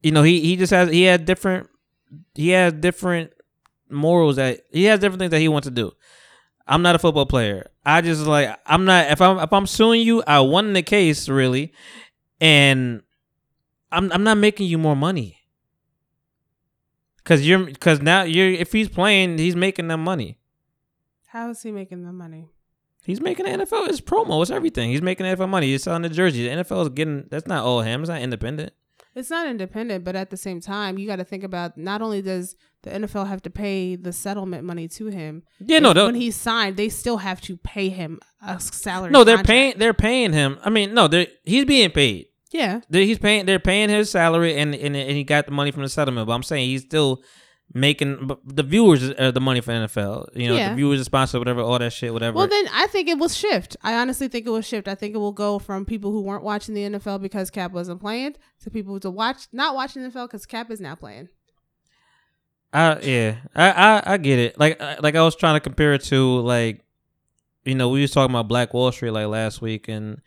You know, he he just has he had different he has different morals that he has different things that he wants to do. I'm not a football player. I just like I'm not if I'm if I'm suing you, I won the case really, and I'm I'm not making you more money. Cause you're cause now you're if he's playing, he's making them money. How is he making the money? He's making the NFL. It's promo. It's everything. He's making the NFL money. He's selling the jersey. The NFL is getting. That's not all him. It's not independent. It's not independent, but at the same time, you got to think about not only does the NFL have to pay the settlement money to him. Yeah, no, when he's signed, they still have to pay him a salary. no. They're contract. paying. They're paying him. I mean, no. They're he's being paid. Yeah, They- He's paying. They're paying his salary, and and, and he got the money from the settlement. But I'm saying he's still making the viewers are the money for NFL. You know, Yeah. the viewers are sponsored, whatever, all that shit, whatever. Well, then I think it will shift. I honestly think it will shift. I think it will go from people who weren't watching the NFL because Cap wasn't playing to people to watch not watching the NFL because Cap is now playing. I yeah, I, I I get it. Like I- like I was trying to compare it to like, you know, we was talking about Black Wall Street like last week, and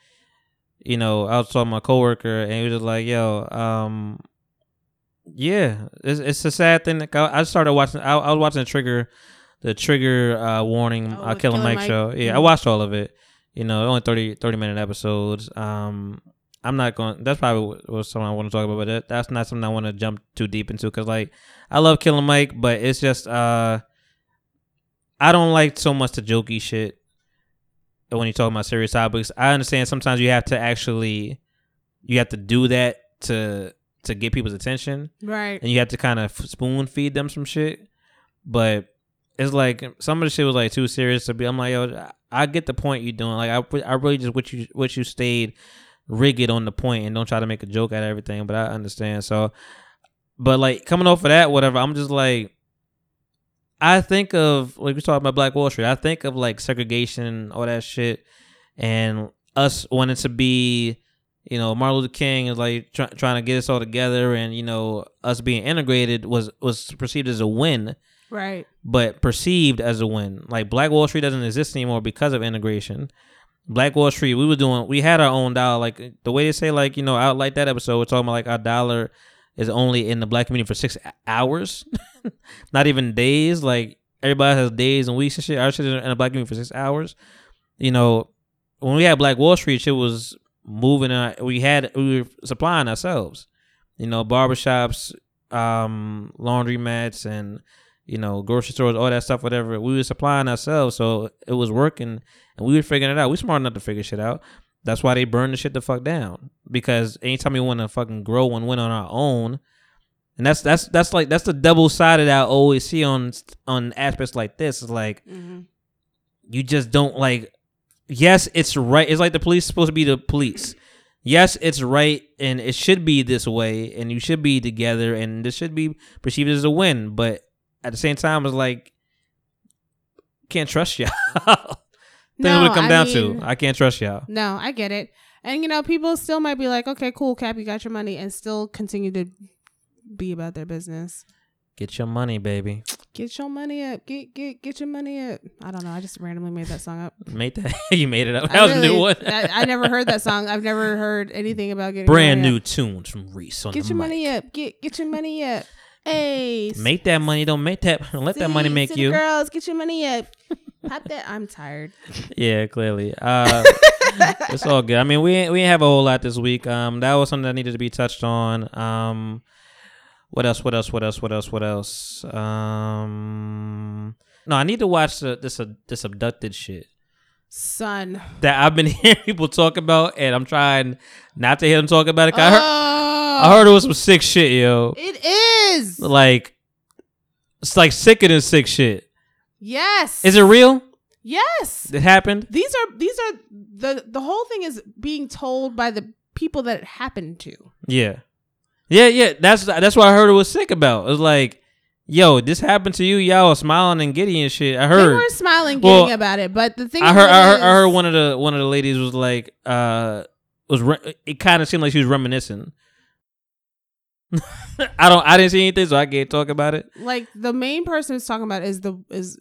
you know, I was talking to my coworker, and he was just like, "Yo, um, yeah, it's it's a sad thing." That I I started watching. I, I was watching the Trigger, the Trigger uh, warning, Oh, uh, with Killer Killer Mike, Mike? show. Yeah, I Mhm. watched all of it. You know, only 30, 30 minute episodes. Um, I'm not going. That's probably what something I want to talk about, but that, that's not something I want to jump too deep into because, like, I love Killing Mike, but it's just uh, I don't like so much the jokey shit when you talk about serious topics. I understand sometimes you have to actually, you have to do that to to get people's attention, Right. and you have to kind of spoon feed them some shit. But it's like some of the shit was like too serious to be. I'm like, yo, I get the point you're doing. Like, I I really just wish you wish you stayed rigid on the point and don't try to make a joke out of everything. But I understand. So, but like coming off of that, whatever, I'm just like. I think of like we talking about Black Wall Street. I think of like segregation, all that shit, and us wanting to be, you know, Martin Luther King is like try, trying to get us all together, and you know, us being integrated was was perceived as a win, Right. but perceived as a win. Like Black Wall Street doesn't exist anymore because of integration. Black Wall Street, we were doing, we had our own dollar. Like the way they say, like you know, out like that episode, we're talking about like our dollar is only in the black community for six hours, not even days. Like everybody has days and weeks and shit. Our shit is in the black community for six hours. You know, when we had Black Wall Street, shit was moving. Uh, we had we were supplying ourselves. You know, barbershops, um, laundry mats, and you know, grocery stores, all that stuff, whatever. We were supplying ourselves, so it was working, and we were figuring it out. We smart enough to figure shit out. That's why they burn the shit the fuck down. Because anytime we want to fucking grow and win on our own, and that's that's that's like that's the double side sided I always see on on aspects like this. Is like Mm-hmm. you just don't like. Yes, it's right. It's like the police supposed to be the police. Yes, it's right, and it should be this way, and you should be together, and this should be perceived as a win. But at the same time, it's like can't trust y'all. That's No, it come I down mean- to. I can't trust y'all. No, I get it. And you know, people still might be like, okay, cool, Cap, you got your money, and still continue to be about their business. Get your money, baby. Get your money up. Get get get your money up. I don't know. I just randomly made that song up. Made that. you made it up. I That was a new one. I, I never heard that song. I've never heard anything about getting Brand new up. tunes from Reese on Get your mic. money up. Get get your money up. Hey, Make that money. Don't make that. Don't let that money make you. Girls, get your money up. Pop that. I'm tired. Yeah, clearly. Uh, it's all good. I mean, we we ain't have a whole lot this week. Um, that was something that needed to be touched on. Um, what else? What else? What else? What else? What else? Um, no, I need to watch the, this uh, this abducted shit Son. that I've been hearing people talk about, and I'm trying not to hear them talk about it. I heard Oh, I heard it was some sick shit, yo. it is. Like it's like sicker than sick shit. Yes. Is it real? Yes. It happened. These are these are the the whole thing is being told by the people that it happened to. Yeah, yeah, yeah. That's that's what I heard it was sick about. It was like, yo, this happened to you. Y'all smiling and giddy and shit. I They heard. weren't smiling, Well, getting about it, but the thing I heard. I heard. I heard one of the one of the ladies was like, uh, was re- it kind of seemed like she was reminiscing. I don't. I didn't see anything, so I can't talk about it. like the main person who's talking about is the is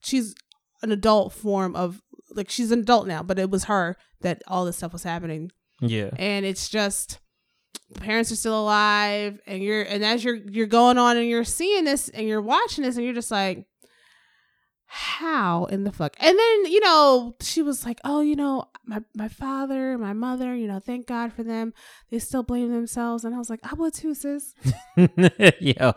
she's an adult form of like she's an adult now, but it was her that all this stuff was happening, Yeah. and it's just parents are still alive, and you're and as you're you're going on and you're seeing this and you're watching this and you're just like. How in the fuck? And then, you know, she was like, Oh, you know, my, my father, my mother, you know, thank God for them. They still blame themselves. And I was like, I would too, sis. Yo.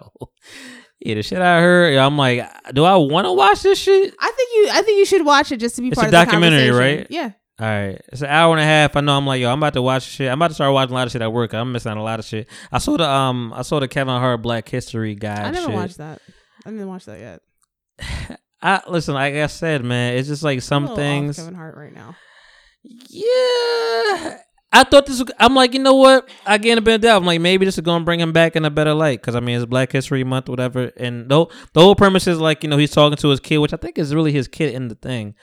Yeah, the shit I heard, I'm like, do I want to watch this shit? I think you I think you should watch it just to be It's part a of the documentary, right? Yeah. All right, it's an hour and a half. I know. I'm like, yo, I'm about to watch shit. I'm about to start watching a lot of shit at work. I'm missing out a lot of shit. I saw the um, I saw the Kevin Hart Black History guy. I never shit. watched that. I didn't watch that yet. I listen. Like I said, man, it's just like some things. Kevin Hart right now. Yeah, I thought this. Was, I'm like, you know what? I get a bit of doubt. I'm like, maybe this is gonna bring him back in a better light because I mean, it's Black History Month, whatever. And the the whole premise is like, you know, he's talking to his kid, which I think is really his kid in the thing.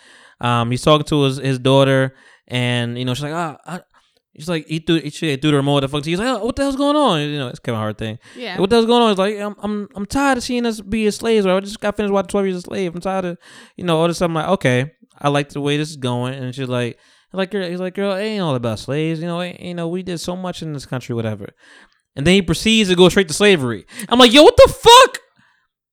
Um, he's talking to his his daughter, and you know, she's like, ah. I, She's like, he threw, she threw the remote. The fuck. He's like, oh, what the hell's going on? You know, it's Kevin Hart thing. Yeah. What the hell's going on? It's like, I'm, I'm, I'm tired of seeing us be as slaves. Or I just got finished watching Twelve Years a Slave. I'm tired of, you know, all this. stuff. I'm like, okay, I like the way this is going. And she's like, like, girl, he's like, girl, it ain't all about slaves. You know, you know, we did so much in this country, whatever. And then he proceeds to go straight to slavery. I'm like, yo, what the fuck?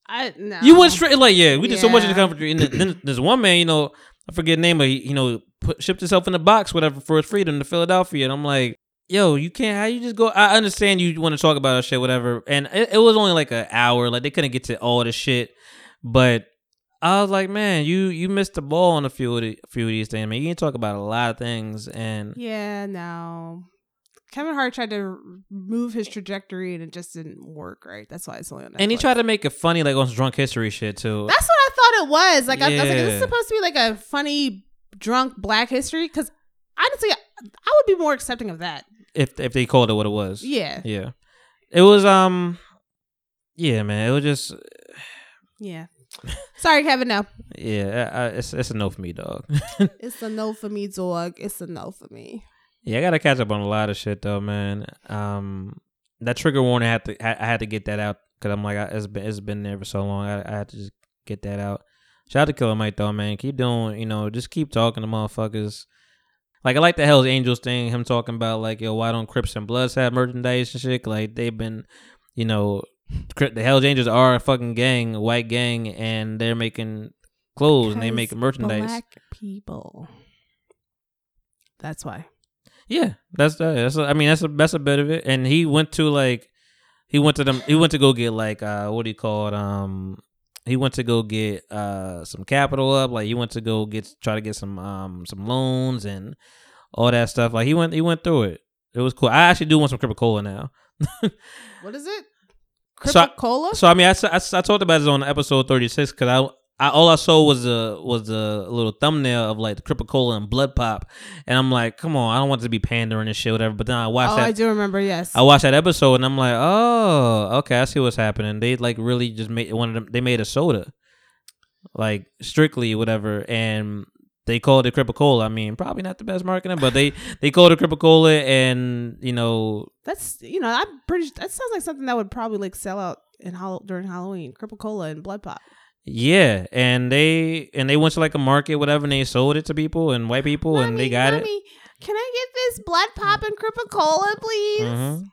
I no. You went straight like, yeah, we did so much in the country. And then, then there's one man, you know, I forget the name, but he, you know, put, shipped himself in a box, whatever, for his freedom to Philadelphia. And I'm like, yo, you can't. How you just go? I understand you want to talk about that shit, whatever. And it, it was only like an hour. Like they couldn't get to all the shit, but. I was like, man, you you missed the ball on a few of the, a few of these things, man. You can talk about a lot of things, and Yeah, no. Kevin Hart tried to move his trajectory and it just didn't work right. That's why it's only on Netflix. and he tried to make it funny, like on drunk history shit too. That's what It was. Like I, I was like, is this supposed to be like a funny drunk Black History? Because honestly, I, would be more accepting of that. if if they called it what it was, Yeah, yeah. It was um, yeah, man. It was just yeah. Sorry, Kevin. No, Yeah, I, I, it's it's a no for me, dog. it's a no for me, dog. It's a no for me. yeah, I gotta catch up on a lot of shit though, man. Um, that trigger warning I had to I, I had to get that out because I'm like I, it's been it's been there for so long. I, I had to just get that out. Shout out to Killer Mike though, man. Keep doing, you know, just keep talking to motherfuckers. Like I like the Hell's Angels thing. Him talking about like, yo, why don't Crips and Bloods have merchandise and shit? Like they've been, you know, the Hell's Angels are a fucking gang, a white gang, and they're making clothes and they make merchandise. Black people. That's why. Yeah, that's that. That's I mean that's a that's a bit of it. And he went to like he went to them. He went to go get like uh what do you call it? Um, he went to go get uh some capital up. Like he went to go get try to get some um some loans and all that stuff. Like he went he went through it. It was cool. I actually do want some Crippin' Cola now. What is it? So I- Crip-A-Cola? So I mean, I, I, I talked about this on episode thirty six because I, all I saw was a was a little thumbnail of like the Crippin' Cola and Blood Pop, and I'm like, come on, I don't want to be pandering and shit, whatever. But then I watched oh, that. I do remember. Yes. I watched that episode and I'm like, oh, okay, I see what's happening. They like really just made one of them. They made a soda, like strictly whatever, and they called it Crippin' Cola. I mean, probably not the best marketing, but they they called it Crippin' Cola, and you know, That's you know I'm pretty. That sounds like something that would probably like sell out in during Halloween. Crip-A-Cola and Blood Pop. Yeah, and they and they went to like a market, whatever, and they sold it to people and white people, and they Mommy, got it. Can I get this Blood Pop and Crip-A-Cola, please? Mhm.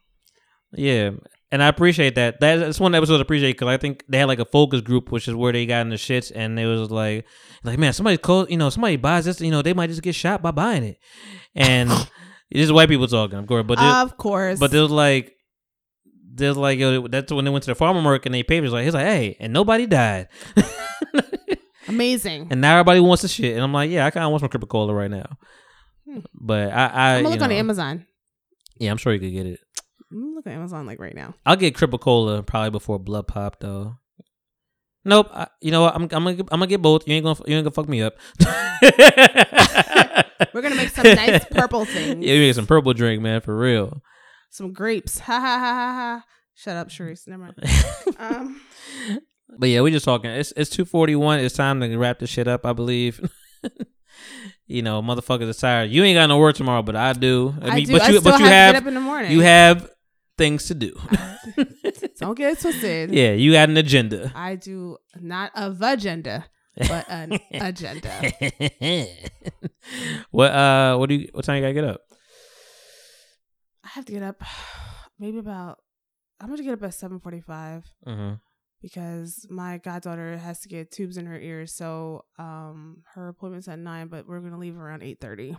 Yeah, and I appreciate that. That- That's one episode I appreciate because I think they had like a focus group, which is where they got in the shits, and it was like, like man, somebody call, you know, somebody buys this, you know, they might just get shot by buying it, and this is white people talking, of course, but of course. but there's like. There's like yo, that's when they went to the farmer market and they papers like he's like hey and nobody died amazing. and now everybody wants the shit and I'm like yeah I kind of want some Crippin' Cola right now Hmm. but I I I'm gonna look on Amazon. yeah I'm sure you could get it I'm at Amazon like right now. I'll get Crip-A-Cola probably before Blood Pop though. Nope. I, you know what? I'm I'm gonna I'm gonna get both. You ain't gonna you ain't gonna fuck me up. We're gonna make some nice purple things. Yeah, we get some purple drink, man, for real. Some grapes. Ha ha ha ha ha. Shut up, Sharice. Never mind. Um, But yeah, we just talking. It's it's two forty one. It's time to wrap this shit up. I believe. you know, motherfuckers are tired. You ain't got no work tomorrow, but I do. I I, mean, do. but I you still but you have, have, to get up in the morning. you have things to do. Don't get it twisted. yeah, you got an agenda. I do not of agenda. but an agenda. what uh what do you what time you gotta get up? I have to get up maybe about I'm gonna get up at seven forty five Mm-hmm. because my goddaughter has to get tubes in her ears. So um her appointment's at nine, but we're gonna leave around eight thirty.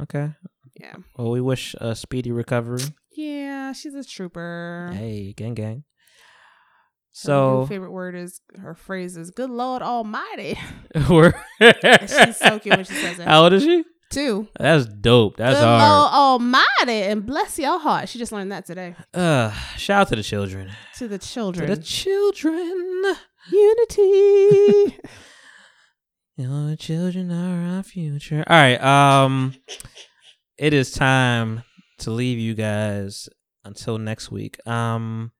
Okay. Yeah. Well, we wish a speedy recovery. Yeah, she's a trooper. Hey, gang gang. Her So favorite word is her phrase is "Good Lord Almighty." she's so cute when she says it. How old is she? Two. That's dope. That's Good hard. Lord Almighty, and bless your heart. She just learned that today. Uh, shout out to the children. To the children. To the children. Unity. Your children are our future. All right. Um, it is time to leave you guys until next week. Um,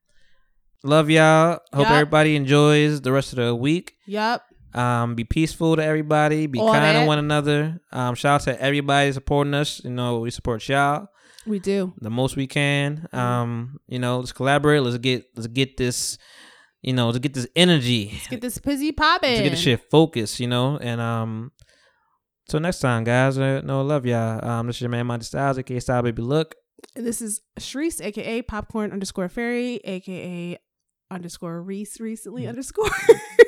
love y'all. Hope Yup. everybody enjoys the rest of the week. yup. Um, be peaceful to everybody. Be All kind to one another. Um, shout out to everybody supporting us. You know, we support y'all We do. the most we can. Um, you know, let's collaborate. Let's get let's get this. You know, let's get this energy. Let's get this pizzy popping. Let's get this shit focused. You know, and um. Till next time, guys. Uh, no, love y'all. Um, this is your man, Monty Styles, aka Style Baby Look. And this is Shreese, aka Popcorn underscore Fairy, aka underscore Reese recently underscore.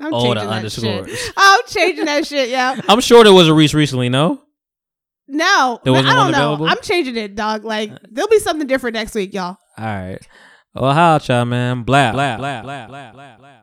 I'm All the changing that underscores. I'm changing that shit, yeah. I'm sure there was a Reese recently. No, No, There wasn't I don't know. available? I'm changing it, dog. Like there'll be something different next week, y'all. all right. Well, how y'all, man? Blah blah blah blah blah blah.